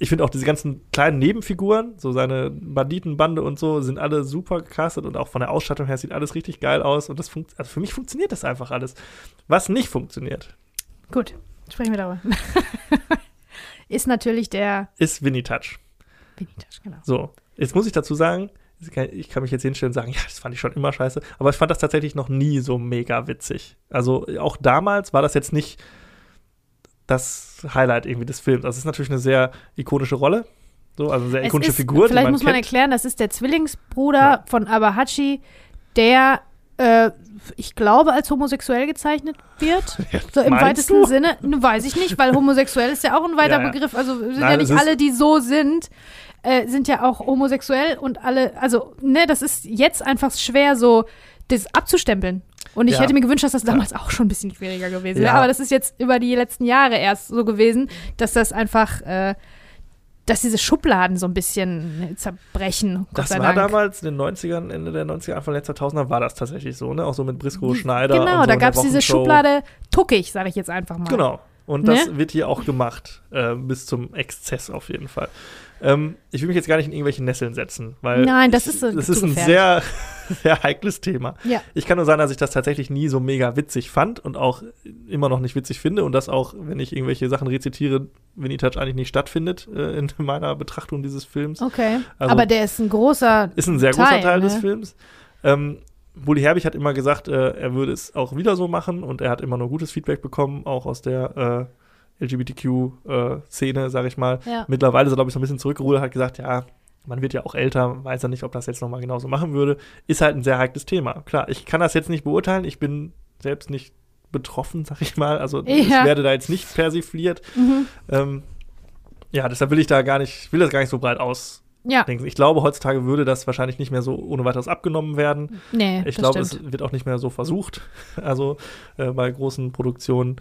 B: ich finde auch diese ganzen kleinen Nebenfiguren, so seine Banditenbande und so, sind alle super gecastet und auch von der Ausstattung her sieht alles richtig geil aus. Und das funkt, also für mich funktioniert das einfach alles. Was nicht funktioniert,
C: Gut, sprechen wir darüber. ist natürlich der
B: ist Winnie Touch.
C: Vintage, genau.
B: So, jetzt muss ich dazu sagen, ich kann mich jetzt hinstellen und sagen, ja, das fand ich schon immer scheiße, aber ich fand das tatsächlich noch nie so mega witzig. Also auch damals war das jetzt nicht das Highlight irgendwie des Films. Also es ist natürlich eine sehr ikonische Rolle, so, also eine sehr
C: Es
B: ikonische
C: ist,
B: Figur,
C: Vielleicht
B: man
C: muss man
B: kennt.
C: erklären, das ist der Zwillingsbruder
B: Ja.
C: von Abahachi, der, äh, ich glaube, als homosexuell gezeichnet wird. So im weitesten
B: du?
C: Sinne, ne, weiß ich nicht, weil homosexuell ist ja auch ein weiter
B: Ja, ja.
C: Begriff. Also sind
B: Nein,
C: ja nicht alle, die so sind, äh, sind ja auch homosexuell und alle, also, ne, das ist jetzt einfach schwer, so das abzustempeln. Und ich
B: Ja.
C: hätte mir gewünscht, dass das damals auch schon ein bisschen schwieriger gewesen wäre.
B: Ja.
C: Aber das ist jetzt über die letzten Jahre erst so gewesen, dass das einfach, äh, dass diese Schubladen so ein bisschen zerbrechen. Gott
B: Das war damals in den 90ern, Ende der 90er, Anfang der 2000er war das tatsächlich so, ne? Auch so mit Briscoe Schneider.
C: Genau,
B: und so
C: da gab es diese. Schublade tuckig, sage ich jetzt einfach mal.
B: Genau. Und das
C: Ne?
B: wird hier auch gemacht, äh, bis zum Exzess auf jeden Fall. Ähm, ich will mich jetzt gar nicht in irgendwelche Nesseln setzen, weil
C: Nein, das ist so
B: das ist ein sehr, sehr heikles Thema.
C: Ja.
B: Ich kann nur sagen, dass ich das tatsächlich nie so mega witzig fand und auch immer noch nicht witzig finde und dass auch, wenn ich irgendwelche Sachen rezitiere, Winnie Touch eigentlich nicht stattfindet äh, in meiner Betrachtung dieses Films.
C: Okay.
B: Also-
C: Aber der ist ein großer.
B: Ist ein sehr großer
C: Teil,
B: Teil
C: ne?
B: des Films. Ähm, Bully Herbig hat immer gesagt, äh, er würde es auch wieder so machen und er hat immer nur gutes Feedback bekommen, auch aus der äh, LGBTQ-Szene, sag ich mal.
C: Ja.
B: Mittlerweile ist er, glaube ich, so ein bisschen zurückgerudert, hat gesagt, ja, man wird ja auch älter, weiß er nicht, ob das jetzt nochmal genauso machen würde. Ist halt ein sehr heikles Thema. Klar, ich kann das jetzt nicht beurteilen, ich bin selbst nicht betroffen, sag ich mal. Also
C: Ja.
B: ich werde da jetzt nicht persifliert.
C: Mhm.
B: Ähm, ja, deshalb will ich da gar nicht, will das gar nicht so breit aus
C: Ja.
B: Ich glaube, heutzutage würde das wahrscheinlich nicht mehr so ohne weiteres abgenommen werden.
C: Nee,
B: Ich glaube,
C: stimmt.
B: es wird auch nicht mehr so versucht, also äh, bei großen Produktionen.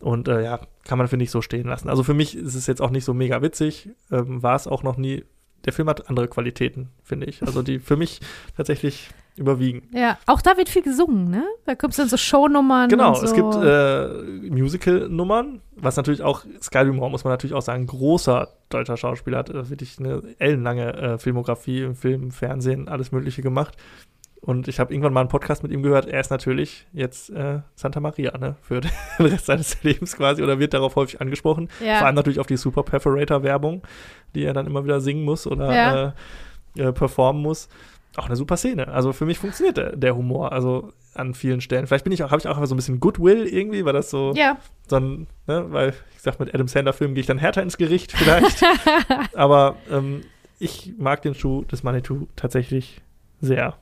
B: Und äh, ja, kann man, finde ich, so stehen lassen. Also für mich ist es jetzt auch nicht so mega witzig, ähm, war es auch noch nie. Der Film hat andere Qualitäten, finde ich. Also die für mich tatsächlich überwiegen.
C: Ja, auch da wird viel gesungen, ne? Da kommt dann so Shownummern.
B: Genau,
C: so.
B: es gibt äh, Musical-Nummern, was natürlich auch, Sky Dumont muss man natürlich auch sagen, großer deutscher Schauspieler hat äh, wirklich eine ellenlange äh, Filmografie im Film, Fernsehen, alles Mögliche gemacht. Und ich habe irgendwann mal einen Podcast mit ihm gehört. Er ist natürlich jetzt äh, Santa Maria, ne? Für den Rest seines Lebens quasi oder wird darauf häufig angesprochen.
C: ja.
B: Vor allem natürlich auf die Super Perforator-Werbung, die er dann immer wieder singen muss oder
C: Ja.
B: äh, äh, performen muss. Auch eine super Szene. Also für mich funktioniert der, der Humor, also an vielen Stellen. Vielleicht bin ich auch, habe ich auch einfach so ein bisschen Goodwill irgendwie, weil das so,
C: ja.
B: ein, ne, weil ich sag, mit Adam Sandler-Filmen gehe ich dann härter ins Gericht vielleicht. Aber ähm, ich mag den Schuh des Manitou tatsächlich sehr.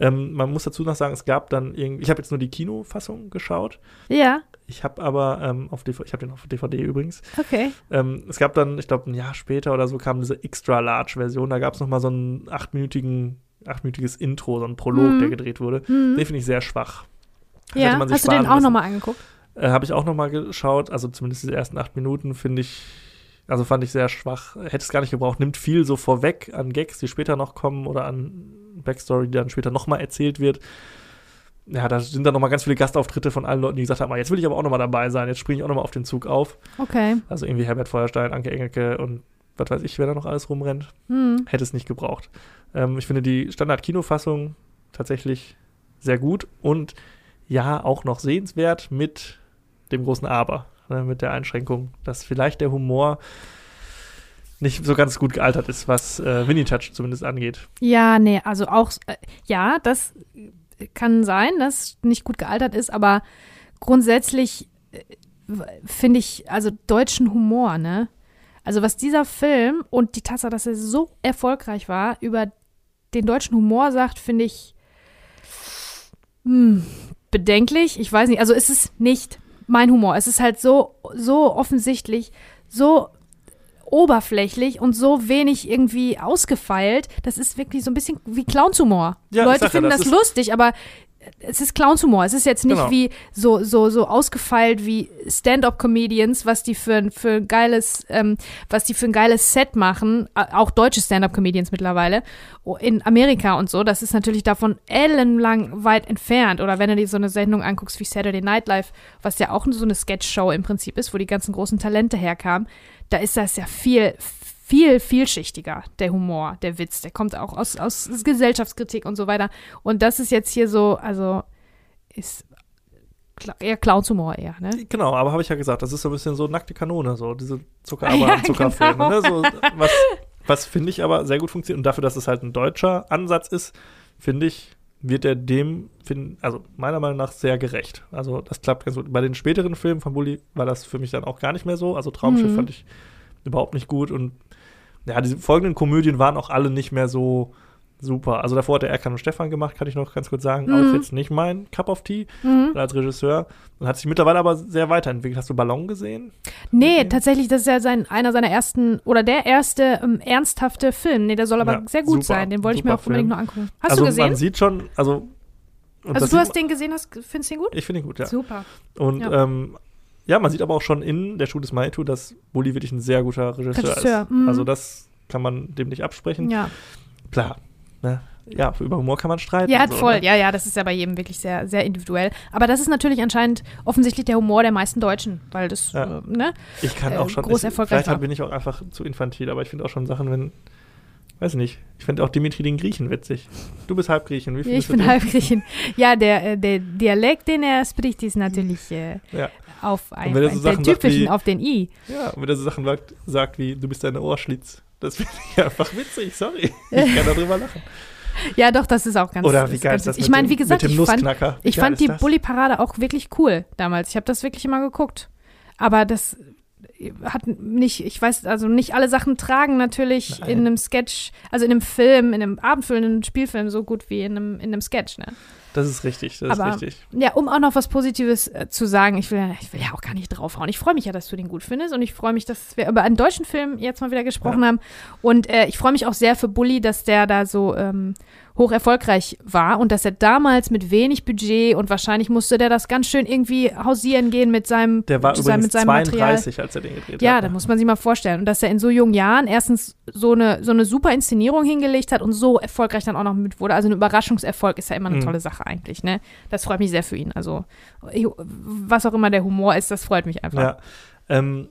B: Ähm, man muss dazu noch sagen, es gab dann irgendwie, ich habe jetzt nur die Kinofassung geschaut.
C: ja,
B: Ich habe aber ähm, auf DVD, ich habe den auf DVD übrigens.
C: okay.
B: Ähm, es gab dann, ich glaube, ein Jahr später oder so kam diese Extra-Large-Version. Da gab es noch mal so ein achtminütigen, achtminütiges Intro, so ein Prolog,
C: Mhm.
B: der gedreht wurde.
C: Hm.
B: Den finde ich sehr schwach.
C: Ja, hast du den auch nochmal angeguckt?
B: Äh, Habe ich auch noch mal geschaut. Also zumindest diese ersten acht Minuten finde ich, also fand ich sehr schwach. Hätte es gar nicht gebraucht. Nimmt viel so vorweg an Gags, die später noch kommen oder an Backstory, die dann später noch mal erzählt wird. Ja, da sind dann noch mal ganz viele Gastauftritte von allen Leuten, die gesagt haben, "Ah, jetzt will ich aber auch noch mal dabei sein. Jetzt springe ich auch noch mal auf den Zug auf.
C: Okay.
B: Also irgendwie Herbert Feuerstein, Anke Engelke und was weiß ich, wer da noch alles rumrennt.
C: Hm.
B: Hätte es nicht gebraucht. Ähm, ich finde die Standard-Kinofassung tatsächlich sehr gut und ja, auch noch sehenswert mit dem großen Aber, ne, mit der Einschränkung, dass vielleicht der Humor nicht so ganz gut gealtert ist, was äh, Touch zumindest angeht.
C: Ja, nee, also auch, äh, ja, das kann sein, dass nicht gut gealtert ist, aber grundsätzlich äh, finde ich, also deutschen Humor, ne? Also was dieser Film und die Tatsache, dass er so erfolgreich war, über den deutschen Humor sagt, finde ich hm, bedenklich. Ich weiß nicht, also es ist nicht mein Humor. Es ist halt so, so offensichtlich, so oberflächlich und so wenig irgendwie ausgefeilt. Das ist wirklich so ein bisschen wie Clownshumor.
B: Ja,
C: Leute
B: sag ja,
C: finden
B: das
C: das, lustig, aber es ist Clownshumor. Es ist jetzt nicht
B: Genau.
C: wie so, so, so ausgefeilt wie Stand-up-Comedians, was die für, ein- für ein geiles, ähm, was die für ein geiles Set machen. Auch deutsche Stand-up-Comedians mittlerweile. In Amerika und so. Das ist natürlich davon ellenlang weit entfernt. Oder wenn du dir so eine Sendung anguckst wie Saturday Night Live, was ja auch so eine Sketch-Show im Prinzip ist, wo die ganzen großen Talente herkamen, da ist das ja viel, viel vielschichtiger, der Humor, der Witz. Der kommt auch aus, aus Gesellschaftskritik und so weiter. Und das ist jetzt hier so, also ist eher Clownshumor eher, ne?
B: Genau, aber habe ich ja gesagt, das ist so ein bisschen so nackte Kanone, so diese
C: Ja,
B: Zuckerarbeiter, Zuckerfilme.
C: genau.
B: Ne? So, was was finde ich aber sehr gut funktioniert. Und dafür, dass es halt ein deutscher Ansatz ist, finde ich, wird er dem, find, also meiner Meinung nach, sehr gerecht. Also das klappt ganz gut. Bei den späteren Filmen von Bully war das für mich dann auch gar nicht mehr so. Also Traumschiff
C: Mhm.
B: fand ich überhaupt nicht gut. Und ja, diese folgenden Komödien waren auch alle nicht mehr so super. Also davor hat der Erkan und Stefan gemacht, kann ich noch ganz kurz sagen.
C: Mhm.
B: Auch jetzt nicht mein Cup of Tea
C: Mhm.
B: als Regisseur. Und hat sich mittlerweile aber sehr weiterentwickelt. Hast du Ballon gesehen?
C: Nee,
B: Okay.
C: tatsächlich, das ist ja sein, einer seiner ersten oder der erste ähm, ernsthafte Film. Nee, der soll aber
B: Ja,
C: sehr gut
B: super,
C: sein. Den wollte ich mir auch unbedingt
B: Film.
C: noch angucken. Hast
B: also
C: du gesehen?
B: man sieht schon, also
C: Also du hast den gesehen, hast, findest du ihn gut?
B: ich finde ihn gut, ja.
C: Super.
B: Und
C: Ja.
B: ähm, ja, man sieht aber auch schon in der Schuh des Manitou, dass Bulli wirklich ein sehr guter Regisseur,
C: Regisseur,
B: ist.
C: mhm.
B: Also das kann man dem nicht absprechen.
C: Ja.
B: Klar, ne? ja, über Humor kann man streiten.
C: Ja,
B: so,
C: voll.
B: Ne?
C: Ja, ja, das ist ja bei jedem wirklich sehr, sehr individuell. Aber das ist natürlich anscheinend offensichtlich der Humor der meisten Deutschen, weil das,
B: Ja.
C: äh, ne?
B: Ich kann
C: äh,
B: auch schon,
C: groß
B: ich,
C: erfolgreich
B: vielleicht bin ich auch einfach zu infantil, aber ich finde auch schon Sachen, wenn, weiß nicht, ich finde auch Dimitri den Griechen witzig. Du bist halb Griechen, wie
C: Ich
B: findest
C: bin
B: du den?
C: halb Griechen. Ja, der, äh, der Dialekt, den er spricht, ist natürlich äh,
B: Ja.
C: Auf ein,
B: wenn er so
C: ein der
B: sagt
C: typischen
B: wie-
C: auf den I.
B: Ja, und wenn er so Sachen sagt, sagt wie, du bist deine Ohrschlitz. Das finde ich einfach witzig, sorry. Ich kann darüber lachen.
C: Ja, doch, das ist auch ganz
B: Oder wie geil ist das.
C: Ich meine, wie gesagt, ich fand, ich fand die? Bully-Parade auch wirklich cool damals. Ich habe das wirklich immer geguckt. Aber das hat nicht, ich weiß, also nicht alle Sachen tragen natürlich
B: Nein.
C: in einem Sketch, also in einem Film, in einem abendfüllenden Spielfilm so gut wie in einem, in einem Sketch, ne?
B: Das ist richtig, das
C: Aber-
B: ist richtig.
C: Ja, um auch noch was Positives äh, zu sagen, ich will, ja- ich will ja auch gar nicht draufhauen. Ich freue mich ja, dass du den gut findest und ich freue mich, dass wir über einen deutschen Film jetzt mal wieder gesprochen haben. Und äh, ich freue mich auch sehr für Bully, dass der da so ähm, hoch erfolgreich war und dass er damals mit wenig Budget und wahrscheinlich musste der das ganz schön irgendwie hausieren gehen mit seinem,
B: Der war übrigens
C: mit seinem Material.
B: 32, als er den gedreht
C: Ja,
B: hat.
C: da muss man sich mal vorstellen. Und dass er in so jungen Jahren erstens so eine, so eine super Inszenierung hingelegt hat und so erfolgreich dann auch noch mit wurde. Also ein Überraschungserfolg ist ja immer eine
B: Mhm.
C: tolle Sache eigentlich, ne? Das freut mich sehr für ihn. Also, was auch immer der Humor ist, das freut mich einfach.
B: Ja. Ähm,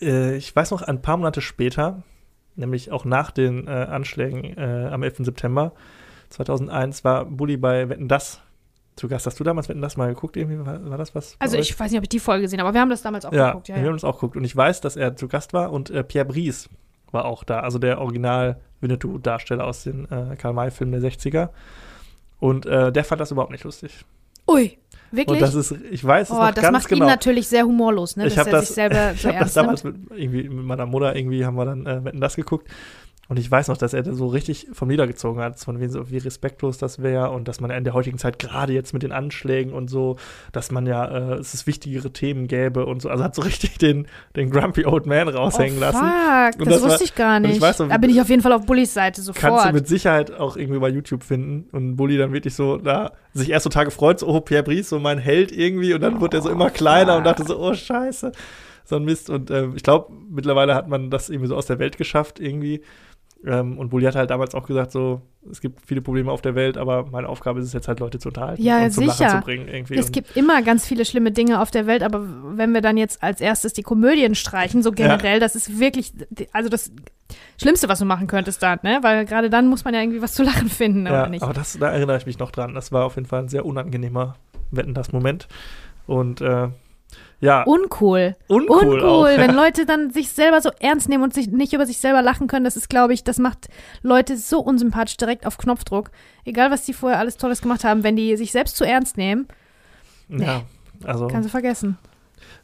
B: äh, ich weiß noch, ein paar Monate später, nämlich auch nach den äh, Anschlägen äh, am 11. September 2001, war Bulli bei Wetten Das zu Gast. Hast du damals Wetten Das mal geguckt? Irgendwie war, war das was?
C: Also ich weiß nicht, ob ich die Folge gesehen habe, aber wir haben das damals auch
B: ja,
C: geguckt. Ja,
B: wir
C: ja.
B: haben uns auch geguckt. Und ich weiß, dass er zu Gast war und äh, Pierre Brice war auch da, also der Original Winnetou-Darsteller aus den äh, Karl-May-Filmen der 60er. Und äh, der fand das überhaupt nicht lustig.
C: Ui, wirklich?
B: Und das ist, ich weiß es
C: oh,
B: noch
C: das
B: ganz
C: macht
B: genau.
C: ihn natürlich sehr humorlos, ne?
B: Ich
C: dass
B: hab
C: er
B: das-
C: sich selber
B: ich
C: so
B: habe das damals mit, irgendwie mit meiner Mutter irgendwie haben wir dann äh, das geguckt und ich weiß noch, dass er da so richtig vom Lieder gezogen hat, von wem so wie respektlos das wäre und dass man in der heutigen Zeit gerade jetzt mit den Anschlägen und so, dass man ja äh, es ist wichtigere Themen gäbe und so, also hat so richtig den den Grumpy Old Man raushängen
C: oh,
B: lassen.
C: Fuck,
B: Und
C: das,
B: das war-
C: wusste ich gar
B: und ich
C: nicht.
B: weiß
C: da bin ich auf jeden Fall auf Bullys Seite
B: Kannst du
C: sofort.
B: mit Sicherheit auch irgendwie bei YouTube finden und Bully dann wirklich so da sich erst so Tage freut, so oh Pierre Brice, so mein Held irgendwie und dann wird er so immer kleiner und dachte so oh Scheiße, so ein Mist und ähm, ich glaube mittlerweile hat man das irgendwie so aus der Welt geschafft irgendwie ähm, und Bully hat halt damals auch gesagt so es gibt viele Probleme auf der Welt, aber meine Aufgabe ist es jetzt halt Leute zu unterhalten
C: Ja,
B: und zum
C: sicher.
B: Lachen zu bringen irgendwie
C: Es gibt immer ganz viele schlimme Dinge auf der Welt, aber wenn wir dann jetzt als erstes die Komödien streichen, so generell, das ist wirklich, also das Schlimmste, was du machen könntest dann, ne? Weil gerade dann muss man ja irgendwie was zu lachen finden,
B: ja,
C: oder nicht?
B: aber das da erinnere ich mich noch dran. Das war auf jeden Fall ein sehr unangenehmer Wetten das Moment und äh, ja
C: Uncool.
B: uncool,
C: Uncool,
B: auch,
C: wenn Leute dann sich selber so ernst nehmen und sich nicht über sich selber lachen können, das ist, glaube ich, das macht Leute so unsympathisch direkt auf Knopfdruck. Egal, was die vorher alles Tolles gemacht haben, wenn die sich selbst zu ernst nehmen,
B: Ja, also
C: kannst du vergessen.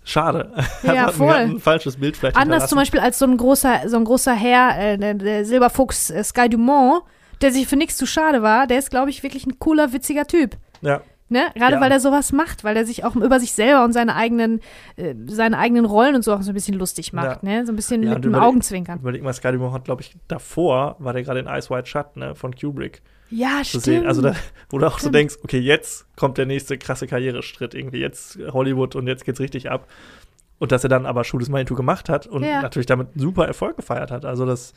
B: Schade.
C: Ja, voll.
B: ein falsches Bild vielleicht
C: Anders zum. Beispiel als so ein großer, so ein großer Herr, äh, der, der Silberfuchs äh, Sky Dumont, der sich für nichts zu schade war, der ist, glaube ich, wirklich ein cooler, witziger Typ.
B: Ja,
C: Ne? Gerade
B: Ja.
C: weil er sowas macht, weil er sich auch über sich selber und seine eigenen, äh, seine eigenen Rollen und so auch so ein bisschen lustig macht, ne? So ein bisschen
B: Ja,
C: mit dem Augenzwinkern.
B: überleg mal, Sky Dumont hat, glaube ich, davor war der gerade in Ice White Shut, ne, von Kubrick
C: Ja,
B: zu
C: stimmt.
B: sehen. Also da, wo du auch so
C: Stimmt.
B: denkst, okay, jetzt kommt der nächste krasse Karriereschritt irgendwie. Jetzt Hollywood und jetzt geht's richtig ab. Und dass er dann aber Schuh des Manitou gemacht hat und
C: Ja.
B: natürlich damit super Erfolg gefeiert hat. Also, dass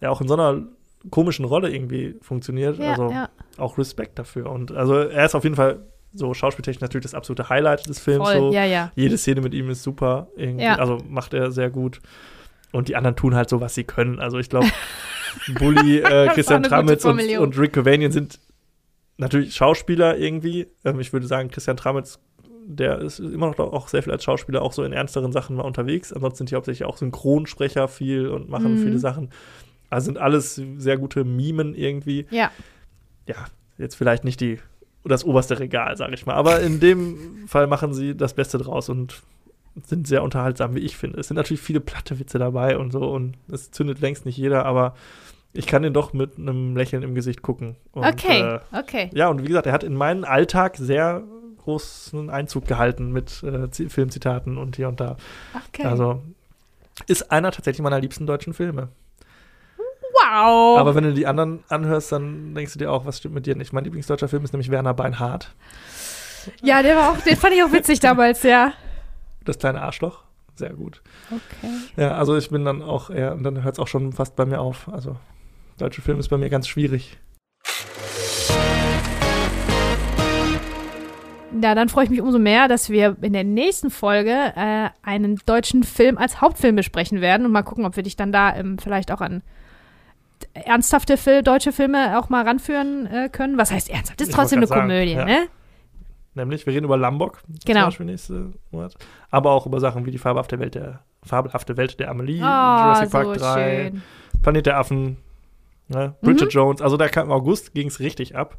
B: er auch in so einer komischen Rolle irgendwie funktioniert.
C: ja,
B: also
C: ja,
B: auch Respekt dafür. Und also er ist auf jeden Fall so schauspieltechnisch natürlich das absolute Highlight des Films.
C: voll,
B: so.
C: ja.
B: Jede Szene mit ihm ist super. Also macht er sehr gut. Und die anderen tun halt so, was sie können. Also ich glaube, Bully, äh, Christian Tramitz und, und Rick Cavanian sind natürlich Schauspieler irgendwie. Ähm, ich würde sagen, Christian Tramitz, der ist immer noch auch sehr viel als Schauspieler, auch so in ernsteren Sachen mal unterwegs. Ansonsten sind die hauptsächlich auch Synchronsprecher viel und machen
C: Mhm.
B: viele Sachen. Also sind alles sehr gute Mimen irgendwie
C: Ja,
B: ja, jetzt vielleicht nicht die das oberste Regal, sage ich mal. Aber in dem Fall machen sie das Beste draus und sind sehr unterhaltsam, wie ich finde. Es sind natürlich viele platte Witze dabei und so und es zündet längst nicht jeder, aber ich kann den doch mit einem Lächeln im Gesicht gucken. Und,
C: okay,
B: Äh,
C: okay.
B: ja, und wie gesagt, er hat in meinen Alltag sehr großen Einzug gehalten mit äh, Filmzitaten und hier und da.
C: okay.
B: Also ist einer tatsächlich meiner liebsten deutschen Filme.
C: Wow.
B: Aber wenn du die anderen anhörst, dann denkst du dir auch, was stimmt mit dir nicht. Mein Lieblingsdeutscher Film ist nämlich Werner Beinhardt.
C: ja, der war auch, den fand ich auch witzig damals, ja.
B: Das kleine Arschloch. Sehr gut.
C: Okay.
B: Ja, also ich bin dann auch eher, und dann hört es auch schon fast bei mir auf. Also, deutsche Film ist bei mir ganz schwierig.
C: Ja, dann freue ich mich umso mehr, dass wir in der nächsten Folge äh, einen deutschen Film als Hauptfilm besprechen werden und mal gucken, ob wir dich dann da ähm, vielleicht auch an ernsthafte Fil deutsche Filme auch mal ranführen äh, können. Was heißt ernsthaft? Das ist trotzdem eine
B: sagen,
C: Komödie,
B: ja.
C: ne?
B: Nämlich, wir reden über Lombok.
C: Genau.
B: Zum Beispiel nächste Monat. Aber auch über Sachen wie die fabelhafte Welt der, fabelhafte Welt der Amelie,
C: Oh,
B: Jurassic
C: so
B: Park 3,
C: schön.
B: Planet der Affen, ne? Bridget
C: Mhm.
B: Jones. Also da kam im August ging es richtig ab.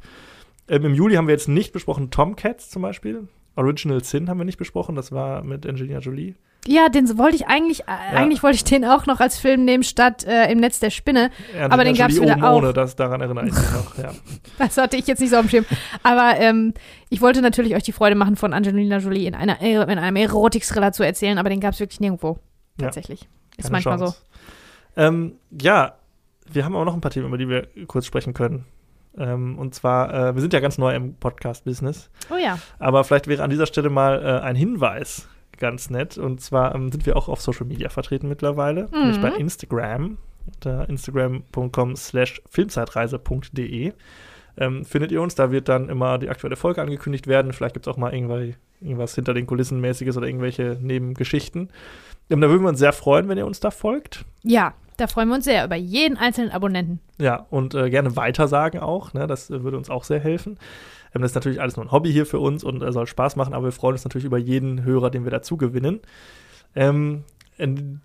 B: Ähm, Im Juli haben wir jetzt nicht besprochen Tomcats zum Beispiel. Original Sin haben wir nicht besprochen. Das war mit Angelina Jolie.
C: Ja, den wollte ich eigentlich, äh, eigentlich wollte ich den auch noch als Film nehmen, statt äh, im Netz der Spinne. Aber den gab's
B: Jolie
C: wieder
B: oben ohne,
C: auch.
B: das, daran erinnere ich mich noch. Ja.
C: Das hatte ich jetzt nicht so auf dem Schirm. Aber ähm, ich wollte natürlich euch die Freude machen, von Angelina Jolie in, einer, in einem Erotik-Thriller zu erzählen, aber den gab es wirklich nirgendwo.
B: Ja.
C: Tatsächlich. Ist
B: Keine
C: manchmal
B: Chance. Ähm, ja, wir haben aber noch ein paar Themen, über die wir kurz sprechen können. Ähm, und zwar, äh, wir sind ja ganz neu im Podcast-Business.
C: Oh ja.
B: aber vielleicht wäre an dieser Stelle mal äh, ein Hinweis ganz nett. Und zwar ähm, sind wir auch auf Social Media vertreten mittlerweile, nämlich
C: Mhm.
B: bei Instagram, unter instagram.com slash filmzeitreise.de. Ähm, findet ihr uns, da wird dann immer die aktuelle Folge angekündigt werden. Vielleicht gibt es auch mal irgendwas hinter den Kulissen mäßiges oder irgendwelche Nebengeschichten. Ähm, da würden wir uns sehr freuen, wenn ihr uns da folgt.
C: Ja, da freuen wir uns sehr über jeden einzelnen Abonnenten.
B: Ja, und äh, gerne weitersagen auch. Ne? Das äh, würde uns auch sehr helfen. Ähm, das ist natürlich alles nur ein Hobby hier für uns und äh, soll Spaß machen, aber wir freuen uns natürlich über jeden Hörer, den wir dazu gewinnen. Ähm, in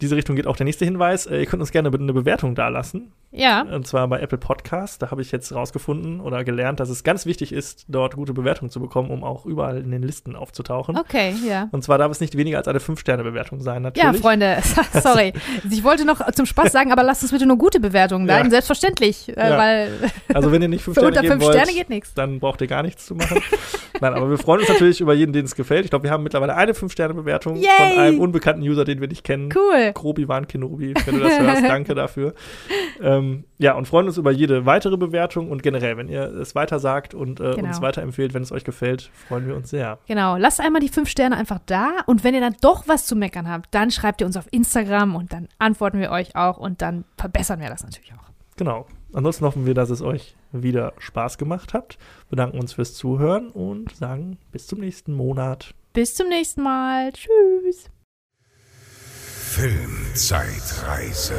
B: diese Richtung geht auch der nächste Hinweis. Äh, ihr könnt uns gerne eine Bewertung dalassen.
C: Ja.
B: Und zwar bei Apple Podcast. Da habe ich jetzt rausgefunden oder gelernt, dass es ganz wichtig ist, dort gute Bewertungen zu bekommen, um auch überall in den Listen aufzutauchen.
C: Okay, ja.
B: Und zwar darf es nicht weniger als eine 5-Sterne-Bewertung sein,
C: Ja,
B: natürlich.
C: Freunde, sorry. Ich wollte noch zum Spaß sagen, aber lasst uns bitte nur gute Bewertungen da.
B: Ja.
C: Selbstverständlich, äh,
B: Ja.
C: weil
B: Also wenn ihr nicht 5
C: für
B: Sterne
C: unter
B: geben
C: fünf
B: wollt,
C: Sterne geht nichts.
B: dann braucht ihr gar nichts zu machen. Nein, aber wir freuen uns natürlich über jeden, den es gefällt. Ich glaube, wir haben mittlerweile eine 5-Sterne-Bewertung
C: Yay!
B: von einem unbekannten User, den wir nicht kennen.
C: Cool.
B: Grobi Wan Kenobi, wenn du das hörst, danke dafür. Ähm, ja, und freuen uns über jede weitere Bewertung und generell, wenn ihr es weiter sagt und äh,
C: Genau.
B: uns weiterempfehlt, wenn es euch gefällt, freuen wir uns sehr.
C: Genau, lasst einmal die fünf Sterne einfach da und wenn ihr dann doch was zu meckern habt, dann schreibt ihr uns auf Instagram und dann antworten wir euch auch und dann verbessern wir das natürlich auch.
B: Genau. Ansonsten hoffen wir, dass es euch wieder Spaß gemacht hat. Bedanken uns fürs Zuhören und sagen bis zum nächsten Monat.
C: Bis zum nächsten Mal. Tschüss.
A: Filmzeitreise.